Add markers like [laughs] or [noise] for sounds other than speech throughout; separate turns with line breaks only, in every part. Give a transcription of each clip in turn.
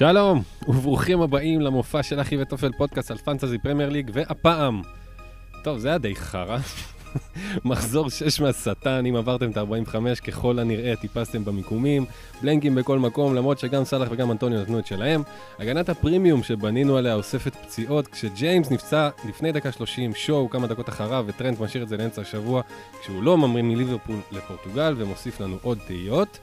שלום, וברוכים הבאים למופע של אחי וטופל פודקאסט על פנטזי פרמייר ליג, והפעם, טוב, זה היה די חרא. [laughs] מחזור 6 מהשטן, אם עברתם את ה-45, ככל הנראה טיפסתם במיקומים, בלנקים בכל מקום, למרות שגם סלאח וגם אנטוניו נתנו את שלהם. הגנת הפרימיום שבנינו עליה אוספת פציעות, כשג'יימס נפצע לפני דקה 30, שואו כמה דקות אחריו, וטרנט משאיר את זה לאמצע השבוע, כשהוא לא ממריא מליברפול לפורטוגל, ומוסיף לנו עוד תהיות.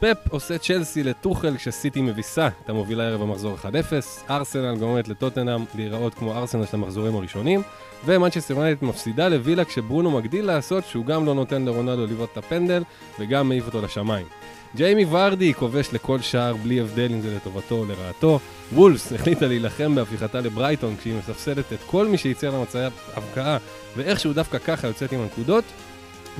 פפ עושה צ'לסי לטוחל כשסיטי מביסה את המובילה ערב המחזור 1-0, ארסנל גורמת לטוטנאם להיראות כמו ארסנל של המחזורים הראשונים, ומנצ'סטר יונייטד מפסידה לווילה כשברונו מגדיל לעשות שהוא גם לא נותן לרונאלדו לבעוט את הפנדל וגם מעיף אותו לשמיים. ג'יימי ורדי כובש לכל שער בלי הבדל אם זה לטובתו או לרעתו. וולבס החליטה להילחם בהפיכתה לברייטון כשהיא מפספסת את כל מי שייצר לה מצבי הבקעה ואיכשהו דווקא ככה יוצאת עם הנקודות.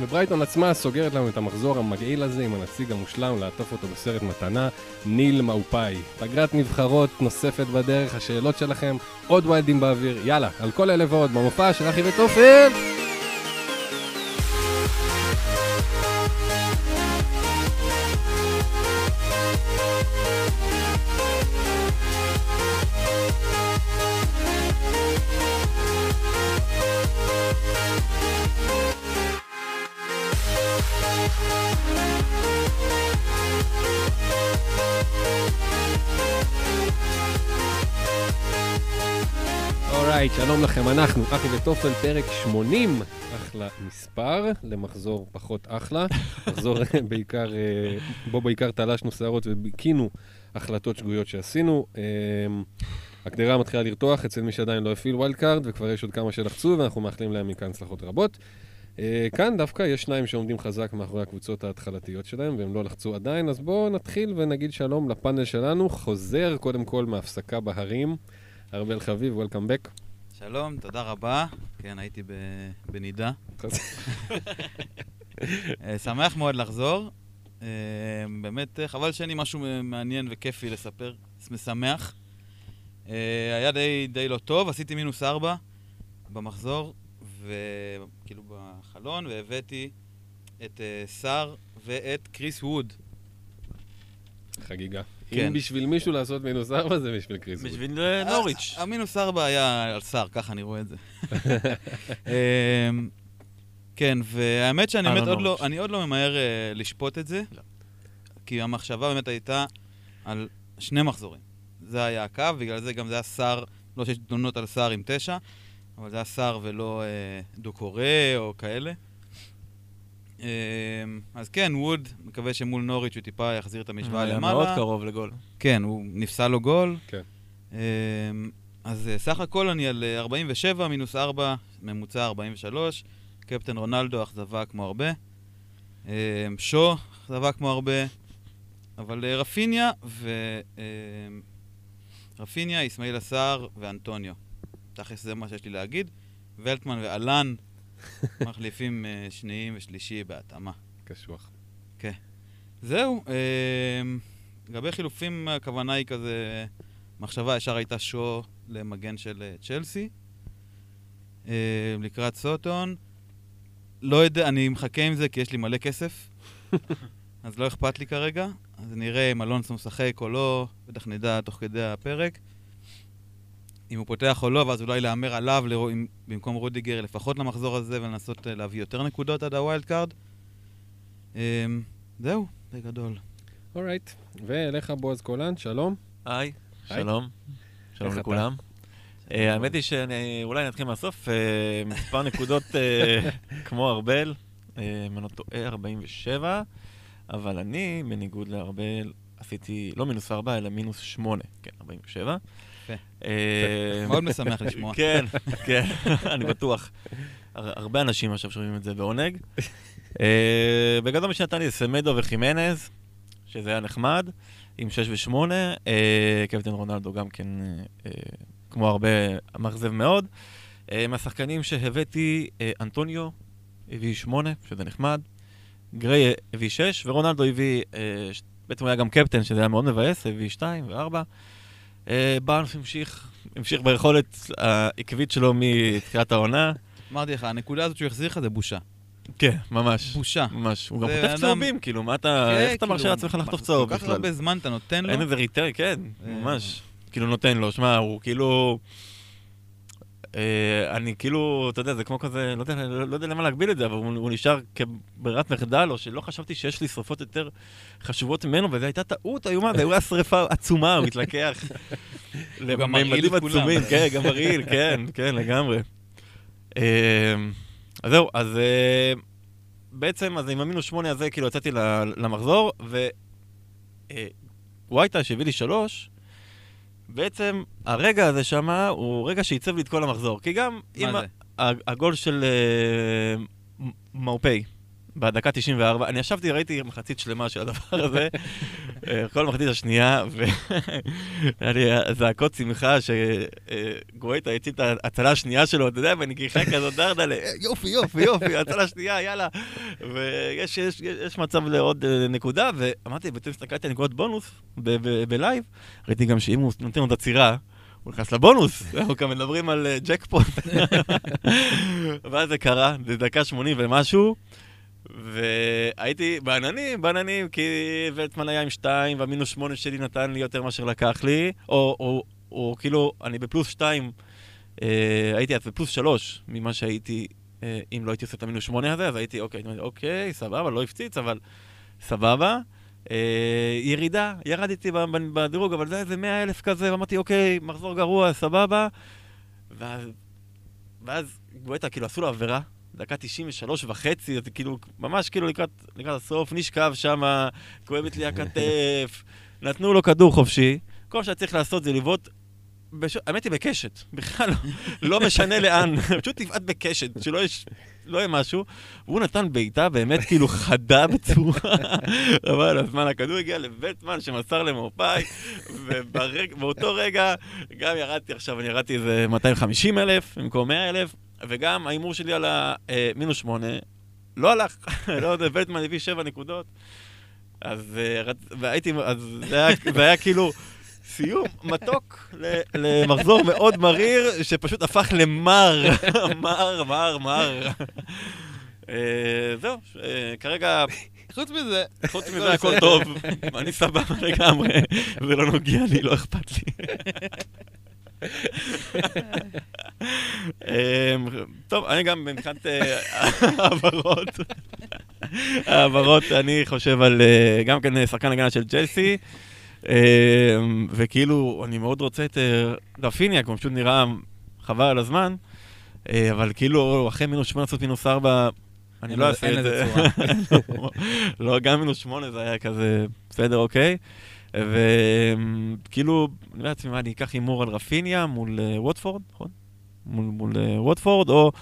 וברייטון עצמה סוגרת לנו את המחזור המגעיל הזה עם הנציג המושלם לעטוף אותו בסרט מתנה, ניל מאופאי. פגרת נבחרות נוספת בדרך, השאלות שלכם, עוד ויילדים באוויר, יאללה, על כל אלה ועוד במופע של אחי וטופל! Alright, שלום לכם, אנחנו אחי וטופל, פרק 80, אחלה מספר, למחזור פחות אחלה, מחזור [laughs] בעיקר, אה, בו בעיקר תלשנו שערות ובכינו החלטות שגויות שעשינו. אה, הקדרה מתחילה לרתוח אצל מי שעדיין לא הפעיל wild card, וכבר יש עוד כמה שלחצו, ואנחנו מאחלים להם מכאן הצלחות רבות. אה, כאן דווקא יש שניים שעומדים חזק מאחורי הקבוצות ההתחלתיות שלהם, והם לא לחצו עדיין, אז בואו נתחיל ונגיד שלום לפאנל שלנו. חוזר קודם כל מהפסקה בהרים. ארבל חביב, וולקאם בק.
שלום, תודה רבה. כן, הייתי. בנידה. אה, שמח מאוד לחזור. אה, באמת, חבל שאין לי משהו מעניין וכיפי לספר. משמח. היה די, די לא טוב, עשיתי מינוס ארבע במחזור, וכאילו בחלון, והבאתי את סער ואת קריס ווד.
חגיגה.
כן.
אם בשביל מישהו לעשות מינוס ארבע, זה בשביל קריס. ווד.
בשביל אה, נוריץ'.
המינוס ארבע היה על סער, ככה אני רואה את זה. [laughs] אמ, כן, והאמת שאני באמת עוד לא. אני עוד לא ממהר אה, לשפוט את זה,
לא.
כי המחשבה באמת הייתה על שני מחזורים. זה היה הקו, בגלל זה גם זה היה סער, לא שיש תלונות על סער עם תשע, אבל זה היה סער ולא אה, דוקורי או כאלה. אמ, אז כן, ווד, מקווה שמול נוריץ' הוא טיפה יחזיר את המשוואה
היה
למעלה.
מאוד קרוב לגול.
כן, הוא נפסל לו גול.
כן.
אמ, אז אה, סך הכל אני על אה, 47, מינוס 4, ממוצע 43. קפטן רונלדו, אכזבה כמו הרבה. שו, אכזבה כמו הרבה. אבל אה, רפיניה ו... רפיניה, אסמאעיל עסאר ואנטוניו. תכלס זה מה שיש לי להגיד. ולטמן ואלן [laughs] מחליפים אה, שניים ושלישי בהתאמה.
קשוח.
זהו, אמ, לגבי חילופים, הכוונה היא כזה, מחשבה ישר הייתה שו למגן של אה, צ'לסי. אמ, לקראת סוטון. לא יודע, אני מחכה עם זה כי יש לי מלא כסף, [laughs] אז לא אכפת לי כרגע. אז נראה אם אלונסו משחק או לא, בטח נדע תוך כדי הפרק. אם הוא פותח או לא, ואז אולי להמר עליו לרוא, אם, במקום רודיגר לפחות למחזור הזה ולנסות אה, להביא יותר נקודות עד ה wild card. אמ, זהו, בגדול.
Alright. ואליך בועז קולן, שלום.
היי. שלום. שלום לכולם. אה, האמת היא שאני, אולי נתחיל מהסוף, אה, מספר נקודות אה, [laughs] כמו ארבל, אם אני לא טועה, 47, אבל אני, בניגוד לארבל, עשיתי לא מינוס 4, אלא מינוס 8, כן, 47.
יפה.
אה,
מאוד משמח לשמוע.
כן, כן, אני בטוח. הר- הרבה אנשים עכשיו שומעים את זה בעונג. אה, בגדול מי שנתן לי זה סמדו וחימנז, שזה היה נחמד, עם 6 ו-8. קפטן רונלדו גם כן, אה, אה, כמו הרבה, מאכזב מאוד. אה, מהשחקנים שהבאתי, אה, אנטוניו הביא 8, שזה נחמד. גריי הביא 6, ורונלדו הביא, אה, בעצם הוא היה גם קפטן, שזה היה מאוד מבאס, הביא 2 ו-4. בארנס המשיך, המשיך ביכולת העקבית שלו מתחילת העונה.
אמרתי לך, הנקודה הזאת שהוא החזיר לך זה בושה.
כן, ממש.
בושה.
ממש. הוא גם חוטף צהובים, כאילו, מה אתה...
כן,
איך אתה
כאילו,
מרשה לעצמך לחטוף צהוב
כל כך
בכלל?
הרבה זמן אתה נותן לו.
אין איזה ריטר, כן,
אה.
ממש. כאילו נותן לו, שמע, הוא כאילו... אה, אני כאילו, אתה יודע, זה כמו כזה, לא יודע, לא, לא יודע למה להגביל את זה, אבל הוא, הוא נשאר כברירת מחדל, או שלא חשבתי שיש לי שרפות יותר חשובות ממנו, וזו הייתה טעות איומה, זו הייתה שרפה עצומה, הוא מתלקח. [laughs]
גם מרעיל
לממדים
את כולם.
עצומים, כן, גם מרעיל, כן, כן, לגמרי. אה, אז זהו, אז אה, בעצם, אז עם המינוס שמונה הזה, כאילו יצאתי למחזור, ו... אה, וייטה שהביא לי שלוש, בעצם הרגע הזה שמה הוא רגע שעיצב לי את כל המחזור. כי גם? ה- הגול של אה, מאופי בדקה 94, אני ישבתי, ראיתי מחצית שלמה של הדבר הזה, אה, כל המחצית השנייה, והיה לי זעקות שמחה שגואטה הציל את ההצלה השנייה שלו, אתה יודע, בנגיחה כזאת דרדלה, "אה, יופי, יופי, יופי, הצלה שנייה, יאללה. ויש יש, יש, יש מצב לעוד אה, נקודה, ואמרתי, פתאום הסתכלתי על נקודות בונוס בלייב, ראיתי גם שאם הוא נותן את עצירה, הוא נכנס לבונוס, אנחנו כאן מדברים על ג'קפוט. [laughs] ואז זה קרה, זה דקה 80 ומשהו, והייתי בעננים, בעננים, כי ולטמן היה עם 2, והמינוס 8 שלי נתן לי יותר מאשר לקח לי, או, או, או כאילו, אני בפלוס 2, אה, הייתי אז בפלוס 3 ממה שהייתי, אה, אם לא הייתי עושה את המינוס 8 הזה, אז הייתי, אוקיי, אוקיי, סבבה, לא הפציץ, אבל סבבה. אה, ירידה, ירדתי בדירוג, אבל זה היה איזה 100 אלף כזה, ואמרתי, אוקיי, מחזור גרוע, סבבה. ואז, ואז גואטה, כאילו, עשו לו עבירה, דקה 93 וחצי, זה כאילו, ממש כאילו לקראת, לקראת הסוף, נשכב שם, כואבת לי הכתף, [laughs] נתנו לו כדור חופשי. כל מה שהיה צריך לעשות זה לבעוט, בש... האמת היא בקשת, [laughs] בכלל לא, לא משנה לאן, [laughs] פשוט תבעט בקשת, שלא יש, לא יהיה משהו. והוא נתן בעיטה באמת כאילו חדה בצורה, אבל הזמן הכדור הגיע לבלטמן שמסר למאופאי, ובאותו רגע גם ירדתי עכשיו, אני ירדתי איזה 250 אלף במקום 100 אלף, וגם ההימור שלי על המינוס 8 לא הלך, [laughs] לא יודע, ולטמן הביא 7 נקודות. אז אה, והייתי, אז זה היה, זה היה כאילו סיום מתוק למחזור מאוד מריר, שפשוט הפך למר, [laughs] מר, מר, מר. אה, זהו, אה, כרגע,
חוץ מזה,
חוץ מזה הכל טוב, אני סבבה לגמרי, זה לא נוגע לי, לא אכפת לי. [laughs] אמ, טוב, אני גם מבחינת אה, העברות, העברות, אני חושב על אה, גם כן שחקן הגנה של ג'לסי, אמ, וכאילו, אני מאוד רוצה את אה, רפיניה, כי הוא פשוט נראה חבל על הזמן, אה, אבל כאילו, אחרי מינוס שמונה לעשות מינוס ארבע, אני
אין
לא אעשה את זה. [laughs] לא, גם מינוס שמונה זה היה כזה, בסדר, אוקיי. וכאילו, אני אומר לעצמי, מה, אני אקח הימור על רפיניה מול אה, ווטפורד, נכון? מול, מול אה, ווטפורד, או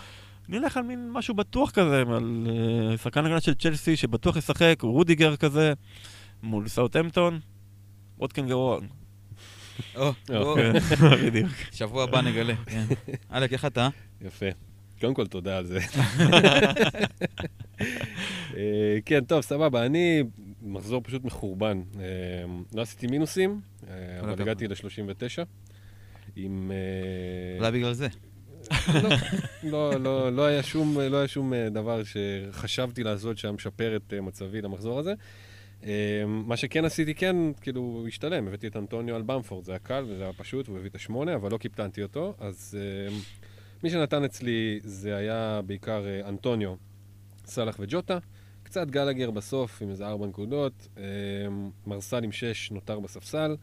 אני אלך על מין משהו בטוח כזה, על אה, שחקן הגנה של צ'לסי שבטוח ישחק, רודיגר כזה, מול סאוטהמפטון, ווטקין ווורן.
או, או,
אוקיי. [laughs]
בדיוק.
שבוע הבא נגלה. כן. אלק, איך אתה?
יפה. קודם כל, תודה על זה. [laughs] כן, טוב, סבבה. אני מחזור פשוט מחורבן. אה, לא עשיתי מינוסים, אה, אבל. הגעתי ל-39. עם... אה,
אולי בגלל זה. [laughs]
לא, לא, לא היה שום, לא היה שום אה, דבר שחשבתי לעשות שהיה משפר את מצבי למחזור הזה. אה, מה שכן עשיתי, כן, כאילו, השתלם. הבאתי את אנטוניו על במפורד, זה היה קל וזה היה פשוט, הוא הביא את השמונה, אבל לא קיפטנתי אותו. אז אה, מי שנתן אצלי זה היה בעיקר אנטוניו, סלאח וג'וטה. קצת גלאגר בסוף עם איזה ארבע נקודות. אה, מרסל עם שש נותר בספסל.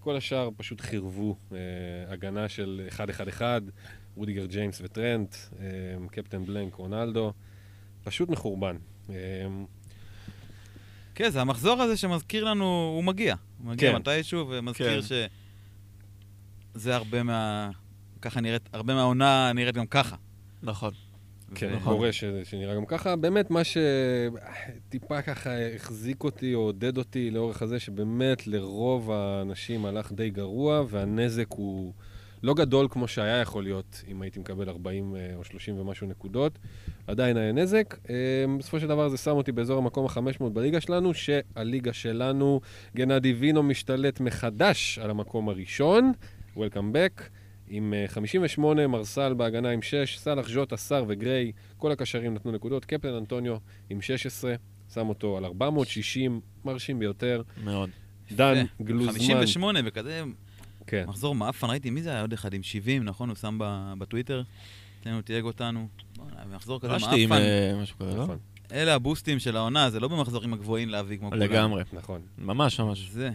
כל השאר פשוט חירבו אה, הגנה של 1-1-1, רודיגר ג'יימס וטרנט, אה, קפטן בלנק, רונלדו. פשוט מחורבן. אה,
כן, זה המחזור הזה שמזכיר לנו, הוא מגיע. הוא מגיע
כן.
מתישהו, ומזכיר
כן.
שזה הרבה מה... ככה נראית, הרבה מהעונה נראית גם ככה.
נכון.
כן,
ו-
קורה ש- שנראה גם ככה. באמת, מה שטיפה ככה החזיק אותי או עודד אותי לאורך הזה, שבאמת לרוב האנשים הלך די גרוע, והנזק הוא לא גדול כמו שהיה יכול להיות אם הייתי מקבל 40 אה, או 30 ומשהו נקודות. עדיין היה נזק. אה, בסופו של דבר זה שם אותי באזור המקום ה-500 בליגה שלנו, שהליגה שלנו, גנדי וינו משתלט מחדש על המקום הראשון. Welcome back. עם אה, 58, מרסל בהגנה עם 6, סאלח ז'וטה, סאר וגריי, כל הקשרים נתנו נקודות. קפטן אנטוניו עם 16, שם אותו על 460, מרשים ביותר.
מאוד.
דן
יפה.
גלוזמן.
58 וכזה,
כן,
מחזור מאפן, ראיתי, מי זה היה עוד אחד עם 70, נכון? הוא שם ב- בטוויטר, לו תייג אותנו. מחזור כזה
רשתי עם
מאפן.
אה, משהו כזה, לא?
נכון,
אלה הבוסטים של העונה, זה לא במחזורים הגבוהים להביא כמו כולם.
לגמרי.
נכון.
ממש ממש.
זה.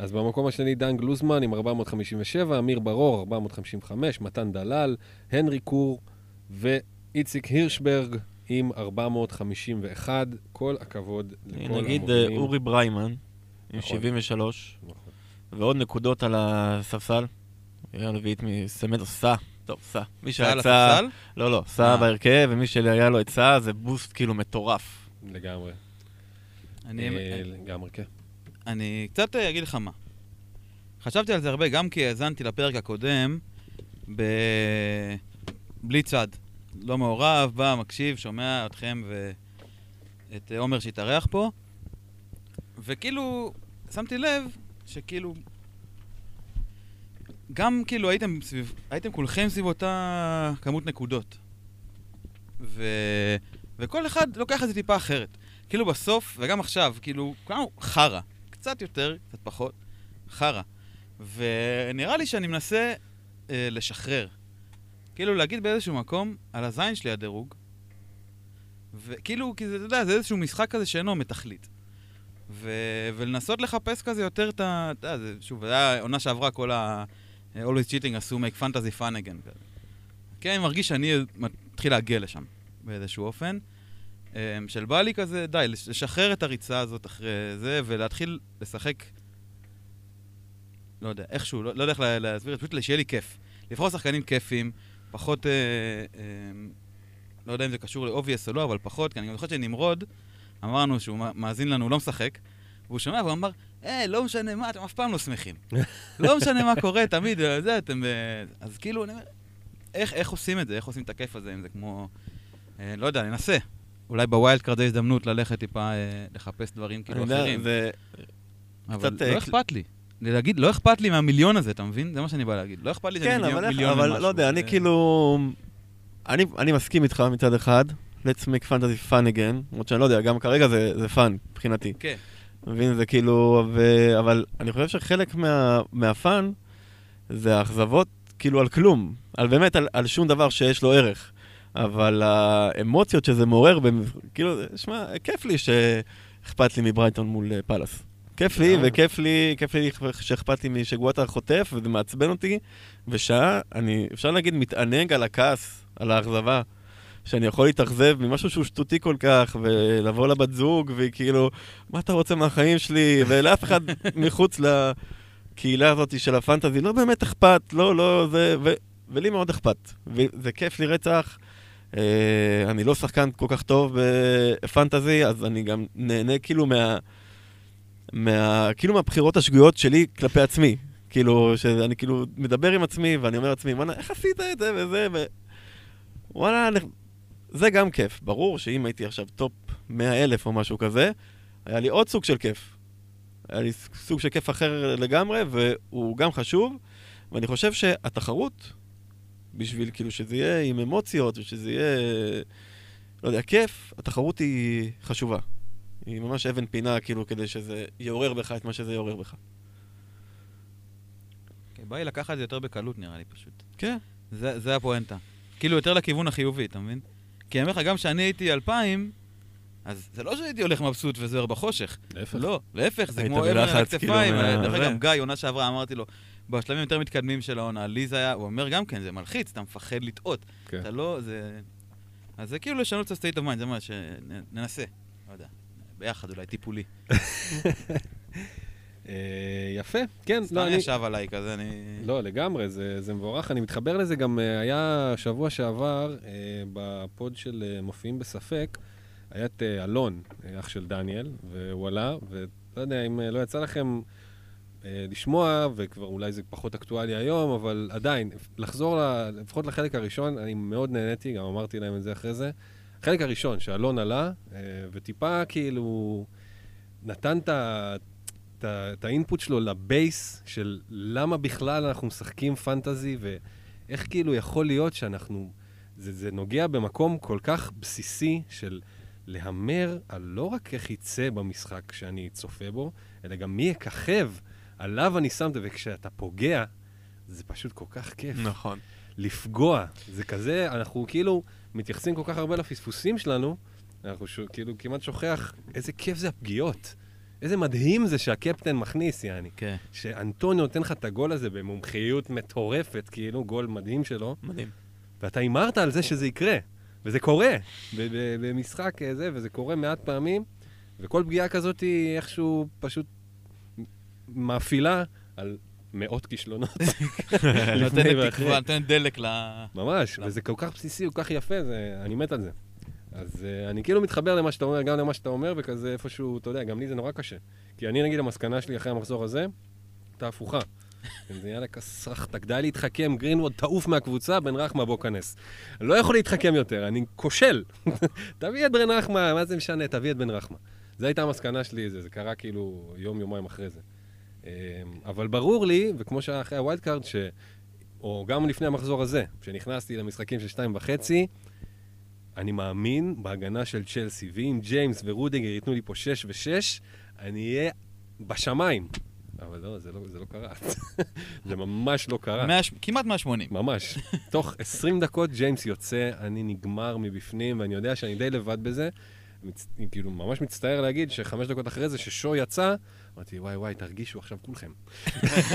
אז במקום השני דן גלוזמן עם 457, אמיר ברור 455, מתן דלל, הנרי קור ואיציק הירשברג עם 451. כל הכבוד לכל
נגיד אה,
המובילים.
אורי בריימן, עם
נכון.
73,
נכון.
ועוד נקודות על הספסל. היה רביעית מסמדו סע. טוב, סע. מי
סע
שיצא...
הספסל?
לא, לא, סע
אה.
בהרכב, ומי שהיה לו את סע זה בוסט כאילו מטורף.
לגמרי.
אני-
אה, לגמרי, כן.
אני קצת אה, אגיד לך מה. חשבתי על זה הרבה, גם כי האזנתי לפרק הקודם, ב... בלי צד. לא מעורב, בא, מקשיב, שומע אתכם ואת אה, עומר שהתארח פה, וכאילו, שמתי לב שכאילו, גם כאילו הייתם סביב, הייתם כולכם סביב אותה כמות נקודות. ו... וכל אחד לוקח את זה טיפה אחרת. כאילו בסוף, וגם עכשיו, כאילו, כולנו חרא. קצת יותר, קצת פחות, חרא. ונראה לי שאני מנסה אה, לשחרר. כאילו להגיד באיזשהו מקום, על הזין שלי הדירוג, וכאילו, כי זה, אתה יודע, זה איזשהו משחק כזה שאינו מתכלית. ו... ולנסות לחפש כזה יותר את ה... אתה יודע, שוב, זה היה עונה שעברה, כל ה... Always Cheating עשו make fantasy fun again כזה. כן, אני מרגיש שאני מתחיל להגיע לשם באיזשהו אופן. אמ, של בא לי כזה, די, לש- לשחרר את הריצה הזאת אחרי זה, ולהתחיל לשחק, לא יודע, איכשהו, לא, לא יודע איך לה- להסביר פשוט שיהיה לי כיף. לבחור שחקנים כיפים, פחות, אה, אה, לא יודע אם זה קשור ל-obvious או לא, אבל פחות, כי אני גם זוכר שנמרוד, אמרנו שהוא מא- מאזין לנו, הוא לא משחק, והוא שומע והוא אמר, אה, לא משנה מה, אתם אף פעם לא שמחים. [laughs] לא משנה מה קורה, תמיד, אה, זה, אתם... אה, אז כאילו, אני אומר, איך, איך עושים את זה? איך עושים את הכיף הזה, אם זה כמו... אה, לא יודע, ננסה. אולי ב wild card יש הזדמנות ללכת טיפה אה, לחפש דברים כאילו אחרים.
זה...
אבל
קצת,
לא
אה,
אכפת לי. להגיד, לא אכפת לי מהמיליון הזה, אתה מבין? זה מה שאני בא להגיד. לא אכפת לי שאני
כן,
מיליון
איך-
מיליון
אבל
ומשהו.
לא יודע, אני
זה-
כאילו... אני מסכים איתך מצד אחד, let's make fantasy fun again, למרות שאני לא יודע, גם כרגע זה fun מבחינתי.
כן.
מבין, זה כאילו. אבל אני חושב שחלק מה... מהפאן זה האכזבות כאילו על כלום, על באמת, על שום דבר שיש לו ערך. אבל האמוציות שזה מעורר. כאילו, שמע, כיף לי שאכפת לי מברייטון מול אה, פאלאס. כיף לי. וכיף לי, כיף לי שאכפת לי משגואטה חוטף, וזה מעצבן אותי, ושעה, אני, אפשר להגיד, מתענג על הכעס, על האכזבה. שאני יכול להתאכזב ממשהו שהוא שטותי כל כך, ולבוא לבת זוג, והיא כאילו, מה אתה רוצה מהחיים שלי? ולאף אחד [laughs] מחוץ לקהילה הזאת של הפנטזי לא באמת אכפת, לא, לא, זה... ו... ולי מאוד אכפת. וזה כיף לי רצח. אה, אני לא שחקן כל כך טוב בפנטזי, אז אני גם נהנה כאילו מה... מה... כאילו מהבחירות השגויות שלי כלפי עצמי. כאילו, שאני כאילו מדבר עם עצמי, ואני אומר לעצמי, וואלה, איך עשית את זה וזה, ו... וואלה, אני- זה גם כיף. ברור שאם הייתי עכשיו top 100 אלף או משהו כזה, היה לי עוד סוג של כיף. היה לי סוג של כיף אחר לגמרי, והוא גם חשוב, ואני חושב שהתחרות, בשביל כאילו שזה יהיה עם אמוציות, ושזה יהיה, לא יודע, כיף, התחרות היא חשובה. היא ממש אבן פינה, כאילו, כדי שזה יעורר בך את מה שזה יעורר בך.
כן, בא לי לקחת את זה יותר בקלות, נראה לי פשוט.
כן.
זה זה הפואנטה. כאילו, יותר לכיוון החיובי, אתה מבין? כי אני אומר לך, גם כשאני הייתי 2,000, אז זה לא שהייתי הולך מבסוט וזוהר בחושך.
להפך.
לא, להפך, זה כמו אבן על
כאילו,
הכתפיים. דרך
זה.
אגב, גיא, עונה שעברה, אמרתי לו, בשלבים יותר מתקדמים של העונה, לי זה היה, הוא אומר גם כן, זה מלחיץ, אתה מפחד לטעות.
כן.
אתה לא, זה... אז זה כאילו לשנות את ה-state of mind, זה מה שננסה. לא יודע, ביחד אולי, טיפולי.
אה, יפה, כן,
סתם
לא, אני...
ישב עליי כזה, אני...
לא, לגמרי, זה, זה מבורך. אני מתחבר לזה גם, אה, היה שבוע שעבר, אה, בפוד של מופיעים בספק, היה את אלון, אח של דניאל, והוא עלה, ולא יודע אם לא יצא לכם לשמוע, וכבר אולי זה פחות אקטואלי היום, אבל עדיין, לחזור ל, לפחות לחלק הראשון, אני מאוד נהניתי, גם אמרתי להם את זה אחרי זה. החלק הראשון, שאלון עלה, אה, וטיפה כאילו נתן את האינפוט שלו לבייס של למה בכלל אנחנו משחקים פנטזי, ואיך כאילו יכול להיות שאנחנו... זה, זה נוגע במקום כל כך בסיסי של להמר על לא רק איך יצא במשחק שאני צופה בו, אלא גם מי יככב, עליו אני שם את זה, וכשאתה פוגע, זה פשוט כל כך כיף.
נכון.
לפגוע, זה כזה, אנחנו כאילו מתייחסים כל כך הרבה לפספוסים שלנו, אנחנו ש... כאילו כמעט שוכח איזה כיף זה הפגיעות. איזה מדהים זה שהקפטן מכניס, יעני.
כן.
שאנטוניו נותן לך את הגול הזה במומחיות מטורפת, כאילו, גול מדהים שלו,
מדהים.
ואתה הימרת על זה שזה יקרה, וזה קורה במשחק אה, זה, וזה קורה מעט פעמים, וכל פגיעה כזאת היא איכשהו פשוט מאפילה על מאות כישלונות. [laughs] לפני
נותנת. תקווה, נותנת דלק ל...
ממש? וזה כל כך בסיסי, כל כך יפה, זה, אני מת על זה. אז uh, אני כאילו מתחבר למה שאתה אומר, גם למה שאתה אומר, וכזה איפשהו, אתה יודע, גם לי זה נורא קשה. כי אני, נגיד, המסקנה שלי אחרי המחזור הזה, הייתה הפוכה. [laughs] זה יאללה כסרחתק, די להתחכם, גרינווד תעוף מהקבוצה, בן רחמה בוא כנס. לא יכול להתחכם יותר, אני כושל. [laughs] תביא את בן רחמה, מה זה משנה, תביא את בן רחמה. זו הייתה המסקנה שלי, זה, זה קרה כאילו יום-יומיים אחרי זה. אמ, אבל ברור לי, וכמו שהיה אחרי ה wild card, ש... או גם לפני המחזור הזה, כשנכנסתי למשחקים של שתיים וחצי, אני מאמין בהגנה של צ'לסי, ואם ג'יימס ורודיגר ייתנו לי פה שש ושש, אני אהיה בשמיים. אבל לא, זה לא, זה לא קרה. [laughs] זה ממש לא קרה.
מאה- כמעט 180.
ממש. [laughs] תוך 20 דקות ג'יימס יוצא, אני נגמר מבפנים, ואני יודע שאני די לבד בזה. מצ... כאילו, ממש מצטער להגיד שחמש דקות אחרי זה, ששואו יצא, אמרתי, וואי וואי, תרגישו עכשיו כולכם.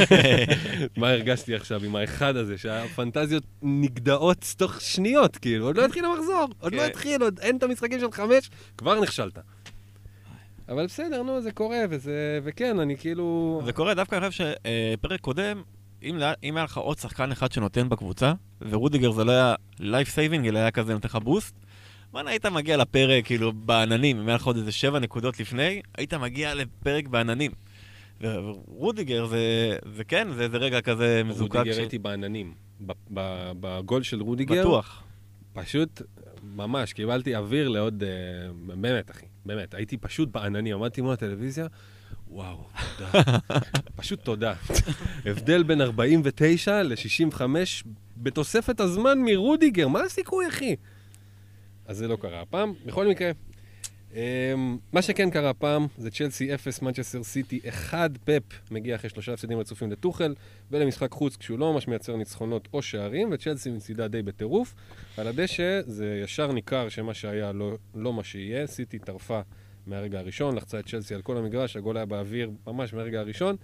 [laughs] מה הרגשתי עכשיו עם האחד הזה, שהפנטזיות נגדעות תוך שניות, כאילו, עוד לא התחיל המחזור, עוד לא
כן.
התחיל, עוד אין את המשחקים של חמש, כבר נכשלת. אבל בסדר, נו, זה קורה, וזה, וכן, אני כאילו...
זה קורה, דווקא אני חושב שפרק קודם, אם אם היה לך עוד שחקן אחד שנותן בקבוצה, ורודיגר זה לא היה life saving, אלא היה כזה נותן לך boost, וואלה, היית מגיע לפרק, כאילו, בעננים, אם היה לך עוד איזה שבע נקודות לפני, היית מגיע לפרק בעננים. ורודיגר זה, זה כן, זה איזה רגע כזה מזוקק.
רודיגר הייתי בעננים. ב- ב- בגול של רודיגר,
בטוח.
פשוט, ממש, קיבלתי אוויר לעוד... אה, באמת, אחי, באמת. הייתי פשוט בעננים, עמדתי מול הטלוויזיה, וואו, תודה. [laughs] פשוט תודה. הבדל בין 49 ל-65 בתוספת הזמן מרודיגר, מה הסיכוי, אחי? אז זה לא קרה הפעם. בכל מקרה, אמ, מה שכן קרה הפעם זה צ'לסי 0, מנצ'סטר סיטי 1, פפ מגיע אחרי שלושה הפסדים רצופים לטוחל ולמשחק חוץ כשהוא לא ממש מייצר ניצחונות או שערים, וצ'לסי מצידה די בטירוף. על הדשא זה ישר ניכר שמה שהיה לא, לא מה שיהיה, סיטי טרפה מהרגע הראשון, לחצה את צ'לסי על כל המגרש, הגול היה באוויר ממש מהרגע הראשון.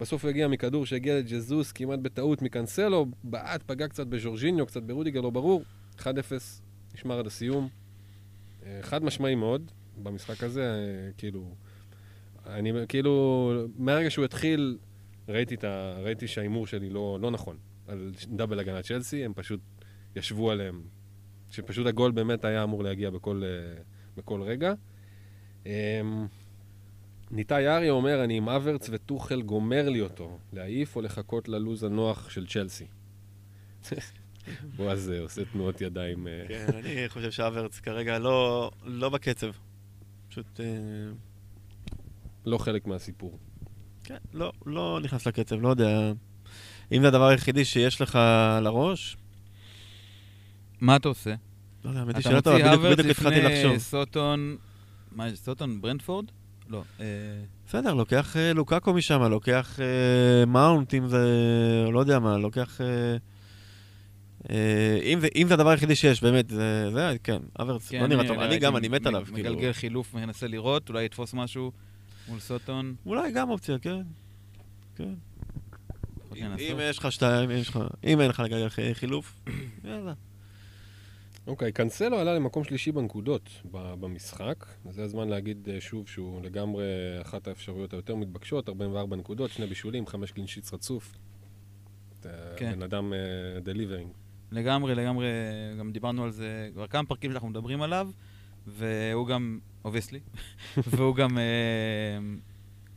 בסוף הוא הגיע מכדור שהגיע לג'זוס כמעט בטעות מקנסלו, בעט, פגע קצת בז'ורג'יניו, קצת ברודיגר, לא ברור. 1-0, נשמר עד הסיום. אה, חד משמעי מאוד במשחק הזה, אה, כאילו... אני כאילו, מהרגע שהוא התחיל, ראיתי, ה, ראיתי שההימור שלי לא, לא נכון. על דאבל הגנת צ'לסי, הם פשוט ישבו עליהם. שפשוט הגול באמת היה אמור להגיע בכל, אה, בכל רגע. אמ, ניתאי אריה אומר, אני עם אברץ וטוחל גומר לי אותו, להעיף או לחכות ללוז הנוח של צ'לסי. [laughs] בועז אה, עושה תנועות ידיים. אה,
כן, אני חושב שהוורץ כרגע לא, לא בקצב. פשוט, אה,
לא חלק מהסיפור.
כן, לא, לא נכנס לקצב, לא יודע. אם זה הדבר היחידי שיש לך על הראש,
מה אתה עושה?
לא יודע, האמת
אתה
היא שאלה טובה,
מוציא
בדיוק התחלתי
לפני
לחשוב.
סוטון, מה, סוטון ברנדפורד? לא.
בסדר, לוקח לוקקו משם, לוקח מאונט, אם זה, לא יודע מה, לוקח... אה, אה, אם, זה, אם זה הדבר היחידי שיש, באמת, זה, זה כן, אברץ
כן,
לא נראה
אני
טוב, אני גם, אני מת עליו, כאילו.
מגלגל חילוף, מנסה לראות, אולי יתפוס משהו מול סוטון.
אולי גם אופציה, כן. כן. אם יש לך שתיים, אם יש לך, אם אין לך לגלגל חי- חילוף, [coughs] יאללה.
אוקיי, קנסלו עלה למקום שלישי בנקודות במשחק. זה הזמן להגיד אה, שוב שהוא לגמרי אחת האפשרויות היותר מתבקשות, 44 נקודות, שני בישולים, חמש clean sheets רצוף. אתה
כן.
בן אדם delivering.
לגמרי, לגמרי, גם דיברנו על זה כבר כמה פרקים שאנחנו מדברים עליו, והוא גם, obviously, [laughs] והוא גם, אה,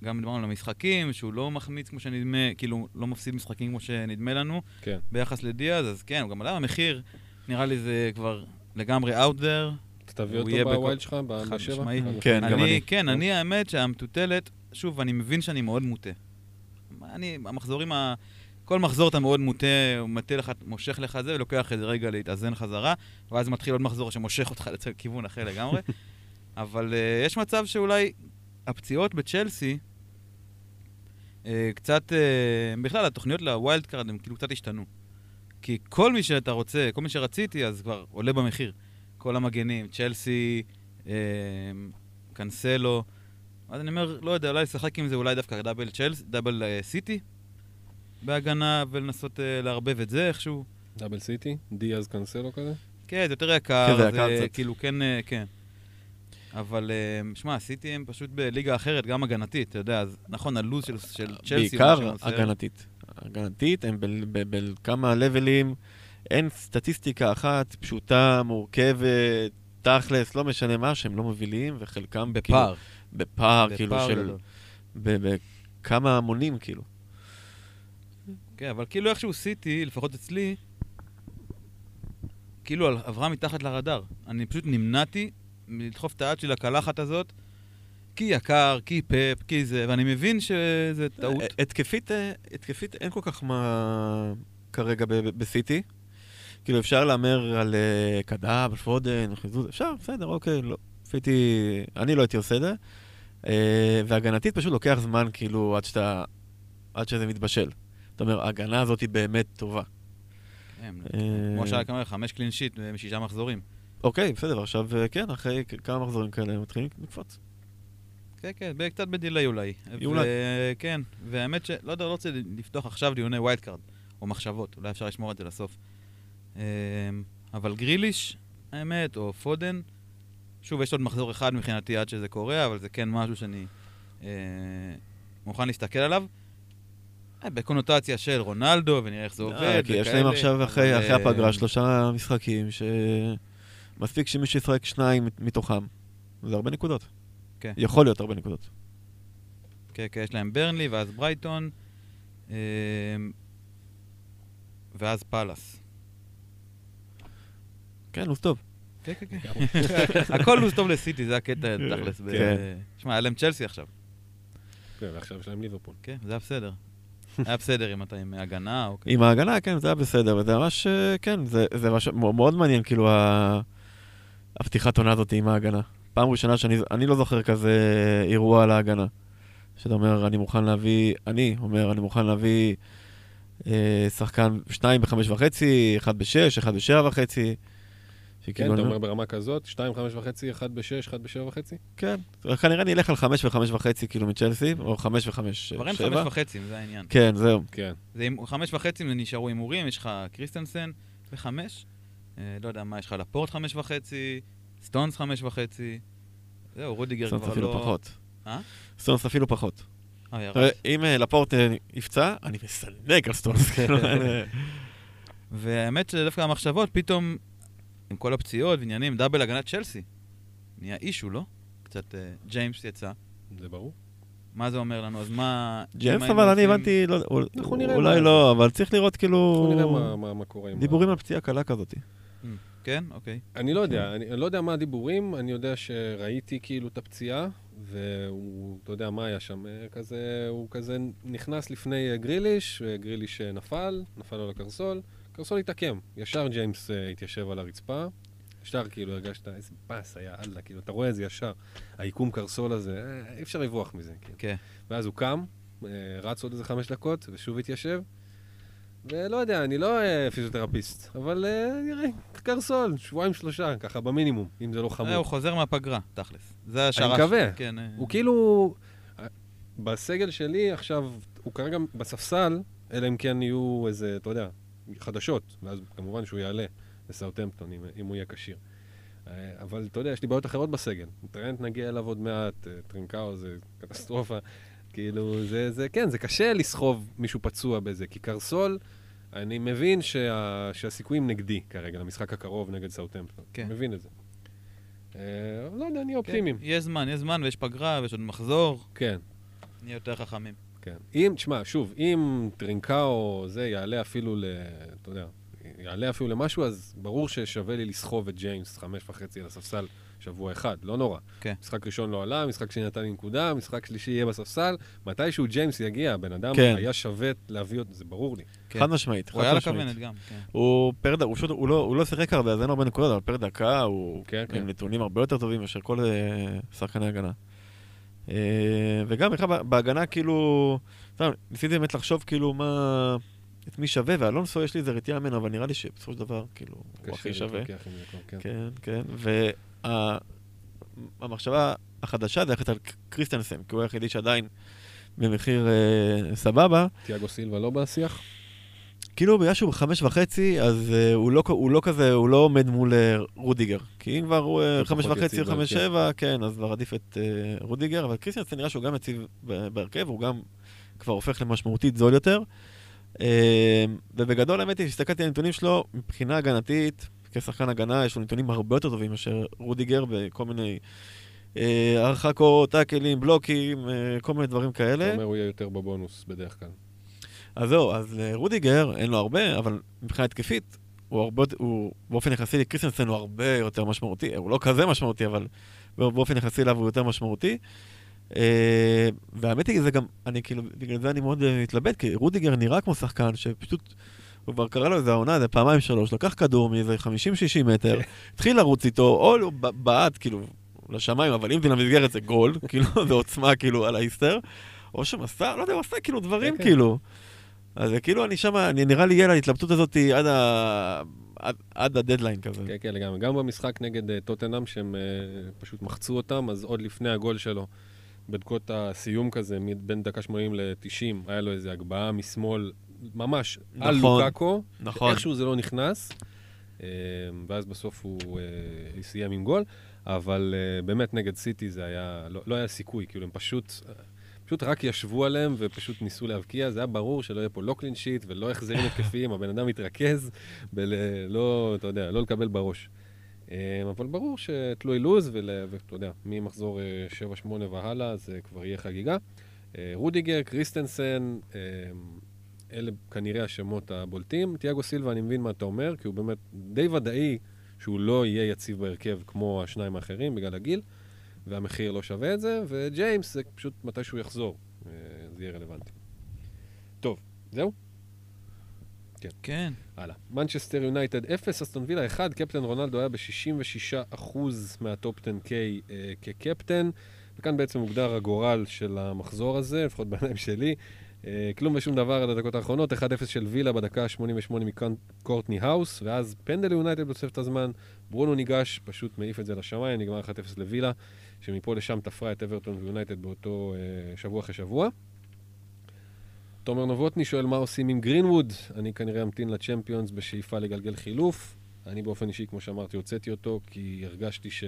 גם דיברנו על המשחקים, שהוא לא מחמיץ כמו שנדמה, כאילו, לא מפסיד משחקים כמו שנדמה לנו,
כן.
ביחס לדיאז, אז כן, הוא גם עלה במחיר, נראה לי זה כבר לגמרי out there.
אתה תביא אותו בווילד שלך, בשבע?
כן. גם אני.
כן, אני האמת שהמטוטלת, שוב, אני מבין שאני מאוד מוטה. אני, המחזורים ה... כל מחזור אתה מאוד מוטה, הוא מטה לך, מושך לך זה, ולוקח איזה רגע להתאזן חזרה, ואז מתחיל עוד מחזור שמושך אותך לכיוון אחר לגמרי. [laughs] אבל אה, יש מצב שאולי הפציעות בצ'לסי, אה, קצת, אה, בכלל, התוכניות ל wild card הם כאילו קצת השתנו. כי כל מי שאתה רוצה, כל מי שרציתי, אז כבר עולה במחיר. כל המגנים, צ'לסי, אה, קנסלו. אז אני אומר, לא יודע, אולי לשחק עם זה אולי דווקא double צ'לס, double אה, סיטי בהגנה, ולנסות אה, לערבב את זה איכשהו.
double סיטי? דיאש קנסלו כזה?
כן, זה יותר יקר,
כן, זה
זה
יקר.
כאילו כן, אה, כן. אבל, אה, שמע, סיטי הם פשוט בליגה אחרת, גם הגנתית, אתה יודע, אז נכון, הלו"ז של, של צ'לסי...
בעיקר הגנתית. הגנתית, הם בכמה לבלים, אין סטטיסטיקה אחת פשוטה, מורכבת, תכלס, לא משנה מה, שהם לא מובילים, וחלקם
בפער.
כאילו, בפער, כאילו
בפער
של...
גדול.
ב- בכמה המונים, כאילו.
כן, אבל כאילו איכשהו סיטי, לפחות אצלי, כאילו על- עברה מתחת לרדאר. אני פשוט נמנעתי מלדחוף את היד של הקלחת הזאת, כי יקר, כי פאפ, כי זה, ואני מבין שזה טעות.
התקפית, אה, התקפית אין כל כך מה כרגע בסיטי. כאילו, אפשר להמר על אה, קדאב, פודן, חיזוז, אפשר, בסדר, אוקיי, לא. סיטי, אני לא הייתי עושה את זה. אה, והגנתית פשוט לוקח זמן, כאילו, עד שאתה... עד שזה מתבשל. זאת אומרת, ההגנה הזאת היא באמת טובה.
כן,
אה,
כמו שהיה אומר, חמש clean sheet משישה מחזורים.
אוקיי, בסדר, עכשיו, אה, כן, אחרי כמה מחזורים כאלה הם מתחילים לקפוץ.
כן, כן, קצת ב delay
אולי.
כן, והאמת ש... לא יודע, לא רוצה לפתוח עכשיו דיוני wild card, או מחשבות, אולי אפשר לשמור את זה לסוף. אמ, אבל גריליש, האמת, או פודן, שוב, יש עוד מחזור אחד מבחינתי עד שזה קורה, אבל זה כן משהו שאני אה, מוכן להסתכל עליו. אה, בקונוטציה של רונלדו, ונראה איך זה עובד.
אה, כי יש להם עכשיו, אחרי אחרי הפגרה,
אה,
שלושה משחקים, שמספיק שמישהו ישחק שניים מתוכם. זה הרבה נקודות.
כן.
יכול להיות הרבה נקודות.
כן, כן, יש להם ברנלי, ואז ברייטון, אמ, ואז פאלאס.
כן, לו"ז טוב.
כן, כן, כן. [laughs] הכל לו"ז טוב לסיטי, זה הקטע תכלס. ב-
כן.
שמע, היה להם צ'לסי עכשיו.
כן, ועכשיו יש להם ליברפול.
כן, זה היה בסדר. [laughs] היה בסדר אם אתה עם הגנה או
עם ההגנה, כן, זה היה בסדר, וזה ממש, אה, כן, זה, זה ממש מאוד מעניין, כאילו, ה... הפתיחת עונה הזאת עם ההגנה. פעם ראשונה שאני לא זוכר כזה אירוע על ההגנה. שאתה אומר, אני מוכן להביא, אני אומר, אני מוכן להביא אה, שחקן שניים בחמש וחצי, אחד בשש, אחד בשבע וחצי.
כי כן,
כאילו
אתה
לא-
אומר ברמה כזאת, 2, 5 וחצי, 1 ב-6, 1 ב-7 וחצי?
כן, כנראה אני אלך על 5 ו-5 וחצי כאילו מצ'לסי, או 5 ו-5, 7.
כבר אין 5 וחצי, זה העניין.
כן, זהו.
כן.
זה 5 וחצי, זה נשארו הימורים, יש לך כריסטנסן בחמש, אה, לא יודע מה, יש לך לפורט 5 וחצי, סטונס 5 וחצי, זהו, רודיגר כבר לא...
סטונס אפילו פחות.
אה?
סטונס אפילו פחות.
אה,
אם אה, לפורט יפצע, אני מסמן על סטונס. [laughs] כאילו,
והאמת שדווקא המחשבות, פתאום עם כל הפציעות ועניינים, דאבל הגנת צ'לסי. נהיה אישו, לא? קצת אה, ג'יימס יצא.
זה ברור.
מה זה אומר לנו? אז מה...
ג'יימס, אבל אני הבנתי, לא-
אנחנו
אולי
מה-
לא, אבל צריך לראות כאילו...
בוא נראה מה- מה- מה קורה עם...
דיבורים על פציעה קלה כזאת.
עושים- כן, אוקיי.
אני לא יודע, אני אני לא יודע מה הדיבורים, אני יודע שראיתי כאילו את הפציעה, והוא, אתה יודע מה היה שם, אה, כזה, הוא כזה נכנס לפני אה, גריליש, וגריליש אה, נפל, נפל לו לקרסול, קרסול התעקם, ישר ג'יימס אה, התיישב על הרצפה, ישר כאילו הרגשת איזה פס היה, אללה, כאילו, אתה רואה את זה ישר, העיקום קרסול הזה, אה, אי אפשר לברוח מזה, כאילו.
כן.
ואז הוא קם, אה, רץ עוד איזה חמש דקות, ושוב התיישב. ולא יודע, אני לא אה, פיזיותרפיסט, אבל אה, נראה, קרסול, שבועיים שלושה, ככה במינימום, אם זה לא
אה,
חמור.
הוא חוזר מהפגרה, תכלס. זה השערה.
מקווה.
כן. אה,
הוא כאילו, אה, בסגל שלי עכשיו, הוא כרגע בספסל, אלא אם כן יהיו איזה, אתה יודע, חדשות, ואז כמובן שהוא יעלה לסאוטהמפטון, אם, אם הוא יהיה כשיר. אה, אבל אתה יודע, יש לי בעיות אחרות בסגל. טרנט נגיע אליו עוד מעט, אה, טרינקאו זה קטסטרופה. כאילו, זה, זה, כן, זה קשה לסחוב מישהו פצוע בזה, כי קרסול, אני מבין שה, שהסיכויים נגדי כרגע, למשחק הקרוב נגד סאוטהמפטון.
כן.
אני מבין את זה. אה, לא יודע, נהיה
כן,
אופטימיים.
יש זמן, יש זמן, ויש פגרה, ויש עוד מחזור,
כן.
נהיה יותר חכמים.
כן. אם, תשמע, שוב, אם טרינקאו זה יעלה אפילו ל... אתה יודע, יעלה אפילו למשהו, אז ברור ששווה לי לסחוב את ג'יימס חמש וחצי על הספסל שבוע אחד, לא נורא.
כן.
משחק ראשון לא עלה, משחק שני נתן לי נקודה, משחק שלישי יהיה בספסל, מתישהו ג'יימס יגיע, הבן אדם
כן.
היה שווה להביא אותו, זה ברור לי.
כן.
חד משמעית,
הוא
חד
היה
משמעית.
לכוונת גם, כן.
הוא פר דקה, הוא פשוט, הוא לא, הוא לא שיחק הרבה, אז אין הרבה נקודות, אבל פר דקה הוא
כן, כן.
עם נתונים הרבה יותר טובים מאשר כל אה, שחקני הגנה. אה, וגם בכלל בהגנה, כאילו, סתם, ניסיתי באמת לחשוב כאילו מה, את מי שווה, ואלונסו יש לי איזה רתיעה ממנו, אבל נראה לי שבסופו של דבר, כאילו, הוא הכי
קשה
שווה.
להתווכח עם זה כבר, כן.
כן, כן, והמחשבה החדשה זה ללכת על קריסטנסן, כי הוא היחידי שעדיין במחיר אה, סבבה.
תיאגו סילבה לא בשיח?
כאילו בגלל שהוא בחמש וחצי, אז אה, הוא, לא, הוא לא כזה, הוא לא עומד מול אה, רודיגר. כי אם כבר הוא
אה,
חמש וחצי או חמש
בהרכב.
שבע, כן, אז כבר עדיף את אה, רודיגר, אבל קריסטיאנסן נראה שהוא גם יציב בהרכב, הוא גם כבר הופך למשמעותית זול יותר. אה, ובגדול, האמת היא, כשהסתכלתי על הנתונים שלו, מבחינה הגנתית, כשחקן הגנה, יש לו נתונים הרבה יותר טובים מאשר רודיגר בכל מיני הרחקות, טאקלים, בלוקים, כל מיני דברים כאלה.
אתה אומר הוא יהיה יותר בבונוס בדרך כלל.
אז זהו, אז אה, רודיגר, אין לו הרבה, אבל מבחינה התקפית, הוא הרבה, הוא באופן יחסי לקריסטנסן הוא הרבה יותר משמעותי, הוא לא כזה משמעותי, אבל באופן יחסי אליו הוא יותר משמעותי. אה, והאמת היא, זה גם, אני כאילו, בגלל זה אני מאוד אה, מתלבט, כי רודיגר נראה כמו שחקן שפשוט, הוא כבר קרה לו איזה העונה, איזה פעמיים שלוש, לקח כדור מאיזה 50-60 מטר, התחיל לרוץ איתו, או ב- בעט, כאילו, לשמיים, אבל אם זה למסגרת זה גול, [laughs] כאילו, זה עוצמה, כאילו, על האיסטר, או שמסר, לא יודע, הוא עשה כאילו דברים,
כן, כן.
כאילו. אז כאילו, אני שם, נראה לי יהיה להתלבטות הזאת עד, ה... עד, עד הדדליין כזה.
כן, כן, לגמרי. גם במשחק נגד אה, טוטנאם, שהם אה, פשוט מחצו אותם, אז עוד לפני הגול שלו, בדקות הסיום כזה, בין דקה 80 ל-90, היה לו איזו הגבהה משמאל, ממש, על
נכון,
לוקאקו,
נכון.
שאיכשהו זה לא נכנס, אה, ואז בסוף הוא אה, סיים עם גול, אבל אה, באמת נגד סיטי זה היה, לא, לא היה סיכוי, כאילו הם פשוט... פשוט רק ישבו עליהם ופשוט ניסו להבקיע, זה היה ברור שלא יהיה פה לא clean sheet ולא החזרים התקפיים, [laughs] הבן אדם מתרכז בלא, אתה יודע, לא לקבל בראש. אה, אבל ברור שתלוי לוז, ואתה יודע, ממחזור אה, 7-8 והלאה זה כבר יהיה חגיגה. אה, רודיגר, קריסטנסן, אה, אלה כנראה השמות הבולטים. תיאגו סילבה, אני מבין מה אתה אומר, כי הוא באמת די ודאי שהוא לא יהיה יציב בהרכב כמו השניים האחרים בגלל הגיל, והמחיר לא שווה את זה, וג'יימס זה פשוט מתי שהוא יחזור, אה, זה יהיה רלוונטי. טוב, זהו?
כן.
הלאה. מנצ'סטר יונייטד 0, אסטון וילה 1, קפטן רונלדו היה ב-66% מה top 10K אה, כקפטן, וכאן בעצם מוגדר הגורל של המחזור הזה, לפחות בעיניים שלי. אה, כלום ושום דבר עד הדקות האחרונות, 1-0 של וילה בדקה ה-88 מקורטני האוס, ואז פנדל יונייטד בתוספת הזמן, ברונו ניגש, פשוט מעיף את זה לשמיים, נגמר 1-0 לווילה, שמפה לשם תפרה את אברטון ויונייטד באותו אה, שבוע אחרי שבוע. תומר נבוטני שואל מה עושים עם גרינווד. אני כנראה אמתין לצ'מפיונס בשאיפה לגלגל חילוף. אני באופן אישי, כמו שאמרתי, הוצאתי אותו כי הרגשתי ש...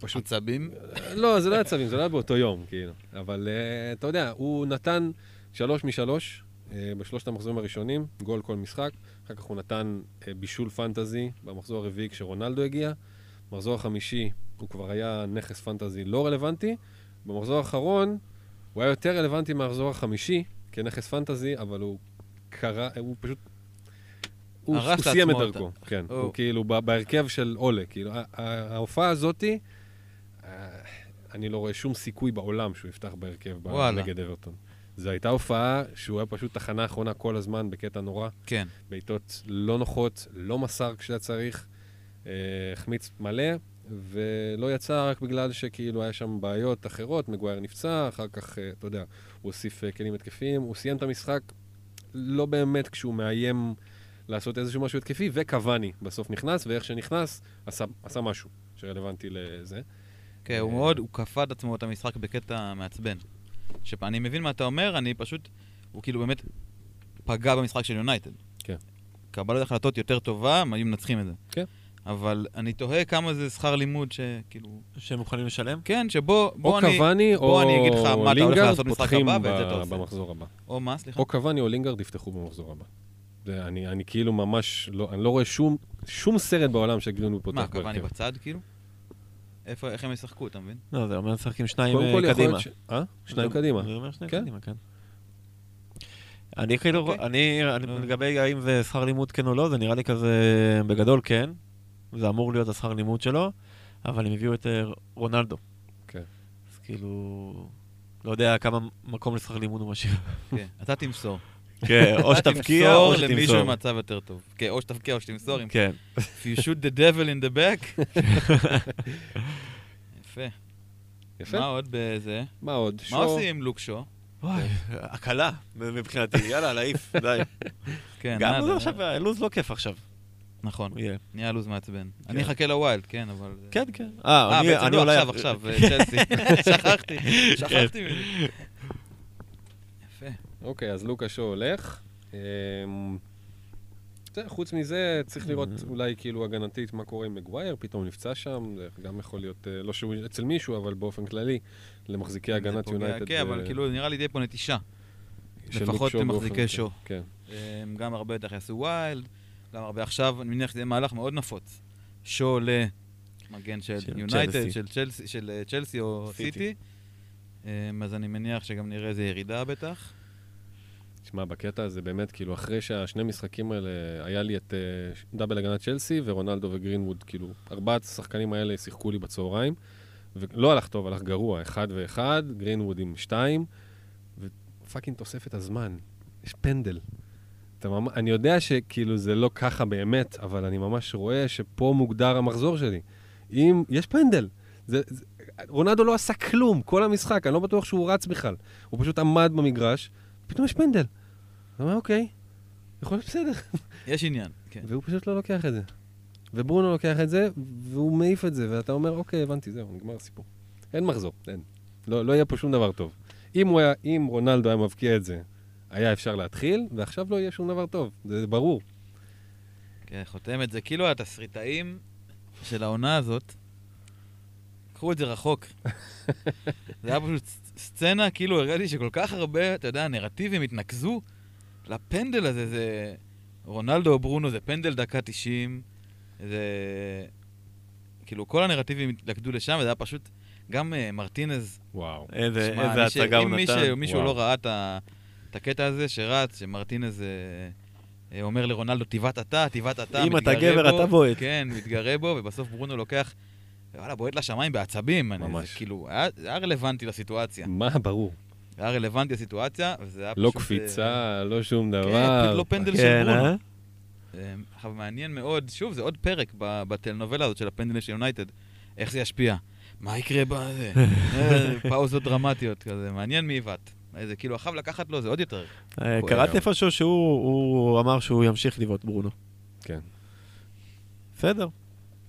פשוט...
עצבים?
לא, זה לא היה צווים, זה לא היה באותו יום, כאילו. אבל uh, אתה יודע, הוא נתן שלוש משלוש uh, בשלושת המחזורים הראשונים, גול כל משחק. אחר כך הוא נתן uh, בישול פנטזי במחזור הרביעי כשרונלדו הגיע. במחזור החמישי הוא כבר היה נכס פנטזי לא רלוונטי. במחזור האחרון הוא היה יותר רלוונטי מהמחזור החמישי כנכס פנטזי, אבל הוא קרא, הוא פשוט... הוא, הוא סיים את דרכו,
אותה.
כן.
הוא-
הוא כאילו בהרכב של עולה, כאילו, ההופעה הזאתי, אה, אני לא רואה שום סיכוי בעולם שהוא יפתח בהרכב. נגד אברטון. זו הייתה הופעה שהוא היה פשוט תחנה אחרונה כל הזמן בקטע נורא,
כן.
בעיטות לא נוחות, לא מסר כשהיה צריך, אה, החמיץ מלא, ולא יצא רק בגלל שכאילו היה שם בעיות אחרות, מגווייר נפצע, אחר כך, אה, אתה יודע, הוא הוסיף אה, כלים התקפיים, הוא סיים את המשחק לא באמת כשהוא מאיים לעשות איזשהו משהו התקפי, וקוואני בסוף נכנס, ואיך שנכנס, עשה, עשה משהו שרלוונטי לזה.
כן, הוא מאוד, הוא כפה את עצמו את המשחק בקטע מעצבן. שאני מבין מה אתה אומר, אני פשוט, הוא כאילו באמת פגע במשחק של יונייטד.
כן.
קבלת החלטות יותר טובה, הם היו מנצחים את זה.
כן.
אבל אני תוהה כמה זה שכר לימוד שכאילו...
שהם מוכנים לשלם?
כן, שבוא
או
בוא אני...
קוואני או
בוא אני אגיד לך מה אתה הולך לעשות במשחק
פותחים
הבא, ואת זה אתה עושה.
במחזור הבא.
או מה, סליחה?
או קוואני או לינגארד יפתחו במחזור הבא. זה, אני, אני כאילו ממש, לא, אני לא רואה שום, שום סרט בעולם שגרינווד פותח
מה, קוואני. בצד כאילו? איפה, איך הם ישחקו, אתה מבין?
לא, זה אומר לשחק עם שניים
קודם
אה, קדימה.
אה? שניים
זה-
קדימה.
זה אומר שניים
כן.
קדימה, כן. אני כאילו,
אוקיי.
אני, אני-
לא.
לגבי האם זה שכר לימוד כן או לא, זה נראה לי כזה, בגדול כן. זה אמור להיות השכר לימוד שלו. אבל הם הביאו את אה, רונלדו.
כן.
אז כאילו, לא יודע כמה מקום לשכר לימוד הוא משאיר.
כן, [laughs] אתה תמסור.
כן, או
אתה
שתבקיע או
תמסור למישהו
שתמסור.
במצב יותר טוב. כן, או שתבקיע או שתמסור.
כן.
If you shoot the devil in the back. [laughs] יפה.
יפה.
מה עוד בזה?
מה עוד?
מה. עושים עם לוק שואו?
וואי, הקלה מבחינתי, יאללה, להעיף, די. [laughs]
כן,
גם
נאדה.
לוז עכשיו, לוז לא כיף עכשיו.
נכון,
יהיה.
נהיה לוז מעצבן. אני אחכה ל wild, כן, אבל...
כן, כן.
אה,
אני-
בעצם
אני
לא,
אולי...
עכשיו, עכשיו, אה, צ'לסי. [laughs] שכחתי, שכחתי מזה. יפה.
אוקיי, אז לוקה שואו הולך. אמ, חוץ מזה, צריך לראות
Mm.
אולי כאילו הגנתית מה קורה עם מגווייר, פתאום נפצע שם, זה גם יכול להיות, אה, לא שהוא אצל מישהו, אבל באופן כללי, למחזיקי הגנת יונייטד.
כן, אבל
אה,
כאילו נראה לי די פה נטישה. לפחות
לוק שואו
מחזיקי
באופן-
שואו.
כן.
הם גם הרבה בטח יעשו wild, גם הרבה עכשיו, אני מניח שזה יהיה מהלך מאוד נפוץ. שואו למגן של יונייטד. של צ'לסי- של אה, צ'לסי או
סיטי.
אמ, אז אני מניח שגם נראה איזה ירידה בטח.
תשמע, בקטע הזה באמת, כאילו, אחרי שהשני משחקים האלה, היה לי את אה, דאבל הגנת צ'לסי ורונלדו וגרינווד, כאילו, ארבעת השחקנים האלה שיחקו לי בצהריים, ולא הלך טוב, הלך גרוע, אחד ואחד, גרינווד עם שתיים, ופאקינג תוספת הזמן, יש פנדל. אתה ממ... אני יודע שכאילו זה לא ככה באמת, אבל אני ממש רואה שפה מוגדר המחזור שלי. אם, יש פנדל. זה, זה, רונלדו לא עשה כלום כל המשחק, אני לא בטוח שהוא רץ בכלל. הוא פשוט עמד במגרש, פתאום יש פנדל. אתה אומר, אוקיי, יכול להיות בסדר. [laughs]
יש עניין, כן.
והוא פשוט לא לוקח את זה. וברונו לוקח את זה, והוא מעיף את זה, ואתה אומר, אוקיי, הבנתי, זהו, נגמר הסיפור. אין מחזור, אין. לא, לא יהיה פה שום דבר טוב. אם, הוא היה, אם רונלדו היה מבקיע את זה, היה אפשר להתחיל, ועכשיו לא יהיה שום דבר טוב, זה ברור.
כן, חותם את זה כאילו התסריטאים של העונה הזאת, קחו את זה רחוק. [laughs] זה היה פשוט סצנה, כאילו הראיתי שכל כך הרבה, אתה יודע, נרטיבים התנקזו לפנדל הזה, זה... רונלדו או ברונו זה פנדל דקה 90, זה... כאילו כל הנרטיבים התלכדו לשם, וזה היה פשוט... גם uh, מרטינז,
וואו.
איזה איזה הצגה הוא
אם
נתן.
מישהו
וואו.
לא ראה את ה- את הקטע הזה שרץ, שמרטינז אה, אה, אומר לרונלדו, תיבט אתה, תיבט אתה,
אם אתה
מתגרה
גבר,
בו."
אתה בועט.
כן, מתגרה בו, ובסוף ברונו לוקח, וואלה, בועט לשמיים בעצבים. אני-
ממש.
זה כאילו, היה זה היה רלוונטי לסיטואציה.
מה, ברור.
זה היה רלוונטי לסיטואציה, וזה היה פשוט...
לא קפיצה, לא שום
כן,
דבר.
פשוט לא פנדל של
כן,
ברונו. עכשיו, מעניין מאוד, שוב, זה עוד פרק בטלנובלה הזאת של הפנדלים של יונייטד. איך זה ישפיע? מה יקרה בזה? [laughs] פאוזות דרמטיות כזה, מעניין מי עיוות. זה כאילו, אחריו לקחת לו, זה עוד יותר.
אה, קראתי. איפשהו שהוא הוא אמר שהוא ימשיך לבעוט ברונו.
כן.
בסדר.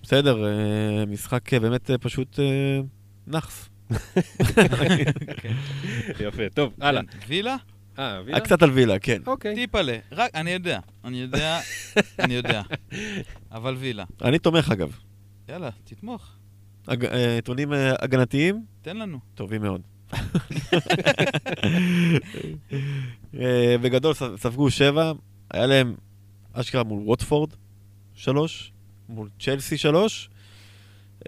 בסדר, אה, משחק אה, באמת פשוט נאחס.
יפה, טוב, הלאה.
כן, וילה?
אה, וילה?
קצת על וילה, כן.
אוקיי.
טיפלה. רק, אני יודע, אני יודע, אני יודע. אבל וילה.
אני תומך אגב.
יאללה, תתמוך,
אה, הגנתיים,
תן לנו.
טובים מאוד. אה, בגדול ספגו שבע, היה להם אשכרה מול ווטפורד שלוש, מול צ'לסי שלוש,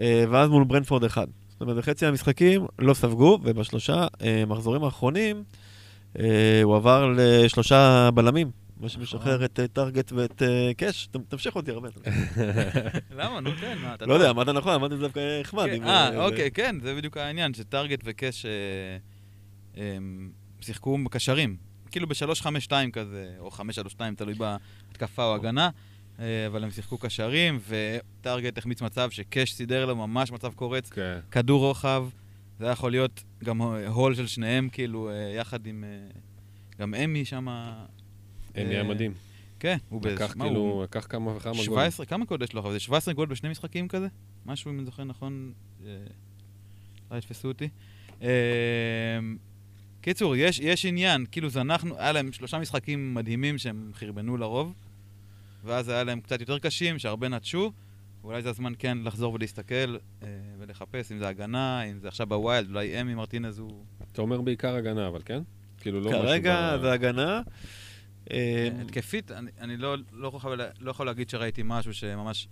אה, ואז מול ברנפורד אחד. זאת אומרת, בחצי מהמשחקים לא ספגו, ובשלושה אה, מחזורים האחרונים הוא עבר לשלושה בלמים, מה שמשחרר את אה, טארגט ואת אה, קאש. ת- תמשיך אותי הרבה. [laughs]
למה? נו, תן, מה, אתה
לא יודע, אמרת נכון, אמרתי דווקא נחמד.
כן,
אם,
אה, אוקיי, כן, זה בדיוק העניין, שטארגט וקאש אה, שיחקו בקשרים. כאילו ב-3-5-2 כזה, או 5-3-2, תלוי בהתקפה או הגנה, אה, אבל הם שיחקו קשרים, וטארגט החמיץ מצב שקאש סידר לו ממש מצב קורץ,
כן.
כדור רוחב, זה היה יכול להיות גם הול של שניהם, כאילו, אה, יחד עם... אה, גם אמי שם...
אין היה מדהים.
כן, הוא באיזה...
לקח כאילו,
הוא-
לקח כמה וכמה גולים.
17, כמה גול יש לו? אבל זה 17 גול בשני משחקים כזה? משהו, אם אני זוכר נכון, אה, אולי יתפסו אותי. אה, קיצור, יש, יש עניין, כאילו זנחנו, היה להם שלושה משחקים מדהימים שהם חרבנו לרוב, ואז היה להם קצת יותר קשים, שהרבה נטשו, ואולי זה הזמן כן לחזור ולהסתכל אה, ולחפש, אם זה הגנה, אם זה עכשיו בווילד, אולי אמי מרטינז הוא...
אתה אומר בעיקר הגנה, אבל כן? כאילו לא משהו...
כרגע זה הגנה. אה,
התקפית, אני, אני לא, לא, יכול, לא יכול להגיד שראיתי משהו שממש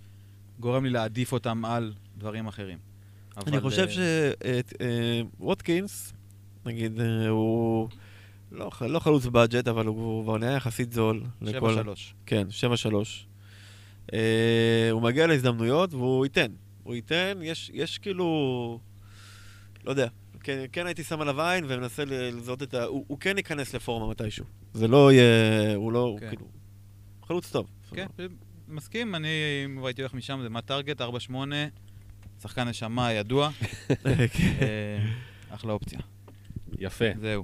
גורם לי להעדיף אותם על דברים אחרים.
אני חושב
אה,
שווטקינס, נגיד, אה, הוא לא לא חלוץ בדג'ט, אבל הוא כבר נהיה יחסית זול. לכל-
7-3.
כן, 7-3. אה, הוא מגיע להזדמנויות והוא ייתן. הוא ייתן, יש, יש כאילו... לא יודע. כן, כן הייתי שם עליו עין ומנסה לזהות את ה... הוא, הוא כן ייכנס לפורמה מתישהו. זה לא יהיה... הוא לא...
כן.
הוא כאילו... חלוץ טוב.
כן, מסכים, אני, אם הייתי הולך משם, זה מה טארגט, 4-8, שחקן נשמה ידוע, [laughs]
כן.
אה, אחלה אופציה.
יפה.
זהו.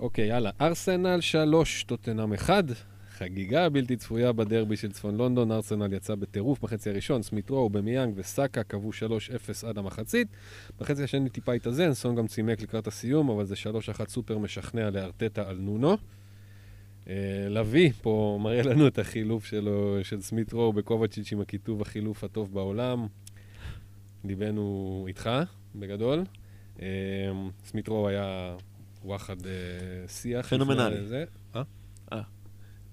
אוקיי, יאללה. ארסנל 3, טוטנאם 1. חגיגה בלתי צפויה בדרבי של צפון לונדון. ארסנל יצא בטירוף בחצי הראשון. סמיטרו, במיאנג וסאקה קבעו 3-0 עד המחצית. בחצי השני טיפה התאזן, סון גם צימק לקראת הסיום, אבל זה 3-1 סופר משכנע לארטטה על נונו. אה, לביא פה מראה לנו את החילוף שלו, של סמית' רו בקובצ'יץ' עם הכיתוב החילוף הטוב בעולם. ליבנו איתך, בגדול. אה, סמית' רו היה וואחד אה, שיח.
פנומנלי.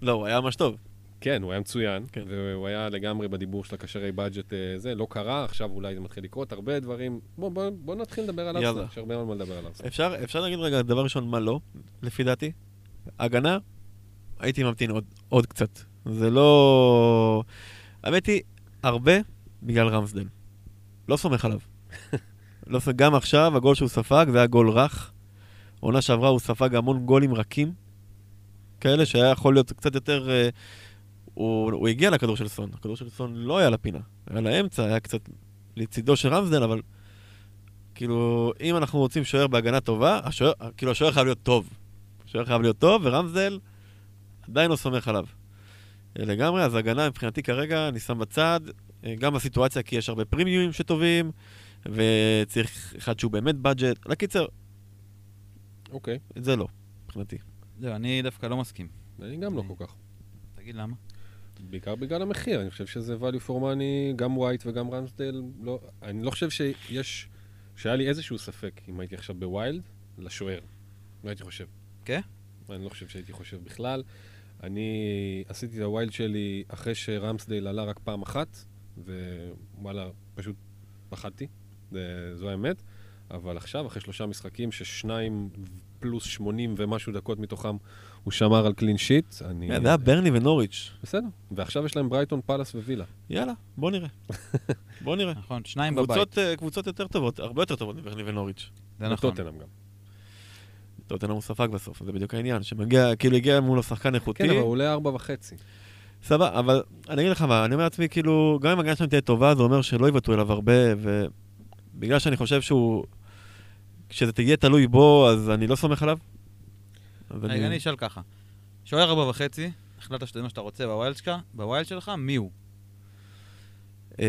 לא, הוא היה ממש טוב.
כן, הוא היה מצוין,
כן.
והוא היה לגמרי בדיבור של הקשרי budget אה, זה, לא קרה, עכשיו אולי זה מתחיל לקרות, הרבה דברים. בוא, בוא, בוא נתחיל לדבר על. ארסנל, יש הרבה מה לדבר על ארסנל.
אפשר, אפשר להגיד רגע, דבר ראשון, מה לא, לפי דעתי? הגנה, הייתי ממתין עוד, עוד קצת. זה לא... האמת היא, הרבה בגלל רמסדל. לא סומך עליו. [laughs] לא, ס- גם עכשיו, הגול שהוא ספג, זה היה גול רך. עונה שעברה הוא ספג המון גולים רכים, כאלה שהיה יכול להיות קצת יותר... אה, הוא, הוא הגיע לכדור של סון, הכדור של סון לא היה לפינה, היה לאמצע, היה קצת לצידו של רמסדל, אבל כאילו, אם אנחנו רוצים שוער בהגנה טובה, השוער, כאילו השוער חייב להיות טוב. השוער חייב להיות טוב, ורמסדל עדיין לא סומך עליו. אה, לגמרי, אז הגנה מבחינתי כרגע, אני שם בצד, אה, גם בסיטואציה, כי יש הרבה פרימיומים שטובים, וצריך אחד שהוא באמת בדג'ט. לקיצר,
אוקיי,
את זה לא, מבחינתי.
זהו, אני דווקא לא מסכים.
אני גם לא כל כך.
תגיד למה?
בעיקר בגלל המחיר, אני חושב שזה value for money, גם ווייט וגם רמסדל, לא, אני לא חושב שיש, שהיה לי איזשהו ספק אם הייתי עכשיו ב wild, לשוער. לא הייתי חושב.
כן?
אני לא חושב שהייתי חושב בכלל. אני עשיתי את ה wild שלי אחרי שרמסדייל עלה רק פעם אחת, ווואלה, פשוט פחדתי, זו האמת. אבל עכשיו, אחרי שלושה משחקים, ששניים פלוס 80 ומשהו דקות מתוכם, הוא שמר על clean sheet, אני...
כן, זה היה ברני ונוריץ'.
בסדר. ועכשיו יש להם ברייטון, פאלאס ווילה.
יאללה, בוא נראה. [laughs] בוא נראה.
נכון, שניים בבית.
קבוצות, אה, קבוצות יותר טובות, הרבה יותר טובות מברני ונוריץ'.
זה נכון.
וטוטנאם גם.
טוטנאם הוא ספג בסוף, זה בדיוק העניין, שמגיע, כאילו הגיע מול השחקן איכותי.
כן, אבל הוא עולה ארבע וחצי.
סבבה, אבל אני אגיד לך מה, אני אומר לעצמי, כאילו, גם אם הגנה שלהם תהיה טובה, זה אומר שלא יבעטו אליו הרבה, ובגלל שאני חושב שהוא... כשזה תהיה תלוי בו, אז אני לא סומך עליו.
רגע, אני אשאל ככה. שוער ארבע וחצי, החלטת שזה מה שאתה רוצה ב wild שלך, ב wild שלך, מי הוא?
אה,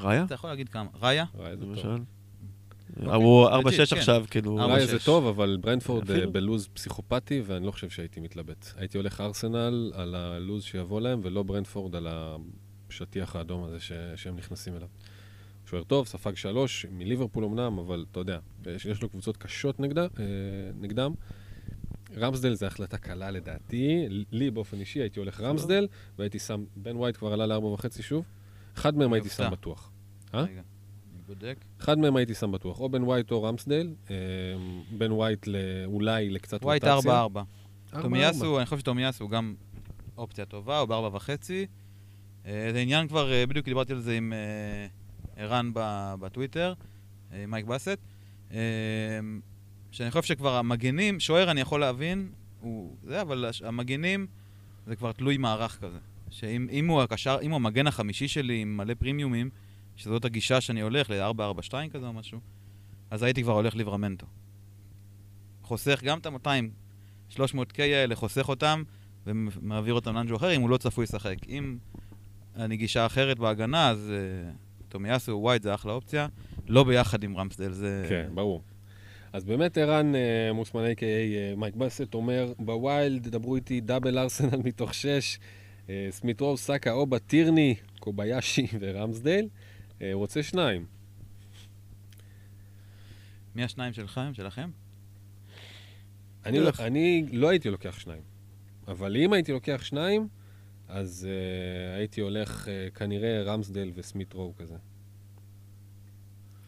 ראיה?
אתה יכול להגיד כמה. ראיה?
ראיה זה טוב.
אוקיי.
הוא
legit,
4-6
כן.
עכשיו, כאילו...
ארבע,
ראי זה. טוב, אבל ברנדפורד אה. בלוז פסיכופתי, ואני לא חושב שהייתי מתלבט. הייתי הולך ארסנל על הלוז שיבוא להם, ולא ברנדפורד על השטיח האדום הזה שהם נכנסים אליו. שוער טוב, ספג שלוש, מליברפול אמנם, אבל אתה יודע, יש, יש לו קבוצות קשות נגדה, אה, נגדם. רמסדל זה החלטה קלה לדעתי, לי באופן אישי הייתי הולך רמסדל, והייתי שם, בן ווייט כבר עלה לארבע וחצי שוב, אחד מהם הייתי שם. בטוח. אה?
רגע, אני בודק.
אחד מהם הייתי שם בטוח, או בן ווייט או רמסדל, אה, בן ווייט אולי לקצת
ווייט
רוטציה.
4-4.
ארבע, ארבע.
תומיאסו, אני חושב שתומיאסו הוא גם אופציה טובה, הוא בארבע וחצי. אה, זה עניין כבר, אה, בדיוק דיברתי על זה עם אה, ערן בטוויטר, אה, מייק באסט, אה, שאני חושב שכבר המגנים, שוער אני יכול להבין, הוא זה, אבל המגנים זה כבר תלוי מערך כזה. שאם אם הוא הקשר, אם הוא המגן החמישי שלי עם מלא פרימיומים, שזאת הגישה שאני הולך ל-4-4-2 כזה או משהו, אז הייתי כבר הולך ליברמנטו. חוסך גם את ה-200, 300K האלה, חוסך אותם ומעביר אותם לאנשהו אחר אם הוא לא צפוי לשחק. אם אני גישה אחרת בהגנה, אז תומיאסו, ווייט זה אחלה אופציה, לא ביחד עם רמסדל, זה...
כן, ברור. אז באמת ערן אה, מוסמן, a.k.a מייק בסט, אומר, ב wild, דברו איתי double ארסנל מתוך שש, אה, סמית רו, סאקה, אובה, טירני, קוביישי [laughs] ורמסדייל. אה, הוא רוצה שניים.
מי השניים שלכם? שלכם?
אני לא. אני לא הייתי לוקח שניים. אבל אם הייתי לוקח שניים, אז uh, הייתי הולך uh, כנראה רמסדל וסמית רוב כזה.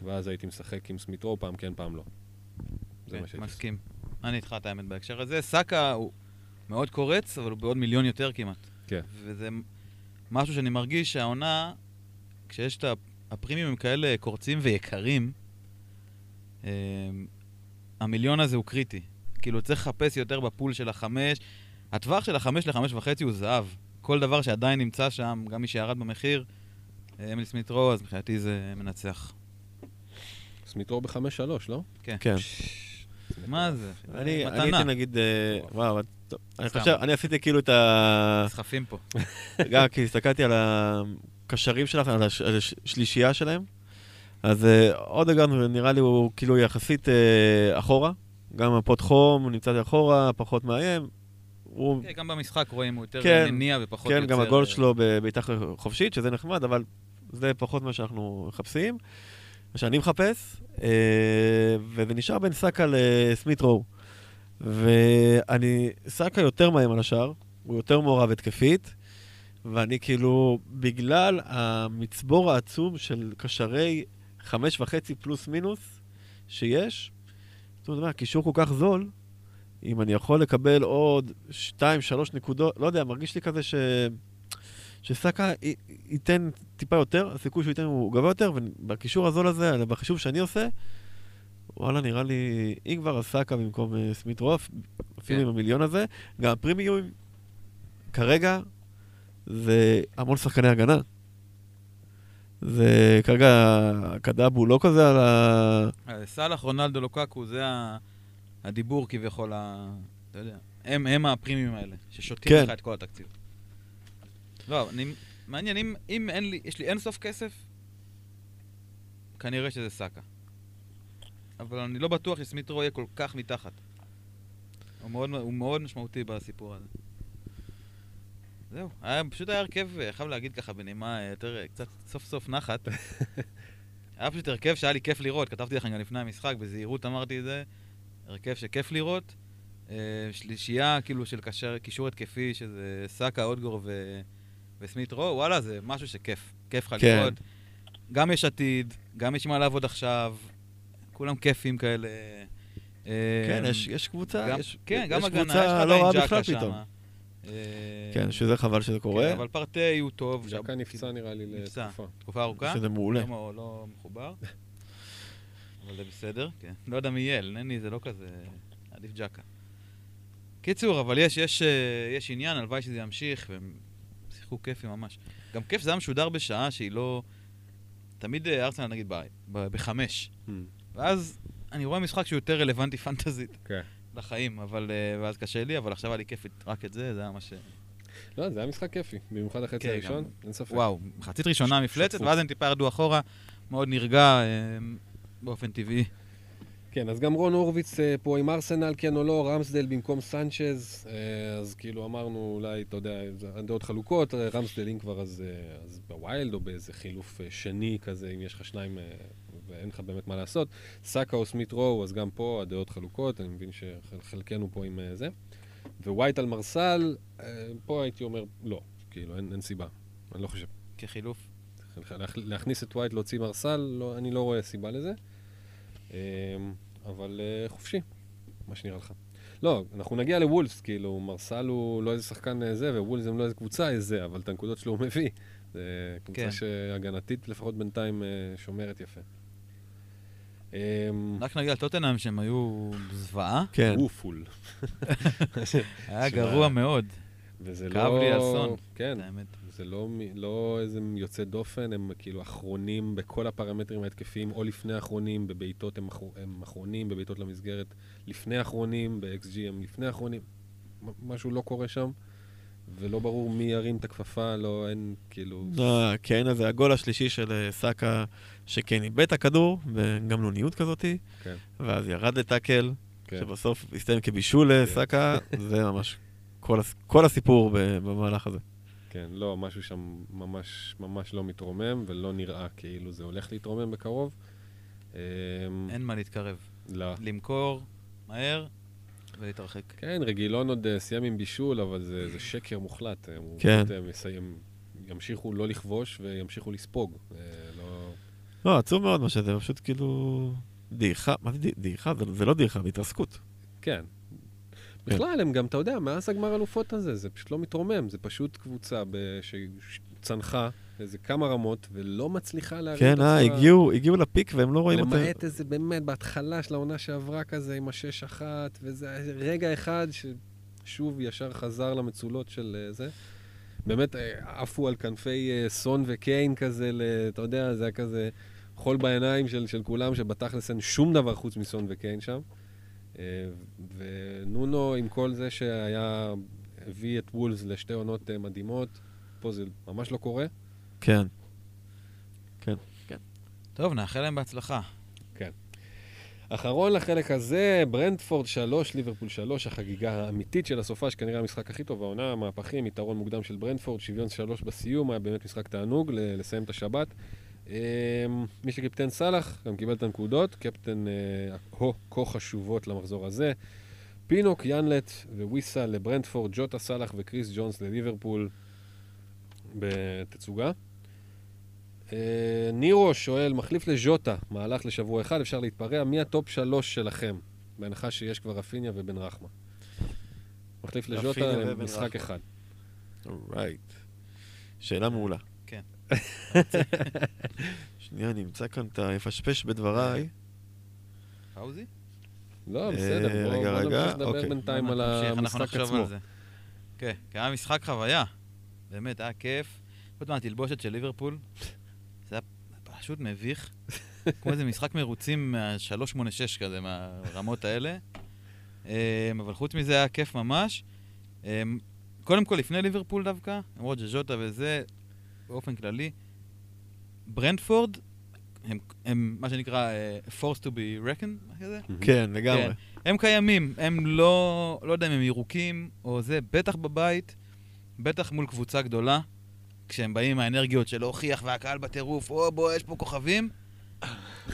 ואז הייתי משחק עם סמית רוב, פעם כן, פעם לא. זה
כן,
מה שהייתי עושה.
מסכים. אני איתך את האמת בהקשר הזה. סאקה הוא מאוד קורץ, אבל הוא בעוד מיליון יותר כמעט.
כן.
וזה משהו שאני מרגיש שהעונה, כשיש את הפרימיומים כאלה קורצים ויקרים, אה, המיליון הזה הוא קריטי. כאילו, צריך לחפש יותר ב pool של החמש. הטווח של החמש לחמש וחצי הוא זהב. כל דבר שעדיין נמצא שם, גם מי שירד במחיר, אה, אמיל סמית רו, אז מבחינתי זה מנצח.
סמית רו בחמש-שלוש, לא?
כן.
כן.
מה זה?
אני. הייתי נגיד, אה, וואו, אני. חושב, אני עשיתי כאילו את ה...
נסחפים פה. [laughs]
גם כי הסתכלתי על הקשרים שלכם, על הש- על השלישייה שלהם, אז אה, אודגרד נראה לי הוא כאילו יחסית אחורה, גם הפות חום, הוא נמצא אחורה, פחות מאיים. הוא,
כן, גם במשחק רואים, הוא יותר
כן,
מניע ופחות
כן,
יוצר...
גם הגול
אה,
שלו בבעיטה חופשית, שזה נחמד, אבל זה פחות מה שאנחנו מחפשים, מה שאני מחפש, אה, וזה נשאר בין סאקה לסמית רואו. ואני, סאקה יותר מאיים על השאר, הוא יותר מעורב התקפית, ואני כאילו, בגלל המצבור העצום של קשרי חמש וחצי פלוס מינוס שיש, זאת אומרת, הקישור כל כך זול, אם אני יכול לקבל עוד שתיים, שלוש נקודות, לא יודע, מרגיש לי כזה ש... שסאקה י- ייתן טיפה יותר, הסיכוי שהוא ייתן הוא גבוה יותר, ובקישור הזול הזה, בחישוב שאני עושה, וואלה, נראה לי, אם כבר אז סאקה במקום uh, סמית רוף, אפילו
כן.
עם המיליון הזה, גם הפרימיום, כרגע, זה המון שחקני הגנה. זה כרגע, הקדאב הוא לא כזה על ה...
אה, סאלח, רונלדו, לוקקו, זה ה- הדיבור כביכול, ה- אתה יודע, הם, הם הפרימיום האלה, ששותים
כן.
לך את כל התקציב. לא, אני, מעניין, אם, אם אין לי, יש לי אין סוף כסף, כנראה שזה סאקה. אבל אני לא בטוח שסמיטרו יהיה כל כך מתחת. הוא מאוד, הוא מאוד משמעותי בסיפור הזה. זהו, היה, פשוט היה הרכב, אה, חייב להגיד ככה בנימה אה, יותר, אה, קצת סוף סוף נחת. [laughs] היה פשוט הרכב שהיה לי כיף לראות, כתבתי לכם גם לפני המשחק, בזהירות אמרתי את זה, הרכב שכיף לראות. אה, שלישייה כאילו של קשר, קישור התקפי, שזה סאקה, אודגור ו... וסמית רו, וואלה, זה משהו שכיף. כיף לך
כן.
לראות. גם יש עתיד, גם יש מה לעבוד עכשיו, כולם כיפים כאלה. אה,
כן, יש, יש קבוצה,
גם,
יש,
כן,
יש
גם הגנה, יש לך
לא רעה
עדיין
בכלל
ג'קה
פתאום.
אה,
כן, שזה חבל שזה קורה,
כן, אבל פרטי הוא טוב.
ז'קה
שם-
נפצע נראה לי
נפצע.
לתקופה.
תקופה ארוכה.
שזה מעולה.
לא, לא מחובר. אבל זה בסדר, כן. לא יודע מי יהיה, נני זה לא כזה... עדיף ג'קה. קיצור, אבל יש, יש, אה, יש עניין, הלוואי שזה ימשיך, והם שיחקו כיפי ממש. גם כיף זה היה משודר בשעה שהיא לא... תמיד אה, ארסנל נגיד ב- ב- בחמש.
Hmm,
ואז אני רואה משחק שהוא יותר רלוונטי [laughs] פנטזית
כן.
לחיים, אבל... אה, ואז קשה לי, אבל עכשיו היה לי כיף רק את זה, זה היה ממש... אה,
לא, זה היה משחק כיפי, במיוחד החצי
כן,
הראשון,
גם-
אין ספק.
וואו, מחצית ראשונה מפלצת. ואז הם טיפה ירדו אחורה, מאוד נרגע, באופן טבעי.
כן, אז גם רון הורוביץ אה, פה עם ארסנל, כן או לא, רמסדל במקום סנצ'ז, אה, אז כאילו אמרנו, אולי, אתה יודע, הדעות חלוקות, אה, רמסדל אם כבר, אז, אז ב wild או באיזה חילוף שני כזה, אם יש לך שניים ואין לך באמת מה לעשות. סאקה או סמית רואו, אז גם פה הדעות חלוקות, אני מבין שחלקנו פה עם זה. ווייט על מרסל, פה הייתי אומר, לא, כאילו, אין, אין סיבה, אני לא חושב.
כחילוף.
להכ- להכניס את ווייט, להוציא מרסל, לא, אני לא רואה סיבה לזה. אמ, אבל אה, חופשי, מה שנראה לך. לא, אנחנו נגיע לוולפס, כאילו, מרסל הוא לא איזה שחקן אה, זה, ווולפס הם לא איזה קבוצה איזה, אבל את הנקודות שלו הוא מביא. זה קבוצה
כן.
שהגנתית לפחות בינתיים אה, שומרת יפה. אמ,
רק נגיד על טוטנאם שהם היו זוועה,
כן.
וופול. [laughs]
היה גרוע מאוד,
וזה לא...
כאב לי אסון.
כן,
האמת.
זה לא, לא איזה יוצא דופן, הם כאילו אחרונים בכל הפרמטרים ההתקפיים, או לפני האחרונים, בבעיטות הם, אחר, הם אחרונים, בבעיטות למסגרת לפני האחרונים, ב-XG הם לפני האחרונים. מ- משהו לא קורה שם, ולא ברור מי ירים את הכפפה, לא, אין, כאילו...
לא, כן, אז זה הגול השלישי של אה, סאקה, שכן איבד את הכדור, בגמלוניות כזאתי,
כן,
ואז ירד לטאקל,
כן.
שבסוף הסתיים כבישול לסאקה, זה ממש כל, הס- כל הסיפור במהלך הזה.
כן, לא, משהו שם ממש ממש לא מתרומם, ולא נראה כאילו זה הולך להתרומם בקרוב. אמ,
אין מה להתקרב.
לא.
למכור מהר ולהתרחק.
כן, רגילון עוד אה, סיים עם בישול, אבל זה, זה שקר מוחלט. הם
כן.
פשוט, אה, מסיים, ימשיכו לא לכבוש וימשיכו לספוג. אה, לא...
לא, עצוב מאוד מה שזה, פשוט כאילו... דעיכה, מה זה דעיכה? זה, זה לא דעיכה, זה התרסקות.
כן. בכלל, הם גם, אתה יודע, מאז הגמר אלופות הזה, זה פשוט לא מתרומם, זה פשוט קבוצה. שצנחה, איזה כמה רמות, ולא מצליחה להרים
כן,
את
אה,
עצמה.
הגיעו, הגיעו לפיק והם לא רואים אותה.
למעט איזה, באמת, בהתחלה של העונה שעברה כזה, עם השש אחת, וזה רגע אחד ששוב ישר חזר למצולות של אה, זה. באמת, אה, עפו על כנפי אה, סון וקיין כזה, אתה יודע, זה היה כזה חול בעיניים של, של כולם, שבתכלס אין שום דבר חוץ מסון וקיין שם. אה, ונונו, עם כל זה שהיה, הביא את וולס לשתי עונות אה, מדהימות, פה זה ממש לא קורה.
כן.
טוב, נאחל להם בהצלחה.
אחרון לחלק הזה, ברנדפורד 3, ליברפול 3, החגיגה האמיתית של הסופה, שכנראה המשחק הכי טוב העונה, מהפכים, יתרון מוקדם של ברנדפורד, שוויון 3 בסיום, היה באמת משחק תענוג לסיים את השבת. אמ, מי שקיפטן סאלח, גם קיבל את הנקודות, קפטן אה, הו כה חשובות למחזור הזה. פינוק, ינלט וויסה לברנדפורד, ג'וטה סאלח וקרטיס ג'ונס לליברפול בתצוגה. אה, נירו שואל, מחליף לז'וטה, מהלך לשבוע אחד, אפשר להתפרע, מי ה top שלוש שלכם? בהנחה שיש כבר רפיניה ובן רחמה. מחליף לז'וטה משחק. אחד.
אורייט. שאלה מעולה.
כן. [laughs]
שנייה, אני אמצא כאן את היפשפש בדבריי.
פאוזי?
לא,
אה,
בסדר, בוא
רגע,
בוא
רגע,
נמשיך לדבר
אוקיי.
בינתיים על המשחק עצמו.
זה. כן, כי היה משחק חוויה. באמת, היה כיף. חוץ מהתלבושת של ליברפול, זה היה פשוט מביך. [laughs] כמו איזה משחק מרוצים מה-386 כזה, מהרמות האלה. אמ, אבל חוץ מזה היה כיף ממש. אמ, קודם כל, לפני ליברפול דווקא, למרות שז'וטה וזה, באופן כללי, ברנדפורד, הם, הם מה שנקרא אה, forced to be reckoned, מה כזה?
כן, לגמרי.
כן. הם קיימים, הם לא, לא יודע אם הם ירוקים או זה, בטח בבית, בטח מול קבוצה גדולה, כשהם באים עם האנרגיות של להוכיח והקהל בטירוף, או בוא, יש פה כוכבים.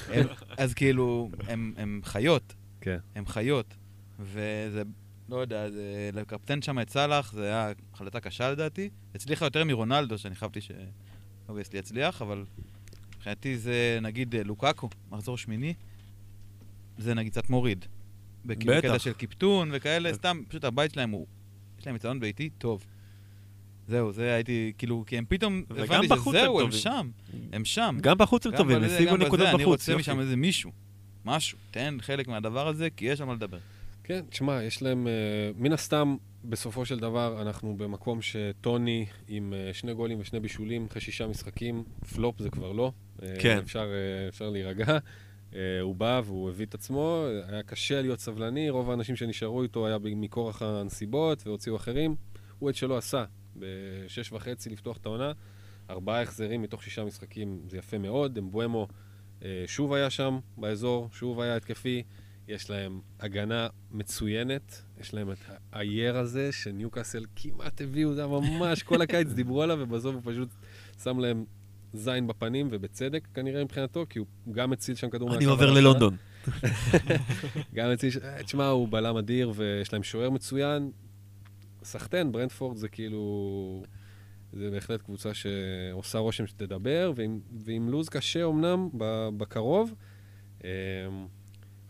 הם, אז כאילו, הם, הם חיות,
כן.
הם חיות. וזה, לא יודע, זה, לקפטן שם את סאלח, זה היה החלטה קשה לדעתי. הצליחה יותר מרונלדו, שאני חשבתי ש... obviously יצליח, אבל מבחינתי זה נגיד אה, לוקאקו, מחזור שמיני, זה נגיד קצת מוריד.
בטח.
בקטע של קיפטון וכאלה, סתם, פשוט הבית שלהם הוא, יש להם אצטדיון ביתי טוב. זהו, זה הייתי, כאילו, כי הם פתאום, הבנתי
הם
שזהו, הם. שם, הם שם.
גם בחוץ הם טובים,
בזה,
השיגו נקודות בחוץ.
אני רוצה. משם איזה מישהו, משהו. תן חלק מהדבר הזה, כי יש על מה לדבר.
כן, תשמע, יש להם, אה, מן הסתם, בסופו של דבר, אנחנו במקום שטוני עם אה, שני גולים ושני בישולים אחרי שישה משחקים, פלופ זה כבר לא. אה,
כן.
אפשר, אה, אפשר להירגע. אה, הוא בא והוא הביא את עצמו, היה קשה להיות סבלני, רוב האנשים שנשארו איתו היה מכורח הנסיבות והוציאו אחרים. הוא את שלו עשה, בשש וחצי לפתוח את העונה. ארבעה החזרים מתוך שישה משחקים, זה יפה מאוד. אמבואמו שוב היה שם באזור, שוב היה התקפי. יש להם הגנה מצוינת, יש להם את האייר הזה, שניוקאסל כמעט הביאו, זה ממש, כל הקיץ [laughs] דיברו עליו, ובסוף הוא פשוט שם להם זין בפנים, ובצדק כנראה מבחינתו, כי הוא גם הציל שם כדור
אני
מהקו
עובר
הראשון.
ללונדון. [laughs]
גם הציל, אה, תשמע, הוא בלם אדיר, ויש להם שוער מצוין. סחטיין, ברנדפורד זה כאילו... זה בהחלט קבוצה שעושה רושם שתדבר, ועם, ועם לוז קשה אמנם בקרוב, אמ,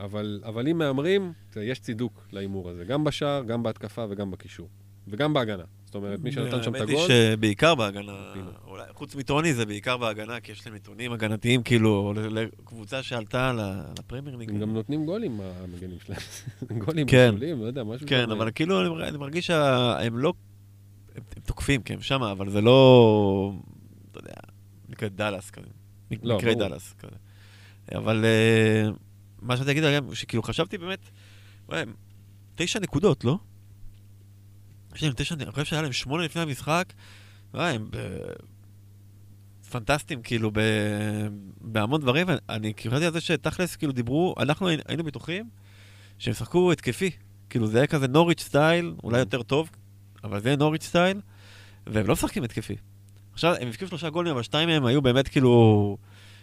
אבל, אבל אם מהמרים, יש צידוק להימור הזה, גם בשער, גם בהתקפה וגם בקישור. וגם בהגנה. זאת אומרת, מי שנתן שם את
האמת היא
הגול...
שבעיקר בהגנה. אולי חוץ מטוני זה בעיקר בהגנה, כי יש להם נתונים הגנתיים, כאילו, לקבוצה שעלתה לפרמייר ליג.
הם גם נותנים גולים, המגנים שלהם. [laughs] גולים,
כן.
בישולים, לא יודע, משהו
כן,
שם,
אבל כאילו, אני מר- אני מרגיש שהם לא... הם תוקפים, כי הם שמה, אבל זה לא... אתה יודע, מקרה דאלאס כזה.
לא,
מקרה
ברור.
דאלאס כזה. אבל אה, מה שאתה תגיד, גם, שכאילו חשבתי באמת, תשע נקודות, לא? יש להם תשע, אני חושב שהיה להם שמונה לפני המשחק, וואי, הם ב- פנטסטיים, כאילו, ב... בהמון דברים. אני כאילו חשבתי על זה שתכלס, כאילו, דיברו, אנחנו היינו- בטוחים שהם ישחקו התקפי. כאילו, זה היה כזה נוריץ' סטייל, אולי יותר טוב, אבל זה נוריץ' סטייל, והם לא משחקים התקפי. עכשיו, הם הבקיעו שלושה גולים, אבל שתיים מהם היו באמת כאילו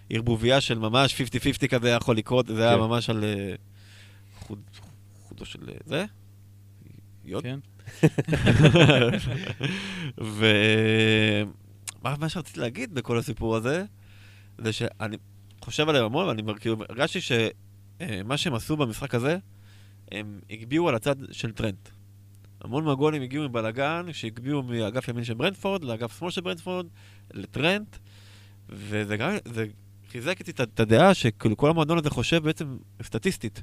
ערבוביה של ממש 50-50 כזה יכול לקרות, זה היה
כן.
ממש על אה, חוד, חודו של אה, זה? יוד?
כן? [laughs]
ומה מה שרציתי להגיד בכל הסיפור הזה, זה שאני חושב עליהם המון, ואני כאילו, הרגשתי שמה שהם עשו במשחק הזה, הם הגביהו על הצד של טרנט. המון מהגולים הגיעו מבלאגן, שהגביעו מאגף ימין של ברנדפורד לאגף שמאל של ברנדפורד, לטרנט, וזה גם, זה חיזק איתי את- הדעה שכאילו כל המועדון הזה חושב בעצם סטטיסטית.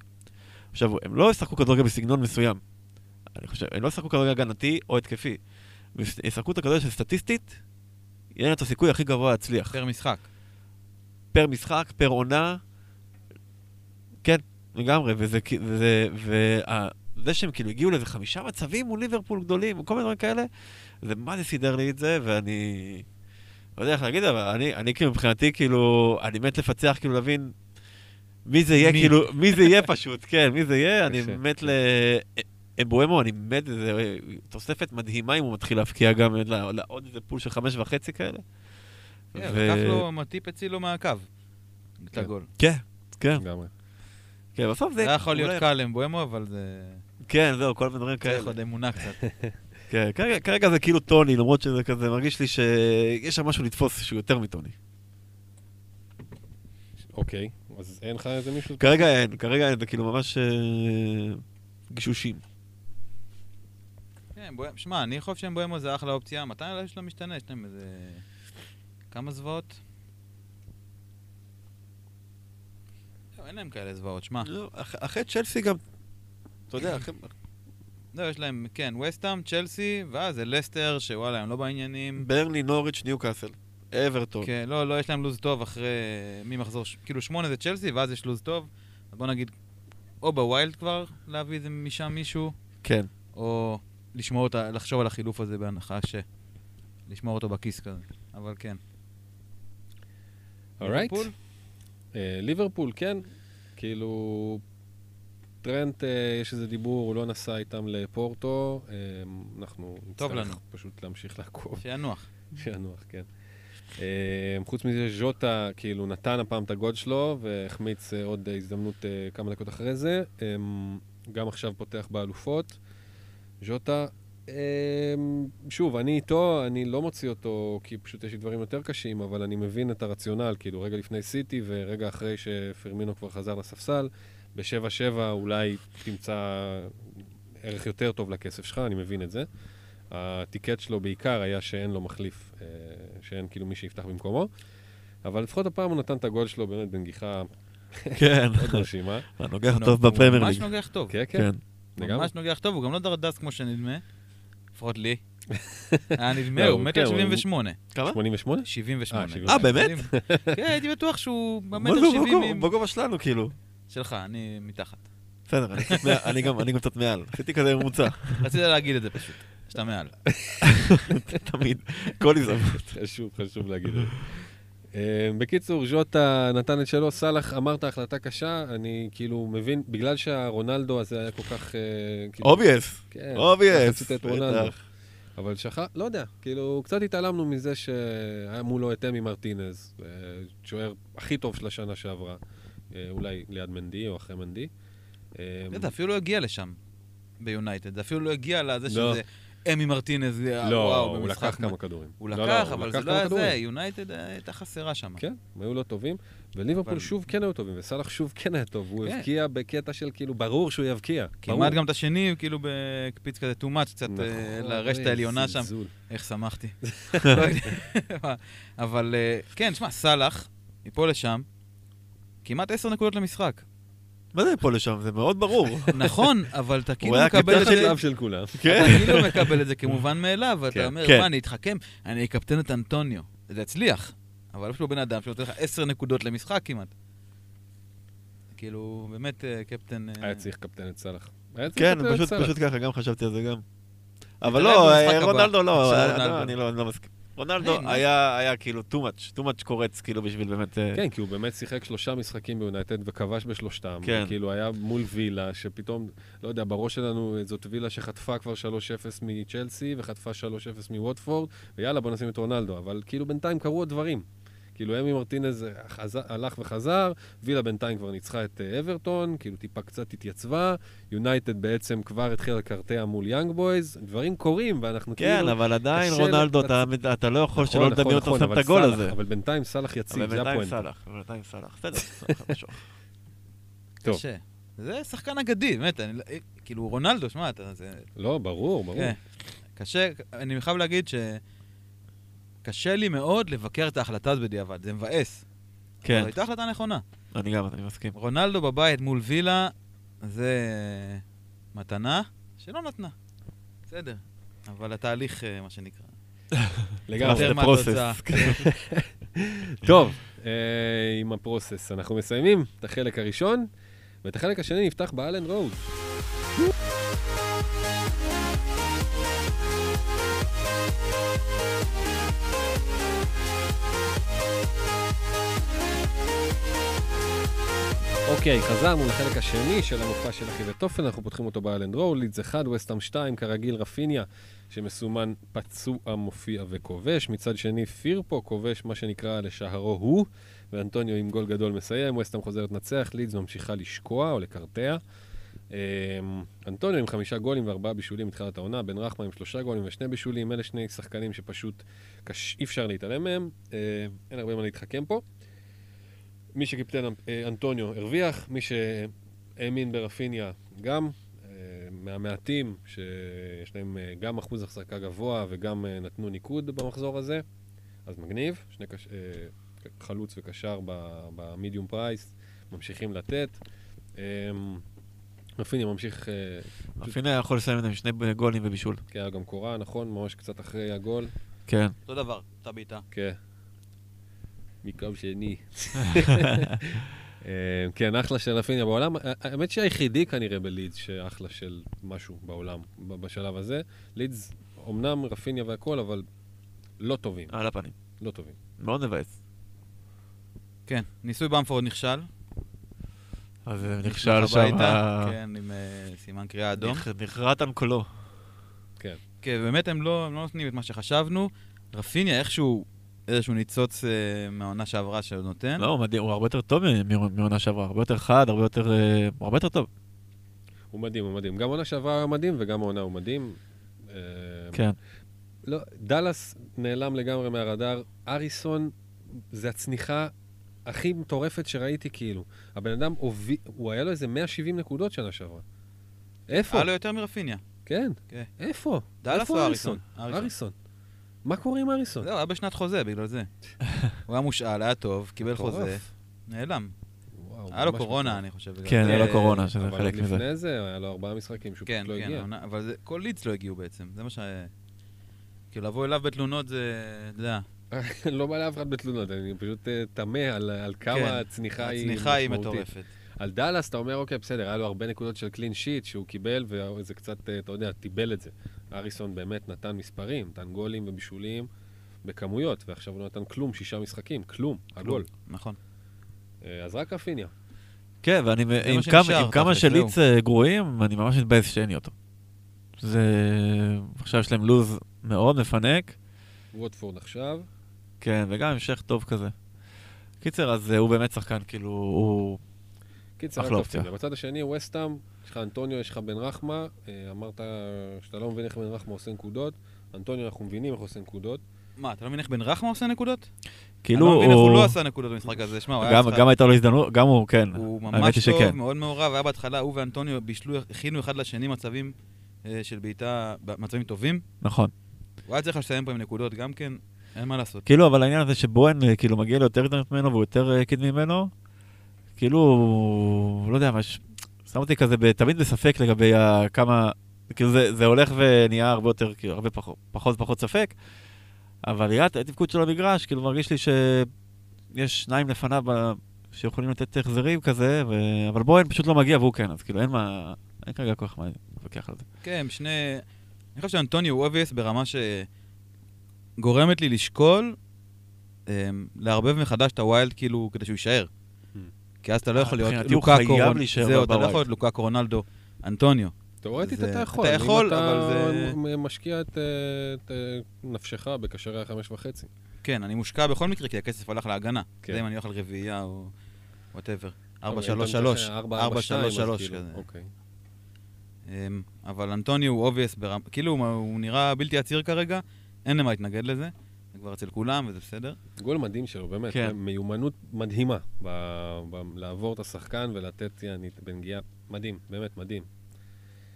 עכשיו, הם לא ישחקו כדורגל בסגנון מסוים. אני חושב, הם לא ישחקו כדורגל הגנתי או התקפי. הם ישחקו את הכדורגל שסטטיסטית, יהיה להם את הסיכוי הכי גבוה להצליח.
פר משחק.
פר משחק, פר עונה. כן, לגמרי, וזה, וזה, וה- זה שהם כאילו הגיעו לאיזה חמישה מצבים מול ליברפול גדולים, וכל מיני דברים כאלה, זה מה זה סידר לי את זה, ואני... לא יודע איך להגיד, אבל אני, אני כאילו מבחינתי, כאילו, אני מת לפצח, כאילו להבין מי זה יהיה,
מי?
כאילו, מי זה יהיה פשוט, [laughs] כן, מי זה יהיה, אני. מת ל... אמבואמו, אני מת, זה תוספת מדהימה אם הוא מתחיל להבקיע גם לעוד איזה פול של חמש וחצי כאלה.
כן, לקח לו, מטיפ הציל לו מהקו. את
כן.
הגול.
כן, כן,
לגמרי.
כן, בסוף זה...
זה יכול להיות קל למבואמו, אבל זה...
כן, זהו, כל מיני דברים
צריך
כאלה.
עוד אמונה קצת. [laughs]
כן, כרגע, כרגע זה כאילו טוני, למרות שזה כזה, מרגיש לי שיש שם משהו לתפוס שהוא יותר מטוני.
אוקיי, אז אין לך איזה מישהו?
כרגע אין, כרגע אין, זה כאילו ממש אה, גישושים.
כן, בואם- שמע, אני חושב שאמבואמו זה אחלה אופציה. מתי יש לו משתנה? יש להם איזה... כמה זוועות? לא, אין להם כאלה זוועות, שמע.
לא, אח- אחרי צ'לסי גם, אתה יודע, [clears throat] אחרי...
לא, יש להם, כן, וסטאם, צ'לסי, ואז זה לסטר, שוואלה, הם לא בעניינים.
ברני, נוריץ', ניוקאסל, אברטון.
כן, לא, לא, יש להם לוז טוב אחרי... ממחזור... ש- כאילו, שמונה זה צ'לסי, ואז יש לוז טוב. אז בוא נגיד, או ב wild כבר, להביא איזה משם מישהו,
כן.
או לשמור אותה, לחשוב על החילוף הזה בהנחה ש... לשמור אותו בכיס כזה. אבל כן.
alright.
ליברפול?
ליברפול, כן. כאילו, טרנט, אה, יש איזה דיבור, הוא לא נסע איתם לפורטו. אה, אנחנו נצטרך. פשוט להמשיך לעקוב.
שינוח.
שינוח, כן. אה, חוץ מזה, ז'וטה כאילו נתן הפעם את הגול שלו, והחמיץ עוד הזדמנות כמה דקות אחרי זה. גם עכשיו פותח באלופות. ז'וטה, שוב, אני איתו, אני לא מוציא אותו כי פשוט יש לי דברים יותר קשים, אבל אני מבין את הרציונל, כאילו רגע לפני סיטי ורגע אחרי שפרמינו כבר חזר לספסל, ב-7-7 אולי תמצא ערך יותר טוב לכסף שלך, אני מבין את זה. הטיקט שלו בעיקר היה שאין לו מחליף, אה, שאין כאילו מי שיפתח במקומו. אבל לפחות הפעם הוא נתן את הגול שלו באמת בנגיחה
כן,
מאוד מרשימה. [laughs]
הנוגח
הוא
טוב בפרמייר
ממש
ליג.
נוגח טוב.
כן, כן,
כן.
ממש נוגח טוב, הוא גם לא דרדס כמו שנדמה. לפחות לי. [laughs] היה נדמה,
לא,
הוא מטר
כן, הוא-
78.
כמה?
88?
78.
אה, 78.
אה, באמת? [laughs]
כן, הייתי בטוח שהוא במטר
זה, הוא
70
בגובה-
עם...
בגובה שלנו, כאילו.
שלך, אני מתחת.
בסדר, אני גם אני גם קצת מעל. עשיתי כזה ממוצע,
רציתי להגיד את זה פשוט, שאתה מעל.
תמיד. כל הזדמנות.
חשוב, חשוב להגיד את זה. אה, בקיצור, ז'וטה נתן את שלו, סאלח אמרת החלטה קשה, אני כאילו מבין, בגלל שהרונלדו הזה היה כל כך... אה, כאילו-
obvious.
כן,
obvious.
רצית את רונלדו. אבל שכח, לא יודע, כאילו, קצת התעלמנו מזה שהיה מולו את אמי מרטינז, אה, שוער הכי טוב של השנה שעברה, אולי ליד מנדי או אחרי מנדי. אה,
זה אפילו לא הגיע לשם, ביונייטד. זה אפילו לא הגיע לזה
לא.
שזה אמי מרטינז,
לא,
וואו,
הוא. לקח כמה כדורים.
הוא
לא,
לקח,
לא,
אבל
לקח
זה לא היה. זה, יונייטד אה, הייתה חסרה שם.
כן, הם היו לא טובים, וליברפול
אבל-
שוב כן היו טובים, וסאלח שוב כן היה טוב, הוא
כן.
הבקיע בקטע של כאילו, ברור שהוא יבקיע.
כמעט. גם את השני, כאילו בהקפיץ כזה too much, קצת אה,
נכון,
לרשת העליונה שם. איך שמחתי. לא. [laughs] [laughs] אבל אה, כן, שמע, סאלח, מפה לשם, כמעט עשר נקודות למשחק.
מה זה פה לשם? זה מאוד ברור. [laughs]
נכון, אבל אתה כאילו
היה
מקבל את זה...
לאו של כולם.
כן.
אתה כאילו מקבל את זה כמובן [laughs] מאליו, ואתה
כן.
אומר,
כן.
מה, אני אתחכם, אני אקפטן את אנטוניו. זה יצליח, אבל יש לו בן אדם שנותן לך עשר נקודות למשחק כמעט. כאילו, באמת אה, קפטן... אה,
היה צריך לקפטן את סאלח. היה
כן, פשוט ככה, גם חשבתי על זה גם. אבל לא, אה. רונלדו לא,
של רונלדו.
לא, אני לא אני לא מסכים. רונלדו? היה היה כאילו too much, too much קורץ, כאילו בשביל באמת... אה,
כן, כי הוא באמת שיחק שלושה משחקים ביונייטד וכבש בשלושתם.
כן.
כאילו היה מול וילה, שפתאום, לא יודע, בראש שלנו זאת וילה שחטפה כבר 3-0 מצ'לסי וחטפה 3-0 מווטפורד, ויאללה, בוא נשים את רונלדו. אבל כאילו בינתיים קרו עוד דברים. כאילו אמי מרטינז חזר, הלך וחזר, וילה בינתיים כבר ניצחה את אה, אברטון, כאילו טיפה קצת התייצבה, יונייטד בעצם כבר התחילה לקרטע מול יאנג בויז, דברים קורים ואנחנו
כן,
כאילו...
אבל עדיין רונלדו,
לצ-
אתה- אתה לא יכול
נכון,
שלא
נכון,
לדמיין אותו
נכון,
שם את
אבל
הגול הזה.
אבל בינתיים סאלח יציב,
אבל
זה
בינתיים. סאלח, אבל בינתיים סאלח. בסדר, סאלח, משהו.
טוב.
קשה. זה שחקן אגדי, באמת, אני, לא- אה, כאילו רונלדו, שמע, אתה, זה...
לא, ברור, ברור.
כן. קשה, אני חייב להגיד ש... קשה לי מאוד לבקר את ההחלטה הזאת בדיעבד, זה מבאס.
כן,
אבל הייתה החלטה נכונה.
אני גם, אני מסכים.
רונלדו בבית מול וילה, זה מתנה שלא נתנה. בסדר. אבל התהליך, אה, מה שנקרא. [laughs]
לגמרי.
זה. פרוסס. [laughs]
טוב, אה, עם הפרוסס אנחנו מסיימים את החלק הראשון, ואת החלק השני נפתח באלן רוד. אוקיי, חזרנו לחלק השני של המופע של אחי ותופן, אנחנו פותחים אותו באלנד רול, לידס 1, וסטאם 2, כרגיל רפיניה, שמסומן פצוע, מופיע וכובש. מצד שני, פירפו כובש, מה שנקרא לשערו הוא, ואנטוניו עם גול גדול מסיים, וסטאם חוזרת לנצח, לידס ממשיכה לשקוע או לקרטע. אמ, אנטוניו עם חמישה גולים וארבעה בישולים מתחילת העונה, בן רחמה עם שלושה גולים ושני בישולים, אלה שני שחקנים שפשוט קש... אי אפשר להתעלם מהם, אה, אין הרבה מה להתחכם פה. מי שקיפטן אה, אנטוניו הרוויח, מי שהאמין ברפיניה גם, אה, מהמעטים שיש להם אה, גם אחוז החזקה גבוה וגם נתנו ניקוד במחזור הזה, אז מגניב, שני קש... חלוץ וקשר במדיום פרייס, ממשיכים לתת. אה, רפיניה ממשיך,
רפיניה יכול לסיים את זה עם שני גולים ובישול.
כי היה גם קורה, נכון? ממש קצת אחרי הגול.
כן.
אותו דבר, אתה בעיטה.
כן. מקו שני. [laughs] אה, כן, אחלה של רפיניה בעולם. אה, האמת שהיחידי כנראה בלידס שאחלה של משהו בעולם בשלב הזה. לידס, אמנם רפיניה והכל, אבל לא טובים.
על הפנים.
לא טובים.
מאוד מבאס.
כן, ניסוי במפורד נכשל.
אז נכשל שם,
כן, עם אה, סימן קריאה אדום.
נחרט על קולו.
כן.
כן, באמת הם לא, הם לא נותנים את מה שחשבנו. רפיניה איכשהו, איזשהו ניצוץ אה, מהעונה שעברה שהוא נותן.
לא, הוא מדהים, הוא הרבה יותר טוב מ- מ- מעונה שעברה, הרבה יותר חד, הרבה יותר... אה, הוא הרבה יותר טוב.
הוא מדהים, הוא מדהים. גם עונה שעברה היה מדהים וגם העונה הוא מדהים. אה,
כן.
לא, דאלאס נעלם לגמרי מהרדאר. אריסון זה הצניחה הכי מטורפת שראיתי, כאילו. הבן אדם הוביל, הוא היה לו איזה 170 נקודות שנה שעברה. איפה?
היה לו יותר מרפיניה.
כן.
כן.
איפה?
דאלאס או אריסון?
אריסון. מה קורה עם אריסון?
זהו, היה בשנת חוזה בגלל זה. הוא היה מושאל, היה טוב, קיבל. חוזה, נעלם. היה לו קורונה. אני חושב.
כן. היה לו קורונה, שזה
אבל
חלק מזה.
לפני זה היה לו ארבעה משחקים שהוא
כן,
פשוט לא
כן,
הגיע.
העונה- אבל זה- כל לידס לא הגיעו בעצם, זה מה ש... כאילו, לבוא אליו בתלונות זה, אתה יודע, [laughs]
לא בא לאף אחד בתלונות, אני פשוט אה, תמה על על כמה
כן,
הצניחה היא
הצניחה היא
משמעותית.
מטורפת.
על דאלאס אתה אומר, אוקיי, בסדר, היה לו הרבה נקודות של קלין שיט שהוא קיבל, וזה קצת, אה, אתה יודע, טיבל את זה. אריסון באמת נתן מספרים, נתן גולים ובישולים בכמויות, ועכשיו הוא לא נתן כלום, שישה משחקים, כלום, הגול.
נכון.
אה, אז רק רפיניה.
כן, ואני, עם
שנשאר,
כמה, עם כמה שליץ אה, גרועים, אני ממש מתבאס שאין לי אותו. זה... עכשיו יש להם לוז מאוד מפנק,
ווטפורד עכשיו.
כן, וגם המשך טוב כזה. קיצר, אז אה, הוא באמת שחקן, כאילו, הוא...
קיצר,
אחלה אופציה.
בצד השני, ווסטאם, יש לך אנטוניו, יש לך בן רחמה. אה, אמרת שאתה לא מבין איך בן רחמה עושה נקודות. אנטוניו, אנחנו מבינים איך הוא עושה נקודות.
מה, אתה לא מבין איך בן רחמה עושה נקודות?
כאילו,
אני לא מבין איך הוא
הוא...
לא עשה נקודות במשחק הזה. שמע, הוא היה
גם,
צריך-
גם הייתה לו הזדמנות, גם הוא, כן.
הוא ממש טוב. מאוד מעורב, היה בהתחלה, הוא ואנטוניו בישלו, הכינו אחד לשני מצבים אה, של בעיטה, מצבים טובים.
נכון.
הוא היה צריך לסיים פה עם נקודות גם כן, אין מה לעשות.
כאילו, אבל העניין הזה שבוהן, אה, כאילו, מגיע לו יותר הזדמנות ממנו והוא יותר קדמי ממנו, כאילו, לא יודע, מש... שם אותי כזה תמיד בספק לגבי כמה, כאילו זה, זה הולך ונהיה הרבה יותר, כאילו, הרבה פחות, פחות ופחות ספק, אבל ראיית התפקוד שלו במגרש, כאילו, מרגיש לי שיש שניים לפניו שיכולים לתת החזרים כזה, ו... אבל בוהן פשוט לא מגיע והוא כן, אז כאילו, אין מה, אין כרגע כל כך מה להתווכח על זה.
כן, שני... אני חושב שאנטוניו הוא obvious ברמה שגורמת לי לשקול אמ, לערבב מחדש את ה wild כאילו כדי שהוא יישאר. כי אז אתה לא
אה,
יכול להיות לוקאקו, זהו, אתה לא. יכול להיות לוקאקו, רונלדו, אנטוניו.
תאורטית אתה יכול.
אתה יכול,
אם אתה
אבל זה-
מ- משקיע את, נפשך בקשרי החמש וחצי.
כן, אני מושקע בכל מקרה, כי הכסף הלך להגנה.
כן.
זה אם אני הולך על רביעייה או whatever.
אבל
4-3-3.
אם אתה משחק 4-4-2,
4-3-3
אז כאילו,
כזה.
אוקיי.
אמ, אבל אנטוניו הוא obvious ברמה, כאילו הוא נראה בלתי עציר כרגע, אין למה להתנגד לזה. זה כבר אצל כולם, וזה בסדר.
גול מדהים שלו, באמת.
כן.
מיומנות מדהימה ב- ב- לעבור את השחקן ולתת יענית בנגיעה. מדהים, באמת מדהים.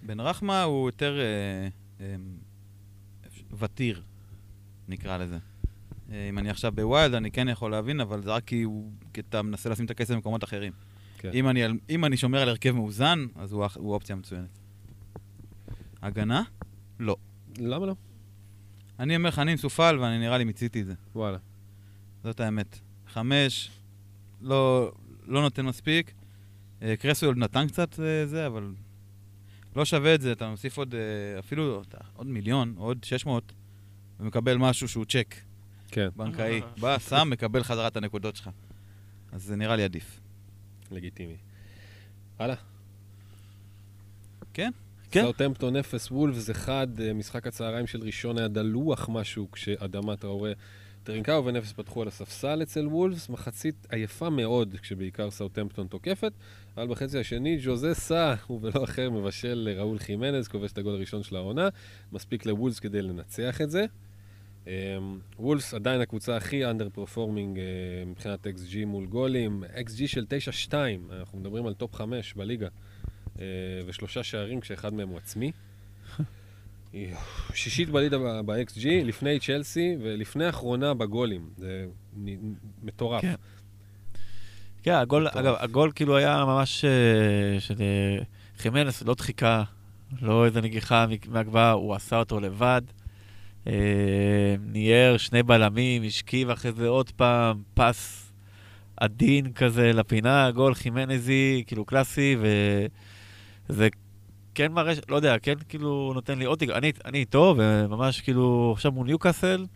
בן רחמה הוא יותר אה, אה, ותיר, נקרא לזה. אה, אם אני עכשיו בווילד, אני כן יכול להבין, אבל זה רק כי, הוא, כי אתה מנסה לשים את הכסף במקומות אחרים.
כן.
אם, אני, אם אני שומר על הרכב מאוזן, אז הוא, הוא אופציה מצוינת. הגנה? לא.
למה לא?
אני אומר לך, אני מסופל ואני נראה לי מיציתי את זה.
וואלה.
זאת האמת. חמש, לא, לא נותן מספיק. אה, קרסו עוד נתן קצת אה, זה, אבל לא שווה את זה. אתה מוסיף עוד, אה, אפילו עוד מיליון, עוד 600, ומקבל משהו שהוא צ'ק
כן,
בנקאי. [laughs] בא, שם, מקבל חזרה את הנקודות שלך. אז זה נראה לי עדיף.
לגיטימי. הלאה.
כן?
כן.
סאוטהמפטון 0, וולפס 1, אה, משחק הצהריים של ראשון היה דלוח משהו כשאדמה טראורי טרינקאו ונבס פתחו על הספסל אצל וולפס, מחצית עייפה מאוד כשבעיקר סאוטהמפטון תוקפת, אבל בחצי השני ז'וזה סא, הוא ולא אחר, מבשל לראול חימנז, כובש את הגול הראשון של העונה, מספיק לוולפס כדי לנצח את זה. אה, וולפס עדיין הקבוצה הכי underperforming אה, מבחינת XG מול גולים, XG של 9-2, אנחנו מדברים על top 5 בליגה. אה, ושלושה שערים כשאחד מהם הוא עצמי. שישית בליגה ב-XG, לפני צ'לסי ולפני האחרונה בגולים. זה מטורף.
כן. כן, הגול. אגב, הגול כאילו היה ממש אה, של חימנס, לא דחיקה, לא איזה נגיחה מהגבהה, הוא עשה אותו לבד. אה, ניער שני בלמים, השכיב אחרי זה עוד פעם, פס עדין כזה לפינה, גול חימנזי, כאילו קלאסי, וזה כן מראה, ש- לא יודע, כן כאילו נותן לי עוד תקווה. אני, אני איתו, וממש כאילו, עכשיו מול ניוקאסל,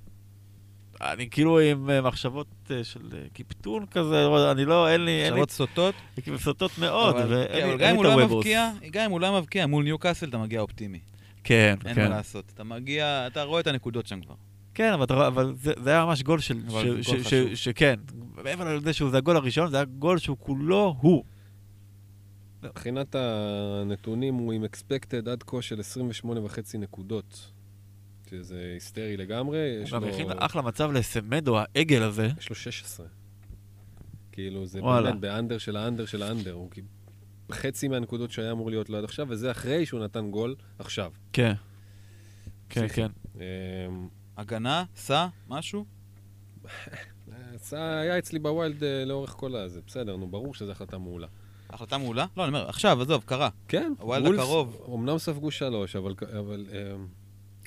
אני כאילו עם אה, מחשבות אה, של אה, קיפטון כזה, לא אני לא, אין לי, אין
שרות סוטות.
כאילו סוטות מאוד, ואין
כן,
לי אין את
לא
הוובוס.
גם אם הוא לא מבקיע, מול ניוקאסל אתה מגיע אופטימי.
כן,
אין
כן.
מה לעשות. אתה מגיע, אתה רואה את הנקודות שם כבר.
כן, אבל, אבל זה, זה היה ממש גול של... ש,
זה
ש,
חשוב.
ש, שכן, מעבר לזה שזה הגול הראשון, זה היה גול שהוא כולו הוא.
מבחינת הנתונים הוא עם expected עד כה של 28 וחצי נקודות, שזה היסטרי לגמרי. יש
גם
לו-
הכין אחלה מצב לסמדו, העגל הזה.
יש לו 16. כאילו, זה. באמת באנדר של האנדר של האנדר. הוא כאילו חצי מהנקודות שהיה אמור להיות לו עד עכשיו, וזה אחרי שהוא נתן גול עכשיו.
כן. כן. כן.
אמ,
הגנה, סע, משהו? [laughs]
סע היה אצלי בווילד אה, לאורך כל הזה, בסדר, נו, ברור שזו החלטה מעולה.
החלטה מעולה? לא, אני אומר, עכשיו, עזוב, קרה.
כן, וולפס
הקרוב.
אמנם ספגו שלוש, אבל, אבל אמ,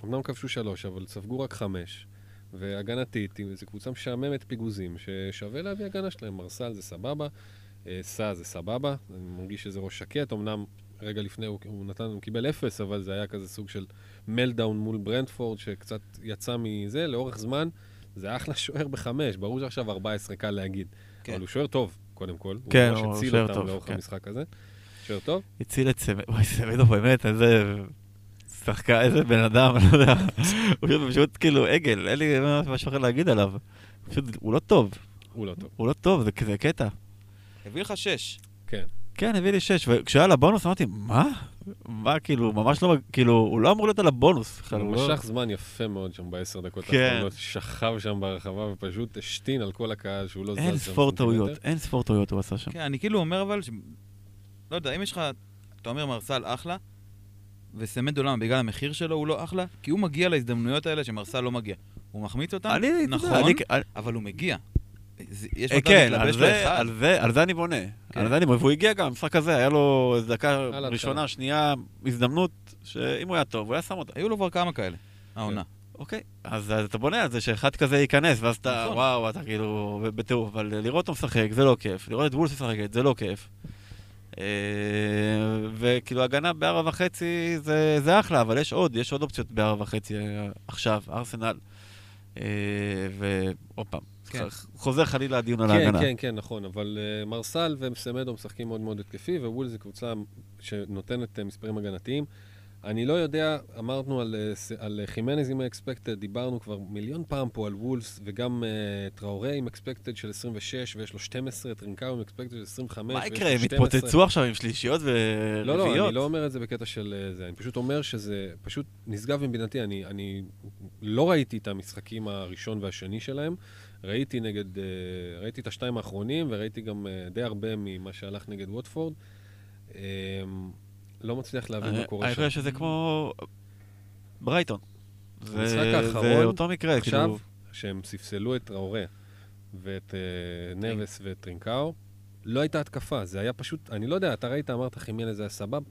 אמנם כבשו שלוש, אבל ספגו רק חמש. והגנתית, זו קבוצה משעממת פיגוזים, ששווה להביא הגנה שלהם. מרסל זה סבבה, אה, סע זה סבבה, אני מרגיש שזה ראש שקט, אמנם רגע לפני הוא, הוא נתן, הוא קיבל אפס, אבל זה היה כזה סוג של מלדאון מול ברנדפורד, שקצת יצא מזה, לאורך זמן, זה אחלה שוער בחמש, ברור שעכשיו 14 קל להגיד,
כן.
אבל הוא שוער טוב, קודם כל.
כן,
הוא ממש הציל אותם
טוב,
לאורך
כן.
המשחק הזה. שוער טוב?
הציל את סמדו, וואי, סמדו באמת, איזה... שחקן, איזה בן אדם, לא יודע. הוא פשוט- פשוט כאילו עגל, אין לי משהו אחר להגיד עליו. פשוט, הוא לא טוב.
הוא לא טוב.
הוא לא טוב, זה כזה קטע.
הביא לך שש.
כן.
כן, הביא לי שש, וכשהיה על הבונוס אמרתי, מה? מה, כאילו, ממש לא, כאילו, הוא לא אמור להיות על הבונוס. בכלל,
הוא
לא-
משך זמן יפה מאוד שם בעשר דקות
כן.
האחרונות, שכב שם ברחבה ופשוט השתין על כל הקהל שהוא לא זז שם
אין ספור. טעויות, אין ספור טעויות הוא עשה שם.
כן, אני כאילו אומר אבל. לא יודע, אם יש לך, אתה אומר מרסל אחלה, וסמדו למה? בגלל המחיר שלו הוא לא אחלה? כי הוא מגיע להזדמנויות האלה שמרסל לא מגיע. הוא מחמיץ אותן,
יודע,
נכון, אבל הוא מגיע. יש
אה,
מצב
כן,
להתלבש
על
לו
זה-
אחד.
על זה- אני בונה.
כן.
על זה אני בונה, והוא הגיע גם במשחק הזה, היה לו דקה. ראשונה, שנייה, הזדמנות, שאם הוא היה טוב, הוא היה שם אותה.
היו לו כבר כמה כאלה, העונה.
אוקיי, אז אז אתה בונה על זה שאחד כזה ייכנס, ואז אתה,
נכון.
וואו, אתה כאילו בטירוף, אבל לראות אותו משחק זה לא כיף, לראות את וולס משחקת זה לא כיף. אה, וכאילו הגנה בארבע וחצי זה, זה אחלה, אבל יש עוד, יש עוד אופציות בארבע וחצי אה, עכשיו, ארסנל. ועוד פעם,
כן.
חוזר חלילה הדיון על
כן,
ההגנה.
כן, כן, נכון, אבל אה, מרסל וסמדו משחקים מאוד מאוד התקפי, ווול זו קבוצה שנותנת אה, מספרים הגנתיים. אני לא יודע, אמרנו על, ס- על חימנז עם ה expected, דיברנו כבר מיליון פעם פה על וולס, וגם אה, טראורי עם expected של 26, ויש לו 12, טרינקאו עם expected של 25,
מה יקרה, הם
12.
יתפוצצו עכשיו עם שלישיות
לא, לא,
ורביעיות?
אני לא אומר את זה בקטע של אה, זה, אני פשוט אומר שזה פשוט נשגב מבינתי. אני, אני לא ראיתי את המשחקים הראשון והשני שלהם, ראיתי נגד, אה, ראיתי את השתיים האחרונים, וראיתי גם אה, די הרבה ממה שהלך נגד ווטפורד. אה, לא מצליח להבין מה קורה
אני
שם.
חושב שזה כמו ברייטון. זה- אותו מקרה,
עכשיו,
כאילו...
שהם ספסלו את טראורה ואת אה, נבס ואת טרינקאו, לא הייתה התקפה, זה היה פשוט, אני לא יודע, אתה ראית, אמרת חימנז זה היה סבב,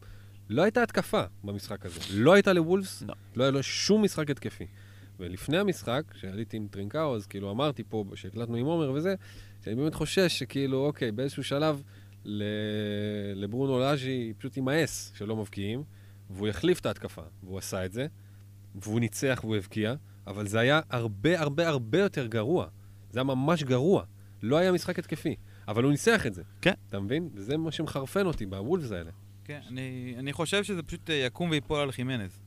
לא הייתה התקפה במשחק הזה. לא הייתה לוולפס,
לא.
לא היה לו שום משחק התקפי. ולפני המשחק, כשעליתי עם טרינקאו, אז כאילו אמרתי פה, שהקלטנו עם עומר וזה, שאני באמת חושש שכאילו, אוקיי, באיזשהו שלב ל... לברונו לאז'י פשוט יימאס שלא מבקיעים, והוא יחליף את ההתקפה, והוא עשה את זה, והוא ניצח והוא הבקיע, אבל זה היה הרבה הרבה הרבה יותר גרוע. זה היה ממש גרוע. לא היה משחק התקפי, אבל הוא ניצח את זה.
כן.
אתה מבין? וזה מה שמחרפן אותי בוולפס האלה.
כן, אני, אני חושב שזה פשוט אה, יקום ויפול על חימנז.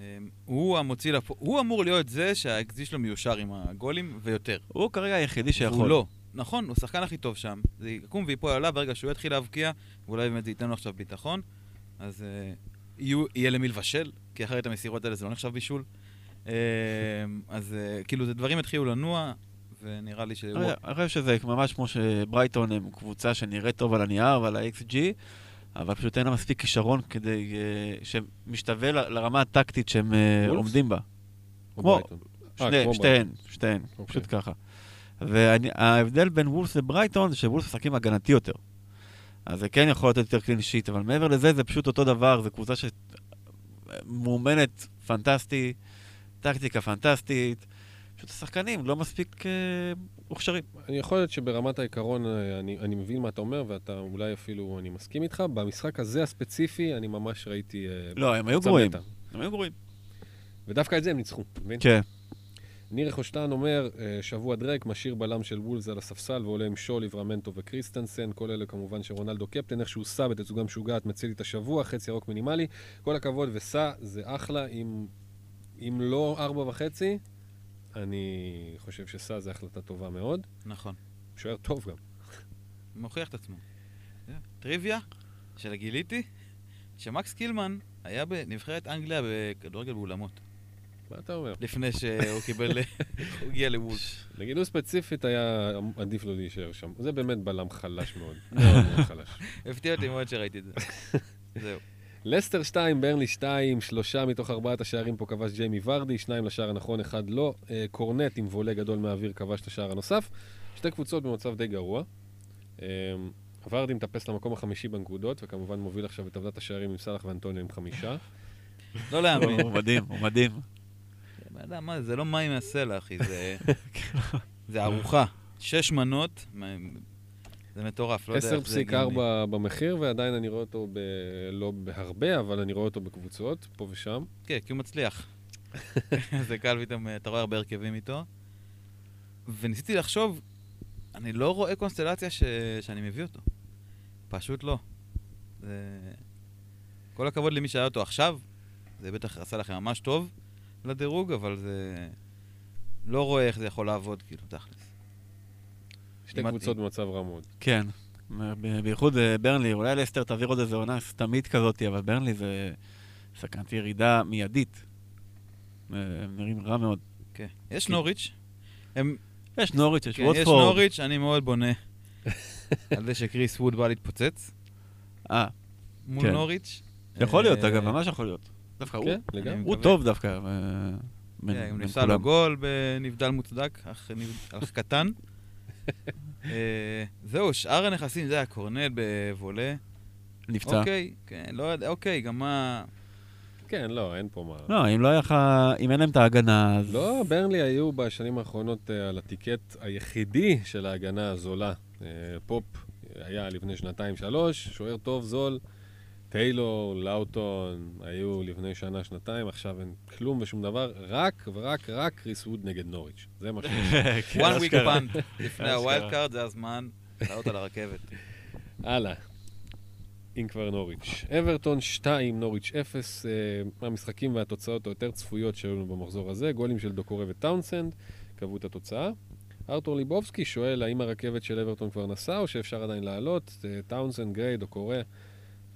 אה, הוא המוציא לפועל, הוא אמור להיות זה שהאקזי שלו מיושר עם הגולים ויותר.
הוא כרגע היחידי שיכול.
הוא לא. נכון, הוא השחקן הכי טוב שם. זה יקום ויפול עליו ברגע שהוא יתחיל להבקיע, ואולי באמת זה ייתן לו עכשיו ביטחון, אז אה, יהיו, יהיה למי לבשל, כי אחרת המסירות האלה זה לא נחשב בישול. אה, אז אה, כאילו, זה דברים התחילו לנוע, ונראה לי.
אני אני חושב שזה ממש כמו שברייטון הם קבוצה שנראית טוב על הנייר ועל ה-XG, אבל פשוט אין לה מספיק כישרון כדי... אה, שמשתווה ל- לרמה הטקטית שהם
וולפס?
עומדים בה. כמו-.
אה, כמו
שתיהן, שתיהן,
אוקיי.
פשוט ככה. וההבדל בין וולפס לברייטון זה שוולפס משחקים הגנתי יותר. אז זה כן יכול לתת יותר קלין שיט, אבל מעבר לזה זה פשוט אותו דבר, זו קבוצה שמאומנת פנטסטי, טקטיקה פנטסטית, פשוט השחקנים לא מספיק מוכשרים.
אני יכול להיות שברמת העיקרון, אה, אני, אני מבין מה אתה אומר, ואתה אולי אפילו, אני מסכים איתך. במשחק הזה הספציפי, אני ממש ראיתי... אה,
לא, הם היו גרועים. הם היו גרועים.
ודווקא את זה הם ניצחו, אתה מבין?
כן.
ניר רכושטן אומר, אה, שבוע דרק, משאיר בלם של וולס על הספסל ועולה עם שו, ליברמנטו וקריסטנסן. כל אלה כמובן שרונלדו קפטן, איך שהוא סע בתצוגה משוגעת, מציל את השבוע, חצי ירוק מינימלי. כל הכבוד, וסע זה אחלה. אם, אם לא ארבע וחצי, אני חושב שסע זה החלטה טובה מאוד.
נכון.
שוער טוב גם.
מוכיח את עצמו. זה, טריוויה, שגיליתי, שמקס קילמן היה בנבחרת אנגליה בכדורגל באולמות.
מה אתה אומר?
לפני שהוא קיבל, הוא הגיע לוולף.
לגילו ספציפית היה עדיף לו להישאר שם. זה באמת בלם חלש מאוד. מאוד [laughs] מאוד חלש.
הפתיע אותי מאוד שראיתי את זה. זהו.
לסטר 2, ברנלי 2, שלושה מתוך ארבעת השערים פה כבש ג'יימי ורדי, שניים לשער הנכון, אחד לא. אה, קורנט עם וולה גדול מהאוויר כבש את השער הנוסף. שתי קבוצות במצב די גרוע. אה, ורדי מטפס למקום החמישי בנקודות, וכמובן מוביל עכשיו את טבלת השערים עם סאלח ואנטוניו עם חמישה.
לא להאמין.
הוא מדהים, הוא מדהים.
לא יודע מה, זה לא מים מהסלע, אחי, זה... [laughs] זה ארוחה. שש מנות, זה מטורף, לא יודע איך זה הגיוני.
10.4 במחיר, ועדיין אני רואה אותו ב... לא בהרבה, אבל אני רואה אותו בקבוצות, פה ושם.
כן, כי הוא מצליח. [laughs] זה קל פתאום, אתה רואה הרבה הרכבים איתו. וניסיתי לחשוב, אני לא רואה קונסטלציה ש... שאני מביא אותו. פשוט לא. זה... כל הכבוד למי שהיה אותו עכשיו, זה בטח עשה לכם ממש טוב לדירוג, אבל זה... לא רואה איך זה יכול לעבוד, כאילו, תכלס.
שתי
אם-
קבוצות במצב רע מאוד.
כן. בייחוד אה, ברנלי, אולי לסטר תעביר עוד איזה עונה סתמית כזאת, אבל ברנלי זה סכנת ירידה מיידית. אה, הם נראים רע מאוד.
כן. יש נוריץ', הם...
יש נוריץ', יש
כן, יש
ווטפורד.
נוריץ', אני מאוד בונה [laughs] על זה שקריס ווד בא להתפוצץ
אה,
מול
כן.
נוריץ'.
יכול להיות,
אה,
אגב, ממש יכול להיות. דווקא הוא.
כן, לגמרי.
הוא. טוב דווקא. אה,
כן, הוא
בין
נפסל לו. גול בנבדל מוצדק, אך קטן. אה, זהו, שאר הנכסים, זה היה קורנל בוולה.
נפצע.
אוקיי, כן, לא יודע, אוקיי, גם מה...
כן, לא, אין פה מה.
לא, אם לא היה לך, אם אין להם את ההגנה, אז...
לא, ברנלי היו בשנים האחרונות אה, על הטיקט היחידי של ההגנה הזולה. אה, פופ היה לפני שנתיים-שלוש, שוער טוב, זול. טיילור, לאוטון, היו לפני שנה-שנתיים, עכשיו אין כלום ושום דבר, רק ורק רק קריס ווד נגד נוריץ'. זה מה שיש. [laughs]
כן,
one week punt לפני.
ה
wild card, זה הזמן לעלות על הרכבת.
הלאה. אם כבר נוריץ'. אברטון 2, נוריץ' 0, אה, המשחקים והתוצאות היותר צפויות שהיו לנו במחזור הזה, גולים של דוקורי וטאונסנד, קבעו את התוצאה. ארתור ליבובסקי שואל האם הרכבת של אברטון כבר נסעה או שאפשר עדיין לעלות, אה, טאונסנד, גריי, דוקורי.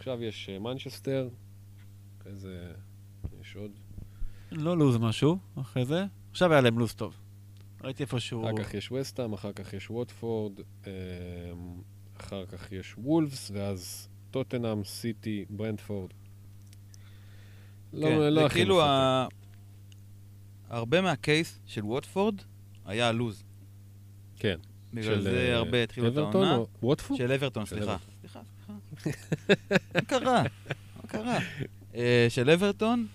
עכשיו יש אה, מנצ'סטר, אחרי זה יש עוד.
לא לוז משהו אחרי זה. עכשיו היה להם לוז טוב. ראיתי איפשהו...
אחר כך יש וסטאם, אחר כך יש ווטפורד, אה, אחר כך יש וולפס, ואז טוטנאם, סיטי, ברנדפורד. לא,
כן,
לא הכי
כאילו
מפתה.
ה... הרבה מהקייס של ווטפורד היה לוז.
כן.
בגלל
של,
זה
אה,
הרבה התחילו את העונה. של אברטון,
של. אברטון.
סליחה. מה קרה? מה קרה? אה, של אברטון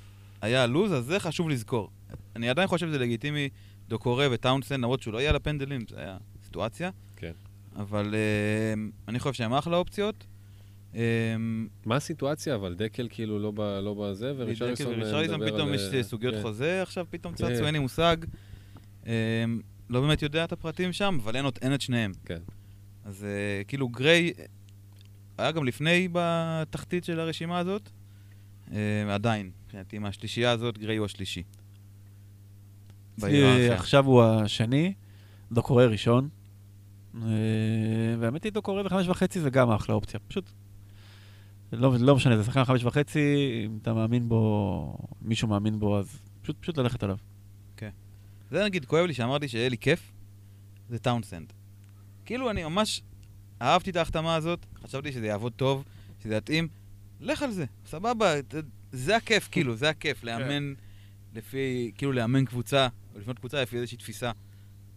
היה לוז, אז זה חשוב לזכור. אני עדיין חושב שזה לגיטימי, דוקורי וטאונסן, למרות שהוא לא היה לפנדלים, זה היה סיטואציה.
כן.
אבל אה, אני חושב שהם אחלה אופציות. אה,
מה הסיטואציה אבל? דקל כאילו לא, ב, לא בזה, ורישרליסון אה,
ורישרליסון
מדבר
פתאום
על...
יש סוגיות
כן.
חוזה, עכשיו פתאום
כן.
צצו, אין לי מושג. לא באמת יודע את הפרטים שם, אבל אין את שניהם.
כן.
אז כאילו גריי היה גם לפני בתחתית של הרשימה הזאת, אה, עדיין, מבחינתי מהשלישייה הזאת, גריי הוא השלישי.
עכשיו הוא השני, דוקורי ראשון. אה, והאמת היא, דוקורי בחמש וחצי זה גם אחלה אופציה. פשוט, לא, לא משנה, זה שחקן חמש וחצי, אם אתה מאמין בו, מישהו מאמין בו, אז פשוט, פשוט ללכת עליו.
זה נגיד כואב לי שאמרתי שיהיה לי כיף, זה טאונסנד. כאילו אני ממש אהבתי את ההחתמה הזאת, חשבתי שזה יעבוד טוב, שזה יתאים, לך על זה, סבבה, זה הכיף, כאילו, זה הכיף, לאמן לפי, כאילו לאמן קבוצה, או לבנות קבוצה לפי איזושהי תפיסה.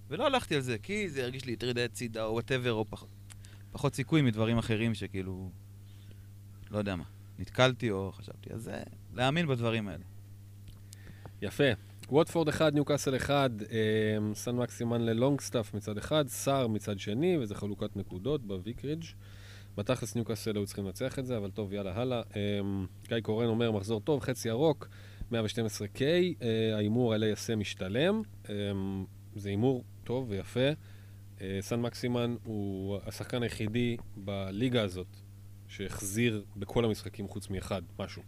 ולא הלכתי על זה, כי זה הרגיש לי יותר מדי הצידה, או whatever, או פחות, פחות סיכוי מדברים אחרים שכאילו, לא יודע מה, נתקלתי או חשבתי. אז זה, להאמין בדברים האלה.
יפה. ווטפורד 1, ניוקאסל 1, אה, סן מקסימן ללונגסטאף מצד אחד, סער מצד שני, וזה חלוקת נקודות בוויקרידג'. בתכלס ניוקאסל היו צריכים לנצח את זה, אבל טוב, יאללה, הלאה. אה, גיא קורן אומר, מחזור טוב, חצי ירוק, 112K, אה, ההימור על ASM משתלם. אה, זה הימור טוב ויפה. אה, סן מקסימן הוא השחקן היחידי בליגה הזאת שהחזיר בכל המשחקים חוץ מאחד, משהו.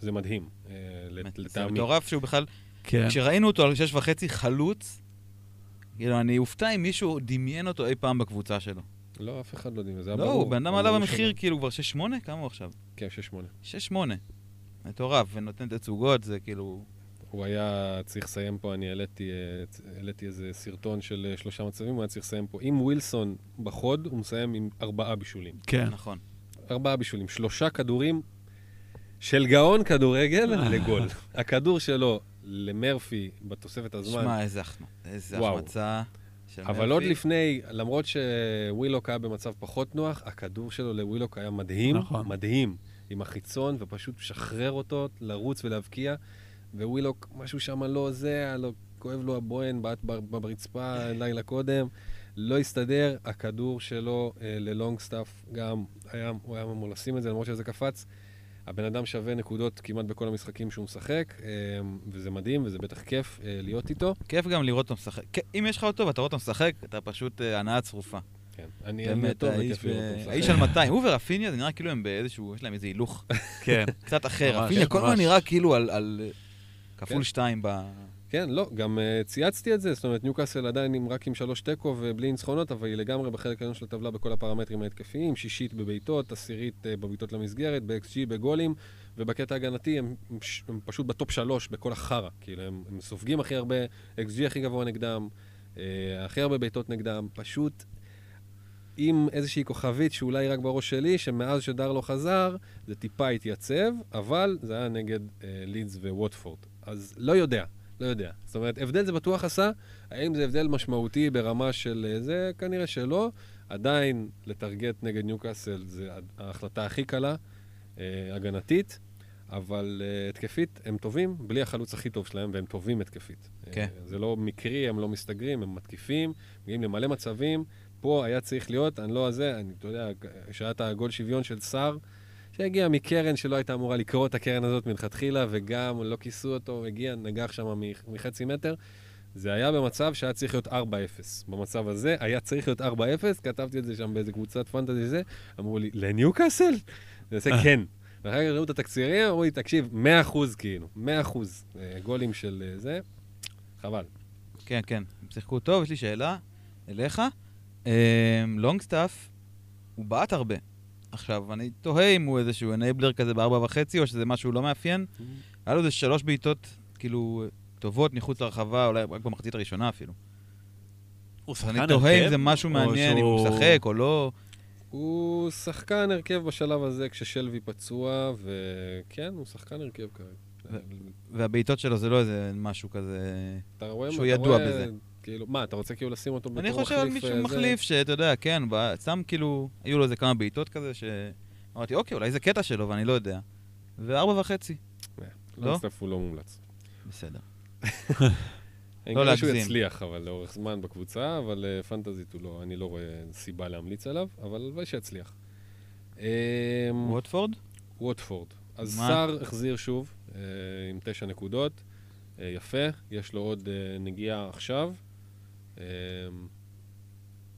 זה מדהים, אה,
זה. מטורף שהוא בכלל
כן.
כשראינו אותו על שש וחצי חלוץ, כאילו, אני אופתע אם מישהו דמיין אותו אי פעם בקבוצה שלו.
לא, אף אחד לא יודע, זה היה
לא,
ברור.
הוא בן אדם עלה. במחיר כאילו כבר 6-8? כמה הוא עכשיו?
כן, 6-8.
6-8. מטורף, ונותן תצוגות, זה כאילו...
הוא היה צריך לסיים פה, אני העליתי, אה, העליתי איזה סרטון של אה, שלושה מצבים, הוא היה צריך לסיים פה. אם ווילסון בחוד, הוא מסיים עם ארבעה בישולים.
כן.
נכון.
ארבעה בישולים. שלושה כדורים של גאון כדורגל
אה.
לגול. הכדור שלו למרפי בתוספת הזמן.
שמע, איזה החמצה. איזה. החמצה.
אבל עוד. לפני, למרות שווילוק היה במצב פחות נוח, הכדור שלו לווילוק היה מדהים,
נכון.
מדהים, עם החיצון, ופשוט משחרר אותו לרוץ ולהבקיע, ווילוק, משהו שם לא זה, לו, כואב לו הבוהן, בעט ברצפה לילה קודם, לא הסתדר, הכדור שלו אה, ללונגסטאף גם, היה, הוא היה אמור לשים את זה, למרות שזה קפץ. הבן אדם שווה נקודות כמעט בכל המשחקים שהוא משחק, אה, וזה מדהים, וזה בטח כיף אה, להיות איתו.
כיף גם לראות אותו משחק. כן, אם יש לך אותו ואתה רואה אותו משחק, אתה פשוט אה, הנאה צרופה.
כן, אני
באמת,
טוב וכיף לראות אותו משחק.
האיש על 200. הוא ורפיניה, זה נראה כאילו הם באיזשהו, יש להם איזה הילוך
כן.
קצת אחר. רפיניה כל הזמן. נראה כאילו על- אה, כפול
כן.
שתיים ב...
כן, לא, גם uh, צייצתי את זה, זאת אומרת, ניוקאסל עדיין עם, רק עם שלוש תיקו ובלי ניצחונות, אבל היא לגמרי בחלק העליון של הטבלה בכל הפרמטרים ההתקפיים, שישית בבעיטות, עשירית uh, בבעיטות למסגרת, ב-XG, בגולים, ובקטע ההגנתי הם, הם, ש- הם פשוט בטופ שלוש בכל החרא, כאילו, הם, הם סופגים הכי הרבה, XG הכי גבוה נגדם, uh, הכי הרבה בעיטות נגדם, פשוט עם איזושהי כוכבית שאולי רק בראש שלי, שמאז שדרלו חזר, זה טיפה התייצב, אבל זה היה נגד uh, לידס וווטפורד. אז לא יודע. לא יודע. זאת אומרת, הבדל זה בטוח עשה, האם זה הבדל משמעותי ברמה של אה, זה? כנראה שלא. עדיין, לטרגט נגד ניוקאסל זה ההחלטה הכי קלה, אה, הגנתית, אבל אה, התקפית הם טובים, בלי החלוץ הכי טוב שלהם, והם טובים התקפית.
כן.
זה לא מקרי, הם לא מסתגרים, הם מתקיפים, מגיעים למלא מצבים. פה היה צריך להיות, אני לא הזה, אני, אתה יודע, שהיה את הגול שוויון של סער, שהגיע מקרן שלא הייתה אמורה לקרוא את הקרן הזאת מלכתחילה, וגם לא כיסו אותו, הגיע, נגח שם מח- מחצי מטר, זה היה במצב שהיה צריך להיות 4-0. במצב הזה היה צריך להיות 4-0, כתבתי את זה שם באיזה קבוצת פנטזי זה, אמרו לי, לניוקאסל? אני עושה כן. ואחר כך ראו את התקצירים, אמרו לי, תקשיב, 100% כאילו, 100% אה, גולים של אה, זה, חבל.
כן, כן, הם שיחקו טוב, יש לי שאלה אליך. לונגסטאף, הוא בעט הרבה. עכשיו, אני תוהה אם הוא איזשהו אנייבלר כזה בארבע וחצי, או שזה משהו לא מאפיין. היה לו איזה שלוש בעיטות, כאילו, טובות מחוץ לרחבה, אולי רק במחצית הראשונה אפילו.
הוא שחקן
אני תוהה אם
הרכב,
זה משהו מעניין, אם הוא משחק או לא.
הוא שחקן הרכב בשלב הזה כששלוי פצוע, וכן, הוא שחקן הרכב כרגע.
והבעיטות שלו זה לא איזה משהו כזה... שהוא ידוע בזה.
כאילו, מה, אתה רוצה כאילו לשים אותו בתור
אני
מחליף?
חושב על מישהו
אה?
מחליף, שאתה יודע, כן, סתם כאילו, היו לו איזה כמה בעיטות כזה, שאמרתי, אוקיי, אולי זה קטע שלו ואני לא יודע. וארבע וחצי, לא?
לונסטאפ הוא לא מומלץ.
בסדר.
אני
לא
מקווה שהוא
להגזים.
יצליח, אבל לאורך זמן בקבוצה, אבל אה, פנטזית הוא לא, אני לא רואה סיבה להמליץ עליו, אבל הלוואי שיצליח. אמ,
ווטפורד?
ווטפורד. אז? סער החזיר שוב, אה, עם תשע נקודות. אה, יפה, יש לו עוד אה, נגיעה עכשיו. אה,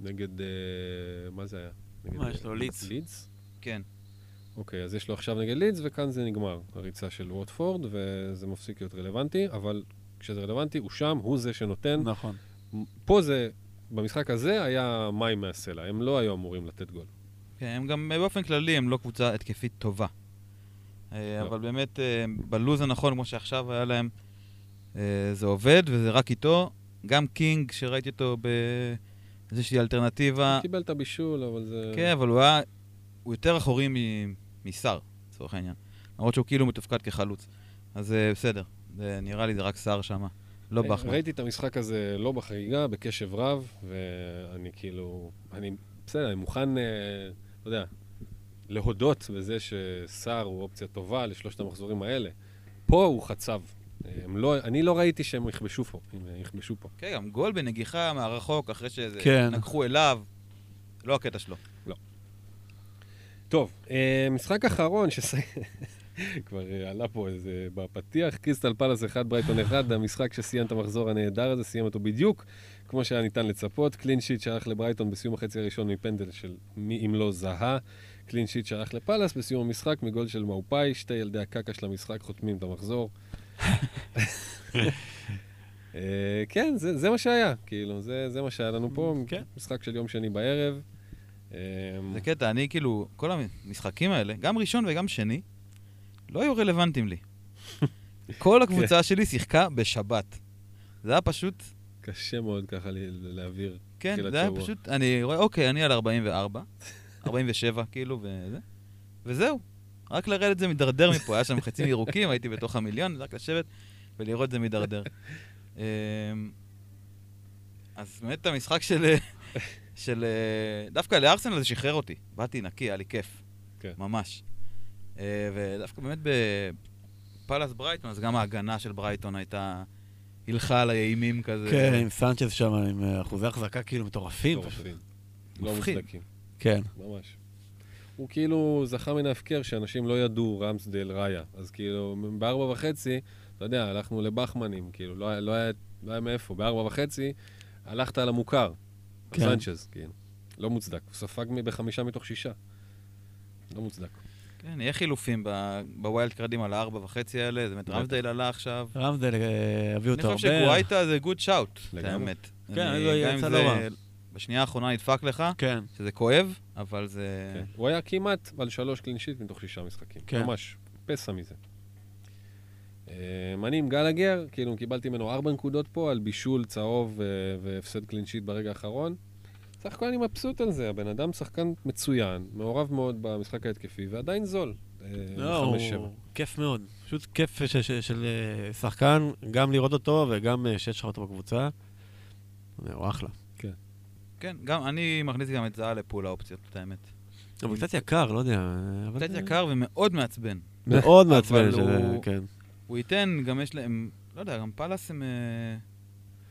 נגד, אה, מה זה היה?
מה,
אה,
יש לו? לידס?
לידס?
כן.
אוקיי, אז יש לו עכשיו נגד לידס, וכאן זה נגמר, הריצה של ווטפורד, וזה מפסיק להיות רלוונטי, אבל כשזה רלוונטי, הוא שם, הוא זה שנותן.
נכון.
פה זה, במשחק הזה היה מים מהסלע, הם לא היו אמורים לתת גול.
כן, הם גם אה, באופן כללי הם לא קבוצה התקפית טובה. אה,
לא.
אבל באמת, אה, בלוז הנכון, כמו שעכשיו היה להם, אה, זה עובד, וזה רק איתו. גם קינג, שראיתי אותו באיזושהי אלטרנטיבה,
הוא קיבל את הבישול, אבל זה...
כן, אבל הוא היה... הוא יותר אחורי מ- משר, לצורך העניין. למרות שהוא כאילו מתופקד כחלוץ. אז אה, בסדר, זה נראה לי זה רק שר שם, לא
אה,
בחמן.
ראיתי את המשחק הזה לא בחגיגה, בקשב רב, ואני כאילו... אני... בסדר, אני מוכן, אה, לא יודע, להודות בזה שסער הוא אופציה טובה לשלושת המחזורים האלה. פה הוא חצב. הם לא, אני לא ראיתי שהם יכבשו פה, הם יכבשו פה.
כן, גם גול בנגיחה מהרחוק, אחרי שזה...
כן.
נגחו אליו, לא הקטע שלו.
טוב, אה, משחק אחרון, שס... [laughs] כבר עלה פה איזה בפתיח, קריסטל פלאס 1, ברייטון 1, המשחק שסיים את המחזור הנהדר הזה, סיים אותו בדיוק, כמו שהיה ניתן לצפות. clean sheet שהלך לברייטון בסיום החצי הראשון מפנדל של מי אם לא זאהה. clean sheet שהלך לפלאס בסיום המשחק מגול של מופאי, שתי ילדי הקקה של המשחק חותמים את המחזור. אה, כן, זה, זה מה שהיה, כאילו, זה, זה מה שהיה לנו פה,
כן.
משחק של יום שני בערב. אה,
זה קטע, אני כאילו, כל המשחקים האלה, גם ראשון וגם שני, לא היו רלוונטיים לי. [laughs] כל הקבוצה שלי שיחקה בשבת. זה היה פשוט,
קשה מאוד ככה להעביר.
כן, זה היה. פשוט, אני רואה, אוקיי, אני על 44, 47 כאילו, וזה, וזהו. רק לרדת זה מידרדר מפה, היה שם חצים ירוקים, הייתי בתוך המיליון, רק לשבת ולראות זה מידרדר. אמ, אז באמת המשחק של... של... דווקא לארסנל זה שחרר אותי. באתי נקי, היה לי כיף.
כן.
ממש. אה, ודווקא באמת בפאלאס ברייטון, אז גם ההגנה של ברייטון הייתה... הילכה על האימים כזה.
כן, עם סנצ'ז שם, עם אחוזי החזקה כאילו מטורפים.
מטורפים. לא. מוצדקים,
כן.
ממש. הוא כאילו זכה מן ההפקר שאנשים לא ידעו רמסדל ראיה. אז כאילו, בארבע וחצי, אתה יודע, הלכנו לבכמנים, כאילו, לא, לא, היה, לא היה מאיפה. בארבע וחצי הלכת על המוכר,
כן.
סנצ'ז, כאילו. לא מוצדק. הוא ספג בחמישה מתוך שישה. לא מוצדק.
כן, יהיה חילופים ב wild card ים על הארבע וחצי האלה, זאת אומרת. רמסדייל עלה עכשיו.
רמסדל אה, הביאו
אני
אותו
חושב
הרבה.
שגוואיטה זה good shout,
לגמרי.
האמת.
כן,
אני-
יצא
זה
לא רע.
בשנייה האחרונה נדפק לך,
כן.
שזה כואב, אבל זה...
כן. הוא היה כמעט על שלוש clean sheet מתוך שישה משחקים.
כן.
ממש, פסע מזה. אני עם גלגר, כאילו קיבלתי ממנו ארבע נקודות פה על בישול, צהוב ו- והפסד clean sheet ברגע האחרון. סך הכל אני מבסוט על זה, הבן אדם שחקן מצוין, מעורב מאוד במשחק ההתקפי, ועדיין זול. אה,
לא. הוא כיף מאוד. פשוט כיף ש- ש- של אה, שחקן, גם לראות אותו וגם אה, שיש לך אותו בקבוצה. הוא אחלה.
כן, גם אני מכניס גם את זה לפול האופציות, את האמת.
אבל קצת יקר, לא יודע.
קצת יקר ומאוד מעצבן.
מאוד מעצבן. כן.
הוא ייתן, גם יש להם, לא יודע, גם פאלאס הם... אה,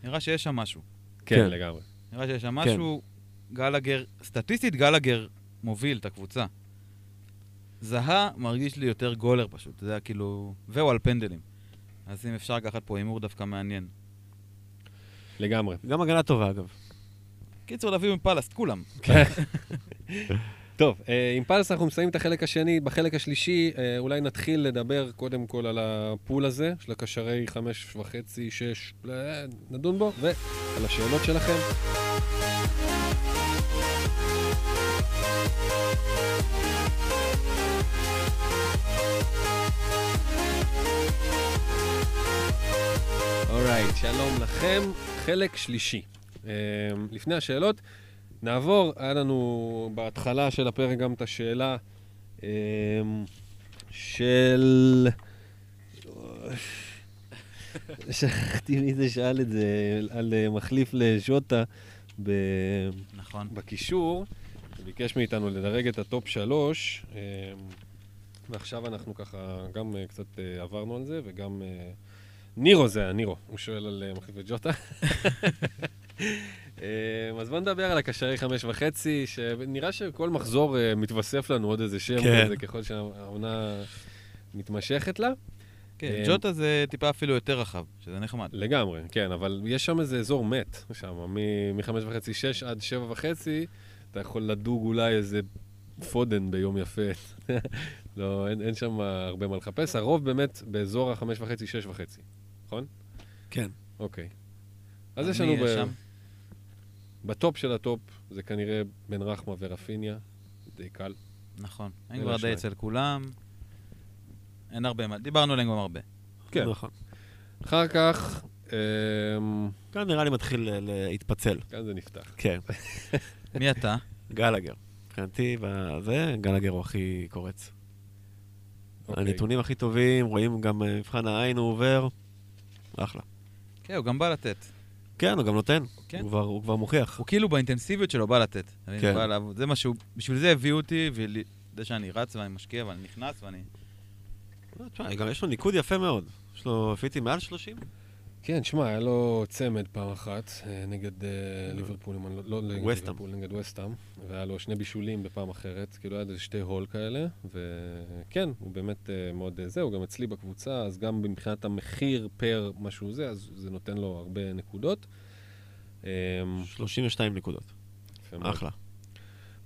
נראה שיש שם משהו.
כן,
כן.
לגמרי.
נראה שיש שם. משהו. גלגר, סטטיסטית גלגר מוביל את הקבוצה. זהה מרגיש לי יותר גולר פשוט, זה היה כאילו... והוא על פנדלים. אז אם אפשר לקחת פה הימור דווקא מעניין.
לגמרי.
גם הגנה טובה, אגב.
קיצור, להביא מפלס, כולם. [laughs]
טוב, אה, עם פלס אנחנו מסיימים את החלק השני. בחלק השלישי אה, אולי נתחיל לדבר קודם כל על הפול הזה, של הקשרי חמש וחצי, שש, אה, נדון בו, ועל השאלות שלכם. alright, שלום לכם. חלק שלישי. אה, לפני השאלות, נעבור, היה לנו בהתחלה של הפרק גם את השאלה אה, של... שכחתי מי זה שאל את זה, על אה, מחליף לז'וטה ב...
נכון.
בקישור, ביקש מאיתנו לדרג את ה top שלוש, אה, ועכשיו אנחנו ככה גם אה, קצת אה, עברנו על זה, וגם... נירו זה היה, נירו, הוא שואל על מחליף את ג'וטה. [laughs] אה, אז בוא נדבר על הקשרי חמש וחצי, שנראה שכל מחזור אה, מתווסף לנו עוד איזה שם
כן.
כזה, ככל שהעונה מתמשכת לה.
כן,
אה,
ג'וטה זה טיפה אפילו יותר רחב, שזה נחמד.
לגמרי, כן, אבל יש שם איזה אזור מת, שם, מ-5 וחצי, 6 עד 7 וחצי, אתה יכול לדוג אולי איזה פודן ביום יפה. [laughs] לא, אין, אין שם הרבה מה לחפש. הרוב באמת באזור ה-5 וחצי, 6 וחצי, נכון?
כן.
אוקיי. אז יש לנו ב...
שם?
בטופ של הטופ, זה כנראה בן רחמה ורפיניה, די קל.
נכון. אין כבר די. אצל כולם. אין הרבה מה, דיברנו עליהם גם הרבה.
כן.
נכון.
אחר כך, אמ,
כאן נראה לי מתחיל להתפצל.
כאן זה נפתח.
כן.
מי אתה?
גלגר. מבחינתי, בזה, גלגר הוא הכי קורץ.
אוקיי.
הנתונים הכי טובים, רואים גם אה, מבחן העין הוא עובר. אחלה.
כן, הוא גם בא לתת.
כן, הוא גם נותן.
כן.
הוא כבר- הוא כבר מוכיח.
הוא כאילו באינטנסיביות שלו בא לתת.
כן.
בא לעבוד. זה מה שהוא, בשביל זה הביאו אותי, וזה שאני רץ ואני משקיע ואני נכנס ואני...
לא, תשמע, גם יש לו ניקוד יפה מאוד. יש לו פיטי מעל 30?
כן, שמע, היה לו צמד פעם אחת אה, נגד אה, ליברפול, לא- לא נגד. ליברפול, נגד וסטאם, והיה לו שני בישולים בפעם אחרת, כאילו היה איזה שתי הול כאלה, וכן, הוא באמת אה, מאוד זה, הוא גם אצלי בקבוצה, אז גם מבחינת המחיר פר משהו זה, אז זה נותן לו הרבה נקודות. אה,
32 נקודות.
יפה מאוד.
אחלה.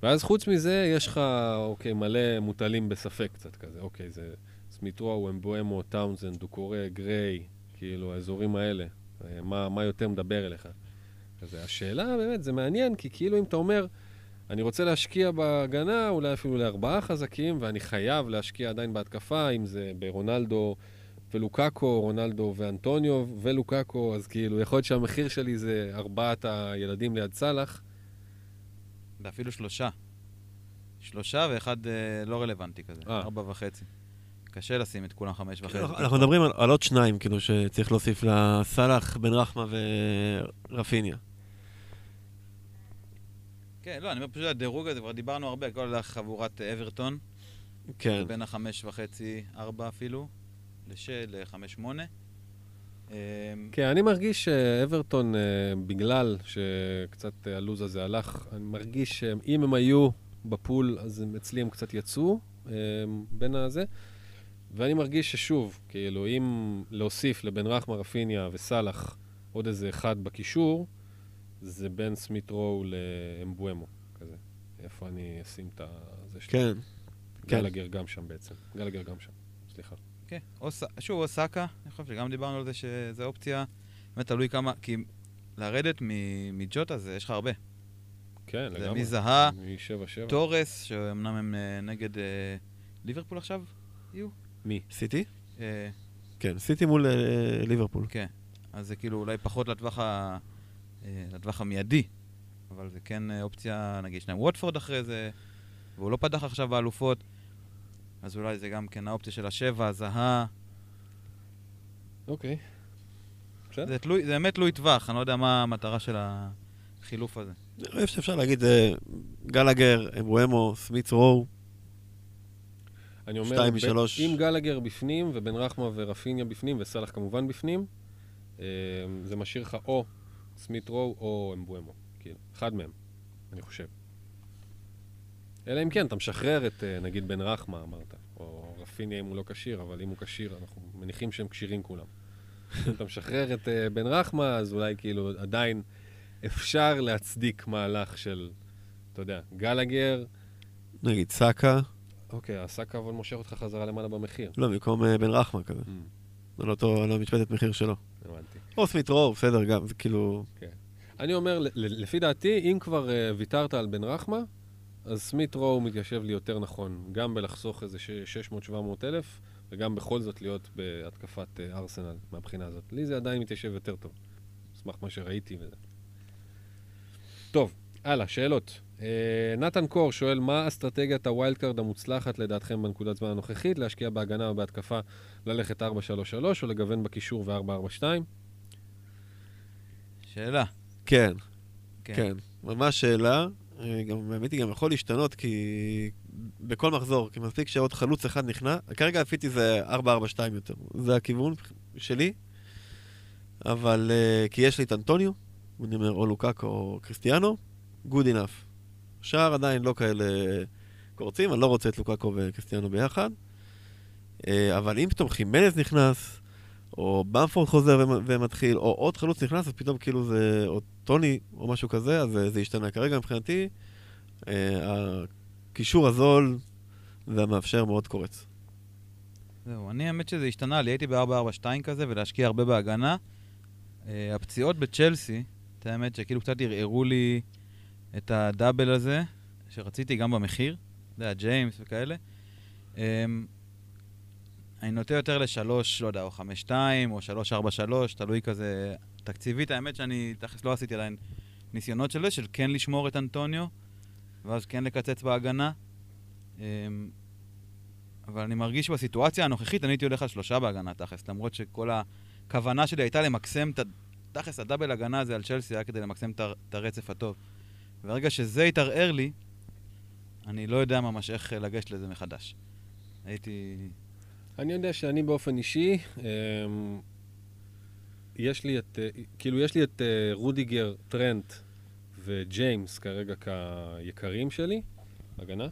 ואז חוץ מזה, יש לך, אוקיי, מלא מוטלים בספק קצת כזה. אוקיי, זה סמיטרו, אמבואמו, טאונזן, דוקורי, גריי, כאילו, האזורים האלה. אה, מה, מה יותר מדבר אליך? כזה, השאלה באמת, זה מעניין, כי כאילו אם אתה אומר, אני רוצה להשקיע בהגנה, אולי אפילו לארבעה חזקים, ואני חייב להשקיע עדיין בהתקפה, אם זה ברונלדו ולוקאקו, רונלדו ואנטוניו ולוקאקו, אז כאילו, יכול להיות שהמחיר שלי זה ארבעת הילדים ליד סאלח.
ואפילו שלושה. שלושה ואחד אה, לא רלוונטי כזה.
אה.
ארבע וחצי. קשה לשים את כולם חמש וחצי.
אנחנו מדברים על- על עוד שניים, כאילו, שצריך להוסיף לסאלח, בן רחמה ורפיניה.
כן, לא, אני אומר פשוט הדירוג הזה, כבר דיברנו הרבה, כל חבורת אברטון,
כן.
בין החמש וחצי, ארבע אפילו, לש... לחמש שמונה. אה,
כן, אני מרגיש שאברטון, אה, בגלל שקצת הלו"ז הזה הלך, אני מרגיש שאם הם היו בפול, אז אצלי הם קצת יצאו אה, בין הזה. ואני מרגיש ששוב, כאילו, אם להוסיף לבן רחמה, רפיניה וסאלח עוד איזה אחד בקישור, זה בין סמית רואו לאמבואמו, כזה. איפה אני אשים את זה שלי?
כן. כן.
גלגר גם שם בעצם. גלגר גם שם, סליחה.
כן, ס- שוב, או סאקה, אני חושב שגם דיברנו על זה שזו אופציה, באמת תלוי כמה, כי לרדת מ- מג'וטה זה, יש לך הרבה.
כן,
זה
לגמרי.
מזהה,
משבע שבע.
תורס, שאומנם הם אה, נגד אה, ליברפול עכשיו, יהיו.
מי?
סיטי?
אה,
כן, סיטי מול אה, ליברפול.
כן, אז זה כאילו אולי פחות לטווח, ה... אה, לטווח המיידי, אבל זה כן אה, אופציה, נגיד, יש להם ווטפורד אחרי זה, והוא לא פתח עכשיו באלופות, אז אולי זה גם כן האופציה של השבע, הזהה.
אוקיי. בסדר.
זה, תלוי, זה באמת תלוי טווח, אני לא יודע מה המטרה של החילוף הזה.
אני חושב שאפשר להגיד אה, גלגר, אמבואמו, סמית רואו.
אני אומר,
שתיים משלוש.
אם גלגר בפנים, ובן רחמה ורפיניה בפנים, וסאלח כמובן בפנים, אה, זה משאיר לך או סמית רואו או אמבואמו. כאילו, אחד מהם, אני חושב. אלא אם כן, אתה משחרר את, אה, נגיד, בן רחמה, אמרת, או רפיניה אם הוא לא כשיר, אבל אם הוא כשיר, אנחנו מניחים שהם כשירים כולם. [laughs] אתה משחרר את אה, בן רחמה, אז אולי כאילו עדיין אפשר להצדיק מהלך של, אתה יודע, גלגר.
נגיד סאקה,
אוקיי, הסאקה אבל מושך אותך חזרה למעלה במחיר.
לא, במקום אה, בן רחמה כזה.
Mm,
על אותו, על המשבצת מחיר שלו.
הבנתי.
או סמית רו, בסדר, גם, זה כאילו...
אני אומר, לפי דעתי, אם כבר uh, ויתרת על בן רחמה, אז סמית רו מתיישב לי יותר נכון, גם בלחסוך איזה ש- 600-700 אלף, וגם בכל זאת להיות בהתקפת uh, ארסנל מהבחינה הזאת. לי זה עדיין מתיישב יותר טוב, סמך מה שראיתי וזה. טוב, הלאה, שאלות. אה, נתן קור שואל, מה אסטרטגיית ה wild card המוצלחת לדעתכם בנקודת זמן הנוכחית? להשקיע בהגנה או בהתקפה, ללכת 4-3-3 או לגוון בקישור ו-4-4-2?
שאלה.
כן, כן. ממש שאלה. אה, גם, האמת היא, גם יכול להשתנות, כי בכל מחזור, כי מספיק שעוד חלוץ אחד נכנע, כרגע הפיתוי זה 4-4-2 יותר. זה הכיוון שלי, אבל uh, כי יש לי את אנטוניו, אני אומר או לוקאקו או קריסטיאנו, good enough. השאר עדיין לא כאלה קורצים, אני לא רוצה את לוקאקו וקריסטיאנו ביחד. Uh, אבל אם פתאום חימנז נכנס, או במפורד חוזר ומ- ומתחיל, או עוד חלוץ נכנס, אז פתאום כאילו זה, או טוני, או משהו כזה, אז זה, זה השתנה. כרגע מבחינתי, אה, הקישור הזול והמאפשר מאוד קורץ.
זהו, אני האמת שזה השתנה לי, הייתי ב-442 כזה, ולהשקיע הרבה בהגנה. אה, הפציעות בצ'לסי, את האמת שכאילו קצת ערערו לי את הדאבל הזה, שרציתי גם במחיר, אתה יודע, ג'יימס וכאלה. אה, אני נוטה יותר לשלוש, לא יודע, או חמש שתיים, או שלוש ארבע שלוש, תלוי כזה תקציבית. האמת שאני תכלס לא עשיתי עדיין ניסיונות של זה, של כן לשמור את אנטוניו, ואז כן לקצץ בהגנה. אה, אבל אני מרגיש שבסיטואציה הנוכחית אני הייתי הולך על שלושה בהגנה תכלס, למרות שכל הכוונה שלי הייתה למקסם את. תכלס, הדאבל הגנה הזה על צ'לסי היה כדי למקסם את הרצף הטוב. ברגע שזה התערער לי, אני לא יודע ממש איך לגשת לזה מחדש. הייתי...
אני יודע שאני באופן אישי, אמ, יש לי את, אה, כאילו יש לי את אה, רודיגר, טרנט וג'יימס כרגע כיקרים שלי, הגנה.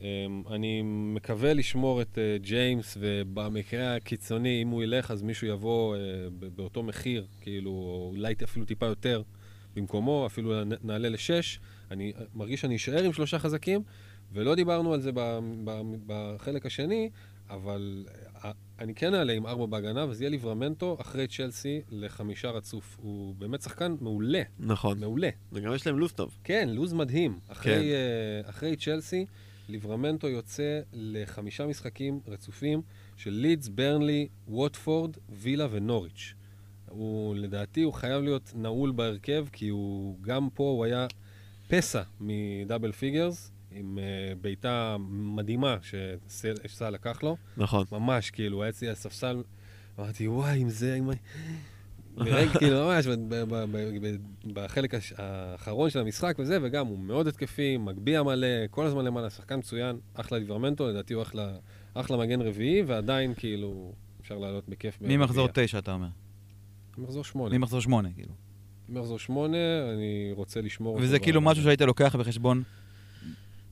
אמ, אני מקווה לשמור את אה, ג'יימס, ובמקרה הקיצוני, אם הוא ילך, אז מישהו יבוא באותו מחיר, כאילו, או אולי אפילו טיפה יותר במקומו, אפילו נעלה לשש. אני אה, מרגיש שאני אשאר עם שלושה חזקים, ולא דיברנו על זה בחלק השני, אבל אה, אני כן אעלה עם ארבע בהגנה, וזה יהיה ליברמנטו אחרי צ'לסי לחמישה רצוף. הוא באמת שחקן מעולה,
נכון.
מעולה.
וגם יש להם לו"ז טוב.
כן, לוז מדהים. אחרי,
כן.
אה, אחרי צ'לסי, ליברמנטו יוצא לחמישה משחקים רצופים של לידס, ברנלי, ווטפורד, וילה ונוריץ'. הוא, לדעתי, הוא חייב להיות נעול בהרכב, כי הוא, גם פה הוא היה פסע מ double figures, עם אה, בעיטה מדהימה שסה לקח לו.
נכון.
ממש, כאילו, היה אצלי הספסל, אמרתי, וואי, אם זה... אם... וראיתי, כאילו, ממש, ב- ב- בחלק האחרון של המשחק וזה, וגם הוא מאוד התקפי, מגביה מלא, כל הזמן למעלה, שחקן מצוין, אחלה ליברמנטו, לדעתי הוא אחלה, אחלה מגן רביעי, ועדיין, כאילו, אפשר לעלות בכיף.
ממחזור
ברביעייה.
תשע, אתה אומר.
ממחזור שמונה.
ממחזור שמונה, כאילו.
ממחזור שמונה, אני רוצה לשמור.
וזה כאילו משהו שהיית לוקח בחשבון.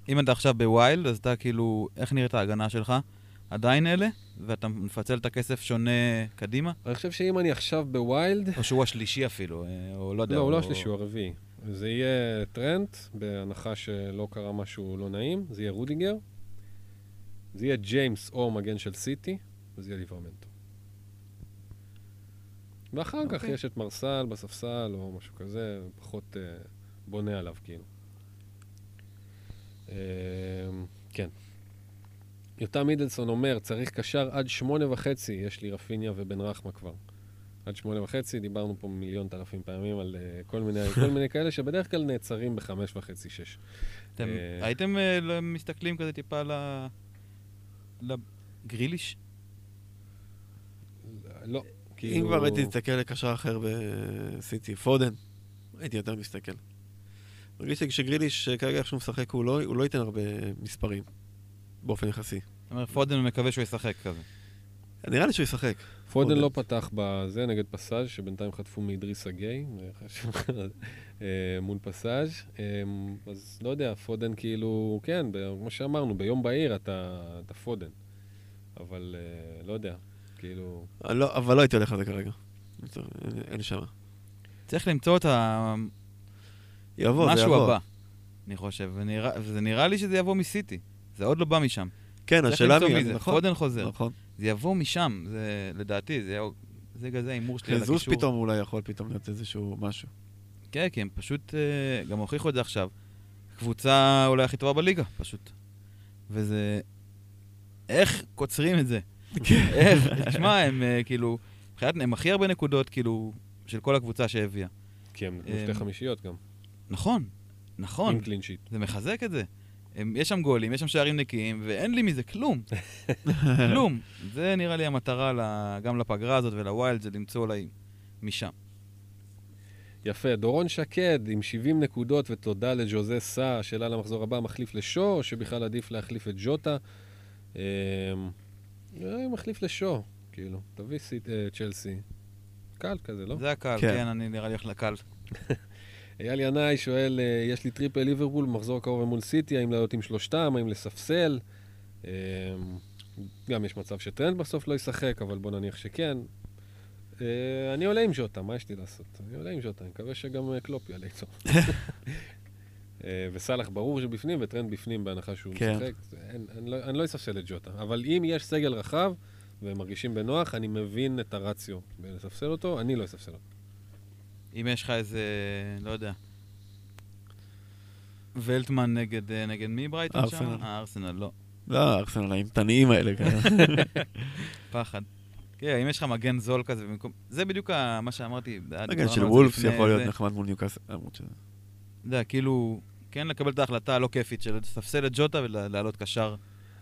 אם אתה עכשיו בווילד, אז אתה כאילו, איך נראית ההגנה שלך? עדיין אלה? ואתה מפצל את הכסף שונה קדימה?
אני חושב שאם אני עכשיו ב wild,
או שהוא השלישי אפילו, אה, או לא יודע.
לא, הוא לא השלישי, הוא הרביעי. זה יהיה טרנט, בהנחה שלא קרה משהו לא נעים, זה יהיה רודיגר, זה יהיה ג'יימס או מגן של סיטי, וזה יהיה ליברמנטו. ואחר כך
אוקיי.
יש את מרסל בספסל או משהו כזה, פחות אה, בונה עליו כאילו. אה, כן. יותם מידלסון אומר, צריך קשר עד שמונה וחצי, יש לי רפיניה ובן רחמה כבר. עד שמונה וחצי, דיברנו פה מיליון אלפים פעמים על uh, כל, מיני, [laughs] כל מיני כאלה שבדרך כלל נעצרים בחמש וחצי, שש.
אתם
אה,
הייתם לא- מסתכלים כזה טיפה ל... לגריליש?
לא,
אם
כאילו...
כבר הייתי להסתכל לקשר אחר בסיטי, פודן, הייתי יותר מסתכל. מרגיש לי שגריליש, כרגע איך שהוא משחק, הוא לא, הוא לא ייתן הרבה מספרים, באופן יחסי.
זאת אומרת, פודן מקווה שהוא ישחק כזה.
נראה לי שהוא ישחק.
פודן
פודן.
לא פתח בזה נגד פס"ז' שבינתיים חטפו מאדריסה גיי, אה, מול פס"ז', אה, אז לא יודע, פודן כאילו, כן, כמו שאמרנו, ביום בהיר אתה, אתה פודן. אבל אה, לא יודע, כאילו...
לא, אבל לא הייתי הולך על זה כרגע.
אין- שם.
צריך למצוא את
יבוא, זה יבוא.
הבא, אני חושב. ונראה- וזה נראה לי שזה יבוא מסיטי. זה עוד לא בא משם.
כן, השאלה מי...
מי זה.
נכון,
פודן חוזר.
נכון.
זה יבוא משם, זה לדעתי, זה יהיה- זה כזה הימור שלי על
חיזוס
הקישור.
פתאום אולי יכול פתאום להיות איזשהו משהו.
כן, כי הם פשוט אה, גם הוכיחו את זה עכשיו. קבוצה אולי הכי טובה בליגה, פשוט. וזה... איך קוצרים את זה? איך? תשמע, הם אה, כאילו... מבחינת, הם הכי הרבה נקודות, כאילו, של כל הקבוצה שהביאה.
כי הם נתנו
אמ,
שתי חמישיות גם.
נכון, נכון.
עם קלין שיט.
זה מחזק את זה. הם, יש שם גולים, יש שם שערים נקיים, ואין לי מזה כלום. [laughs] כלום. זה נראה לי המטרה ל- גם לפגרה הזאת ולווילד, זה למצוא אולי משם.
יפה, דורון שקד עם 70 נקודות ותודה לג'וזה סא, שאלה למחזור הבא, מחליף לשו, או שבכלל עדיף להחליף את ג'וטה? אמ, אה, מחליף לשו, כאילו, תביא סיט- אה, צ'לסי. קל כזה, לא?
זה הקל,
כן.
כן, אני נראה לי הולך לקל. [laughs]
אייל ינאי שואל, אה, יש לי triple ליברפול, מחזור קרוב מול סיטי, האם לעלות עם שלושתם, האם לספסל? אמ, גם יש מצב שטרנט בסוף לא ישחק, אבל בוא נניח שכן. אה, אני עולה עם ז'וטה, מה יש לי לעשות? אני עולה עם ז'וטה, אני מקווה שגם אה, קלופ יעלה איתו. [laughs] אה, וסאלח ברור שבפנים, וטרנט בפנים בהנחה שהוא
כן.
משחק. אין- אני לא- אני לא אספסל את ג'וטה. אבל אם יש סגל רחב והם מרגישים בנוח, אני מבין את הרציו בלספסל אותו, אני לא אספסל אותו.
אם יש לך איזה, לא יודע, ולטמן נגד, אה, נגד מי ברייטון שם?
ארסנל.
אה, ארסנל, לא.
לא, הארסנל האימתניים האלה, כן. [laughs]
פחד. כן, אם יש לך מגן זול כזה במקום... זה בדיוק מה שאמרתי.
מגן של וולפס יכול להיות. נחמד מול ניוקאסל. למרות שזה-
אתה יודע, כאילו, כן לקבל את ההחלטה הלא כיפית של לספסל את ג'וטה ולעלות קשר.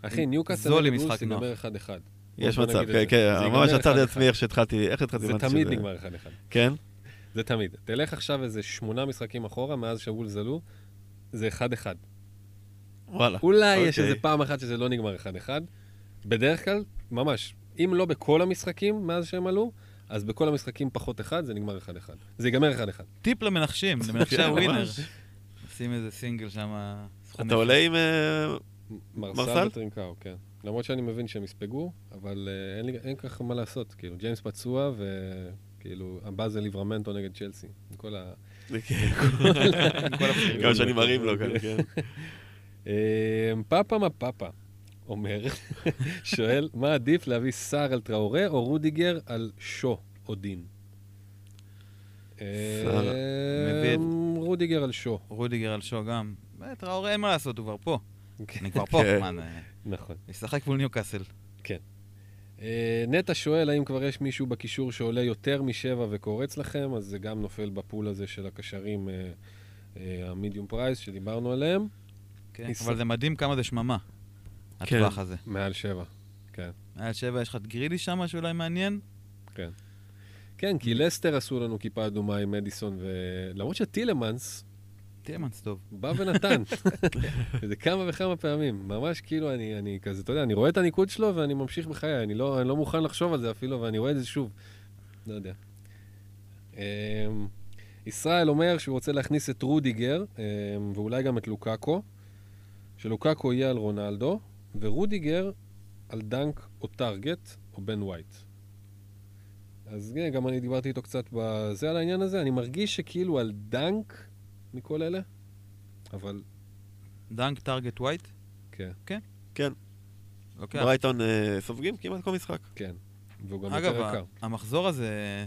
אחי, ניוקאסל
זול עם
נגד
משחק
וולס
נוח.
ייגמר 1-1.
יש מצב,
את
כן. כן, ממש עצרתי
1-1.
עצמי איך שהתחלתי, איך התחלתי?
זה תמיד נגמר 1-1.
כן?
זה תמיד. תלך עכשיו איזה שמונה משחקים אחורה, מאז שוולס עלו, זה 1-1.
וואלה.
אולי יש
אוקיי.
איזה פעם אחת שזה לא נגמר 1-1. בדרך כלל, ממש, אם לא בכל המשחקים מאז שהם עלו, אז בכל המשחקים פחות 1, זה נגמר 1-1. זה ייגמר 1-1.
טיפ למנחשים, למנחשי
כן,
הווינר.
ממש.
שים איזה סינגל שם.
אתה. עולה עם... אה,
מרסל
מרסל?
וטרינקאו, כן. למרות שאני מבין שהם יספגו, אבל אה, אין לי- אין ככה מה לעשות. כאילו, ג'יימס פצוע, וכאילו, הבא זה ליברמנטו נגד צ'לסי. עם כל ה... [laughs]
כן. כמה [laughs] שאני מרים לו כאן, כן. [laughs]
אה, פאפה מה פאפה אומר, שואל, מה עדיף להביא סער על טראורה או רודיגר על שו או דין?
סער,
אה,
מביא את-
רודיגר על שו.
רודיגר על שו גם. טראורה אין מה לעשות, הוא כבר פה. אני כבר פה,
כן.
מה,
נכון.
ישחק מול ניוקאסל.
אה, נטע שואל, האם כבר יש מישהו בקישור שעולה יותר משבע וקורץ לכם? אז זה גם נופל ב pool הזה של הקשרים, אה, אה, ה medium price שדיברנו עליהם.
כן. אבל זה מדהים כמה זה שממה,
כן.
הטווח הזה.
מעל שבע, כן.
מעל שבע יש לך את גרילי שם, שאולי מעניין?
כן, כי לסטר עשו לנו כיפה אדומה עם מדיסון, ולמרות שטילמנס
טילמנס טוב.
בא ונתן. [laughs] זה כמה וכמה פעמים. ממש כאילו, אני, אני כזה, אתה יודע, אני רואה את הניקוד שלו ואני ממשיך בחיי. אני לא, אני לא מוכן לחשוב על זה אפילו, ואני רואה את זה שוב. לא יודע. אמ, ישראל אומר שהוא רוצה להכניס את רודיגר, אמ, ואולי גם את לוקאקו, שלוקאקו יהיה על רונלדו, ורודיגר על דנק או טארגט או בן ווייט. אז כן, גם אני דיברתי איתו קצת בזה על העניין הזה, אני מרגיש שכאילו על דנק מכל אלה, אבל
דנק טארגט ווייט?
כן,
כן,
לוקח.
ברייטון אה, סופגים כמעט כל משחק.
כן. והוא גם
אגב,
יותר יקר.
המחזור הזה,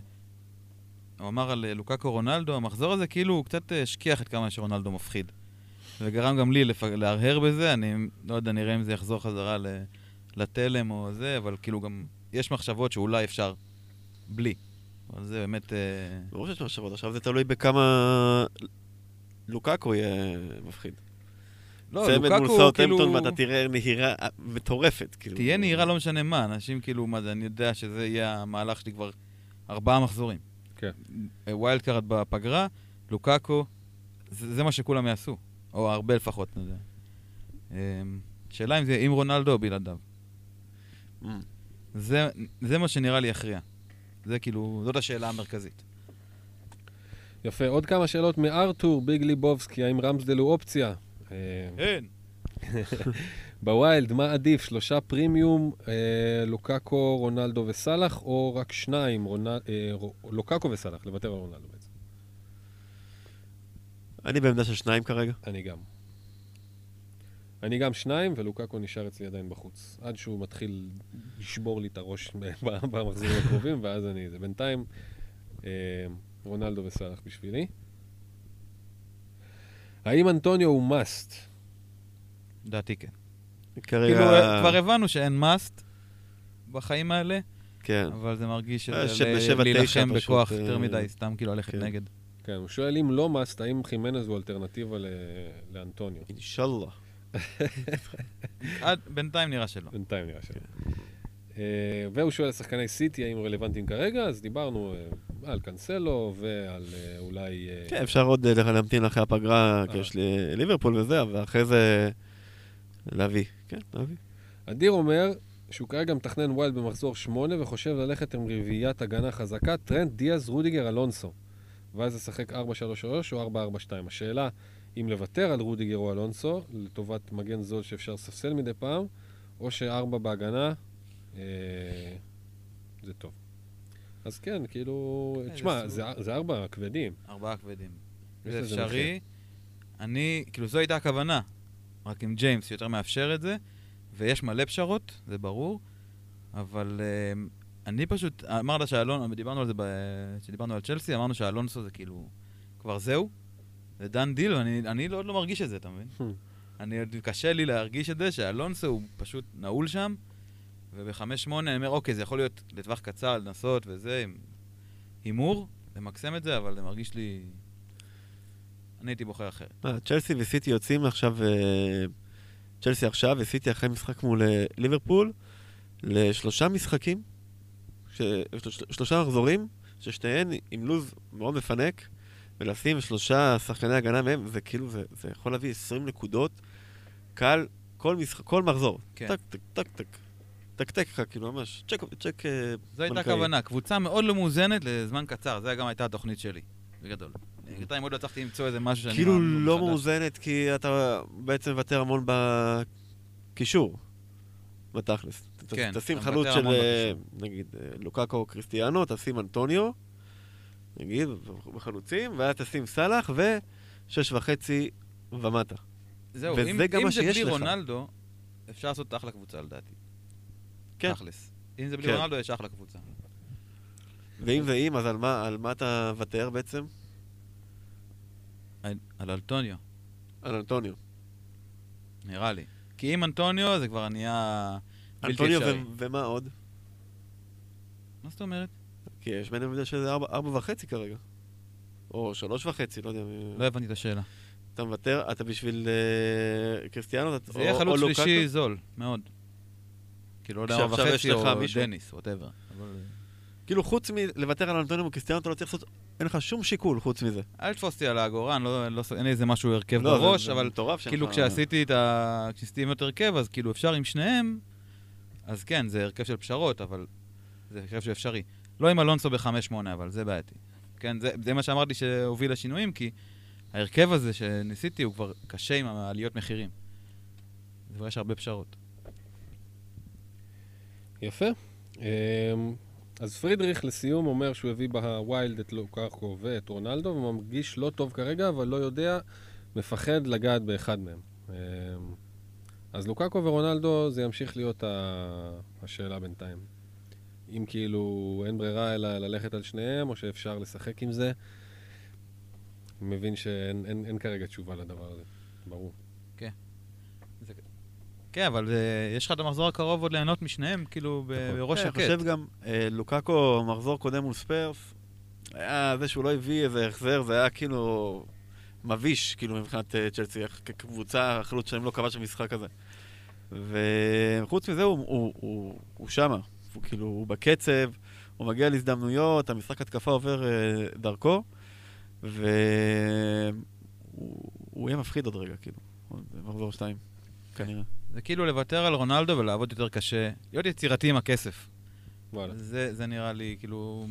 הוא אמר על אה, לוקאקו רונלדו, המחזור הזה כאילו הוא קצת אה, השכיח את כמה שרונלדו מפחיד. וגרם גם לי לפ... להרהר בזה, אני לא יודע, נראה אם זה יחזור חזרה ל... לתלם או זה, אבל כאילו גם יש מחשבות שאולי אפשר בלי. אבל זה באמת... אה,
ברור שיש מחשבות, עכשיו זה תלוי בכמה לוקאקו יהיה מפחיד.
לא,
צמד מול
לוקאקו
סאוטהמפטון
כאילו...
ואתה תראה נהירה אה, מטורפת. כאילו.
תהיה נהירה לא משנה מה, אנשים כאילו, מה זה, אני יודע שזה יהיה המהלך שלי כבר ארבעה מחזורים.
כן.
אה, wild card בפגרה, לוקאקו, זה, זה מה שכולם יעשו, או הרבה לפחות. אני יודע. אמ, שאלה אם זה עם רונלדו או בלעדיו.
אממ.
זה, זה מה שנראה לי יכריע. זה כאילו, זאת השאלה המרכזית.
יפה, עוד כמה שאלות מארתור ביג ליבובסקי, האם רמסדל הוא אופציה? אה,
אין. [laughs]
ב wild, מה עדיף? שלושה פרימיום, אה, לוקאקו, רונלדו וסאלח, או רק שניים, רונל, אה, רו- לוקאקו וסאלח, לוותר על רונלדו בעצם.
אני בעמדה של שניים כרגע.
אני גם. אני גם שניים, ולוקאקו נשאר אצלי עדיין בחוץ. עד שהוא מתחיל לשבור לי את הראש ב- [laughs] ב- במחזורים הקרובים, ואז אני... זה בינתיים אה, רונלדו וסאלח בשבילי. האם אנטוניו הוא מאסט?
לדעתי כן.
כרגע...
כאילו, כבר הבנו שאין מאסט בחיים האלה,
כן.
אבל זה מרגיש
אה,
שזה להילחם בכוח
פשוט,
יותר
אה,
מדי, סתם כאילו ללכת
כן.
נגד.
כן, הוא שואל אם לא must, האם חימנז הוא אלטרנטיבה ל- לאנטוניו?
אינשאללה.
בינתיים נראה שלא.
בינתיים נראה שלא. אה, והוא שואל על שחקני סיטי, האם רלוונטיים כרגע, אז דיברנו אה, על קאנסלו ועל אה, אולי...
כן, אפשר עוד להמתין אחרי הפגרה. כי יש לי ליברפול וזה, ואחרי זה להביא. כן, להביא.
אדיר אומר שהוא כרגע מתכנן wild במחזור 8 וחושב ללכת עם רביעיית הגנה חזקה, טרנט, דיאז, רודיגר, אלונסו. ואז לשחק 4-3-3 או 4-4-2. השאלה אם לוותר על רודיגר או אלונסו לטובת מגן זול שאפשר לספסל מדי פעם, או שארבע בהגנה, אה, זה טוב. אז כן, כאילו,
כן,
תשמע,
זה
זה, זה ארבע כבדים.
ארבעה כבדים. זה אפשרי. אני, כאילו, זו הייתה הכוונה. רק עם ג'יימס שיותר מאפשר את זה, ויש מלא פשרות, זה ברור, אבל uh, אני פשוט, אמרת שאלון, דיברנו על זה, ב- כשדיברנו על צ'לסי, אמרנו שאלונסו זה כאילו, כבר זהו, זה done deal, ואני אני לא- עוד לא מרגיש את זה, אתה מבין? אני עוד קשה לי להרגיש את זה, שאלונסו הוא פשוט נעול שם, וב-5-8 אני אומר, אוקיי, זה יכול להיות לטווח קצר, לנסות וזה, עם הימור, למקסם את זה, אבל זה מרגיש לי... אני הייתי בוחר אחרת.
אה, צ'לסי וסיטי יוצאים עכשיו, אה, צ'לסי עכשיו וסיטי אחרי משחק מול אה, ליברפול, לשלושה משחקים, שלושה מחזורים, ששתיהן עם לוז מאוד מפנק, ולשים שלושה שחקני הגנה מהם, זה כאילו, זה, זה יכול להביא 20 נקודות, קל, כל, משחק, כל מחזור.
כן.
טק, טק, טק, טק. טק-טק לך, כאילו, ממש, צ'ק, צ'ק אה,
זו הייתה
בנקאי.
הכוונה, קבוצה מאוד לא מאוזנת לזמן קצר, זו גם הייתה התוכנית שלי, בגדול. בינתיים עוד לא הצלחתי למצוא איזה משהו שאני...
כאילו לא. מאוזנת, כי אתה בעצם מוותר המון בקישור, בתכלס.
כן,
תשים
אתה
חלוץ
מוותר
של,
המון
אה,
בקישור.
נגיד, אה, לוקאקו או קריסטיאנו, תשים אנטוניו, נגיד, בחלוצים, ואז תשים סאלח, ושש וחצי ומטה.
זהו,
וזה
אם,
גם
אם
מה
זה בלי
לך.
רונלדו, אפשר לעשות אחלה קבוצה לדעתי.
כן.
תכלס. אם זה בלי
כן.
רונלדו, יש אחלה קבוצה.
ואם ואם, אז על מה, על מה אתה מוותר בעצם?
על- על אלטוניו,
על אנטוניו.
נראה לי. כי אם אנטוניו, זה כבר נהיה בלתי
אנטוניו
אפשרי.
ו- ומה עוד?
מה זאת אומרת?
כי יש ביניהם הבדל של ארבע ארבע וחצי כרגע. או שלוש וחצי, לא יודע.
לא הבנתי את השאלה.
אתה מוותר, אתה בשביל אה, קריסטיאנו,
זה יהיה
או-
חלוץ
או לוקאקו?
שלישי זול, מאוד. כאילו, לא יודע, ארבע וחצי או
מישהו-
דניס, ווטאבר.
כאילו חוץ מלוותר על אנטוניו וקריסטיאנו, אתה לא צריך לעשות, אין לך שום שיקול חוץ מזה.
אל תתפוס אותי על אני לא- לא- אין לי איזה משהו הרכב
לא, זה-
בראש,
זה
אבל
שאין
כאילו כשעשיתי את ה... כשעשיתי יותר הרכב, אז כאילו אפשר עם שניהם, אז כן, זה הרכב של פשרות, אבל זה הרכב שהוא אפשרי. לא עם אלונסו ב-5-8, אבל זה בעייתי. כן, זה, זה מה שאמרתי שהוביל לשינויים, כי ההרכב הזה שניסיתי הוא כבר קשה עם העליות מחירים. כבר יש הרבה פשרות.
יפה. אמ, אז פרידריך לסיום אומר שהוא הביא בווילד את לוקאקו ואת רונלדו, ומרגיש לא טוב כרגע, אבל לא יודע, מפחד לגעת באחד מהם. אמ, אז לוקאקו ורונלדו זה ימשיך להיות השאלה בינתיים. אם כאילו אין ברירה אלא ללכת על שניהם, או שאפשר לשחק עם זה. אני מבין שאין אין, אין כרגע תשובה לדבר הזה, ברור.
כן, אבל זה, יש לך את המחזור הקרוב עוד ליהנות משניהם, כאילו, ב-
נכון.
בראש
כן,
שקט.
אני חושב גם, אה, לוקאקו, מחזור קודם מול ספיירס, היה זה שהוא לא הביא איזה החזר, זה היה כאילו מביש, כאילו, מבחינת אה, צ'לסי, כקבוצה, החלוץ שלהם לא כבש במשחק הזה. וחוץ מזה, הוא, הוא, הוא, הוא שמה. הוא כאילו, הוא בקצב, הוא מגיע להזדמנויות, המשחק התקפה עובר אה, דרכו, והוא הוא יהיה מפחיד עוד רגע, כאילו, עוד מחזור שתיים, כנראה.
זה כאילו לוותר על רונלדו ולעבוד יותר קשה, להיות יצירתי עם הכסף.
וואלה.
זה, זה נראה לי, כאילו,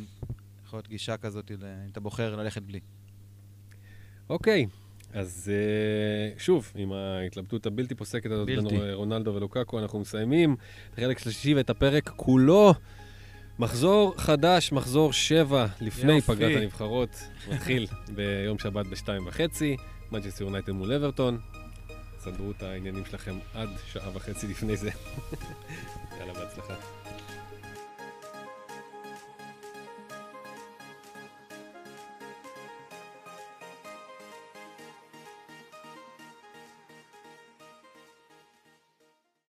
יכול להיות גישה כזאת, אם אתה בוחר ללכת בלי.
אוקיי, אז אה, שוב, עם ההתלבטות הבלתי פוסקת הזאת בין. רונלדו ולוקקו, אנחנו מסיימים את החלק השלישי ואת הפרק כולו. מחזור חדש, מחזור שבע, לפני
יופי.
פגרת הנבחרות, מתחיל [laughs] ביום שבת בשתיים וחצי, מנצ'סטר יונייטד מול אברטון. סדרו את העניינים שלכם עד שעה וחצי לפני זה. [laughs] יאללה, בהצלחה.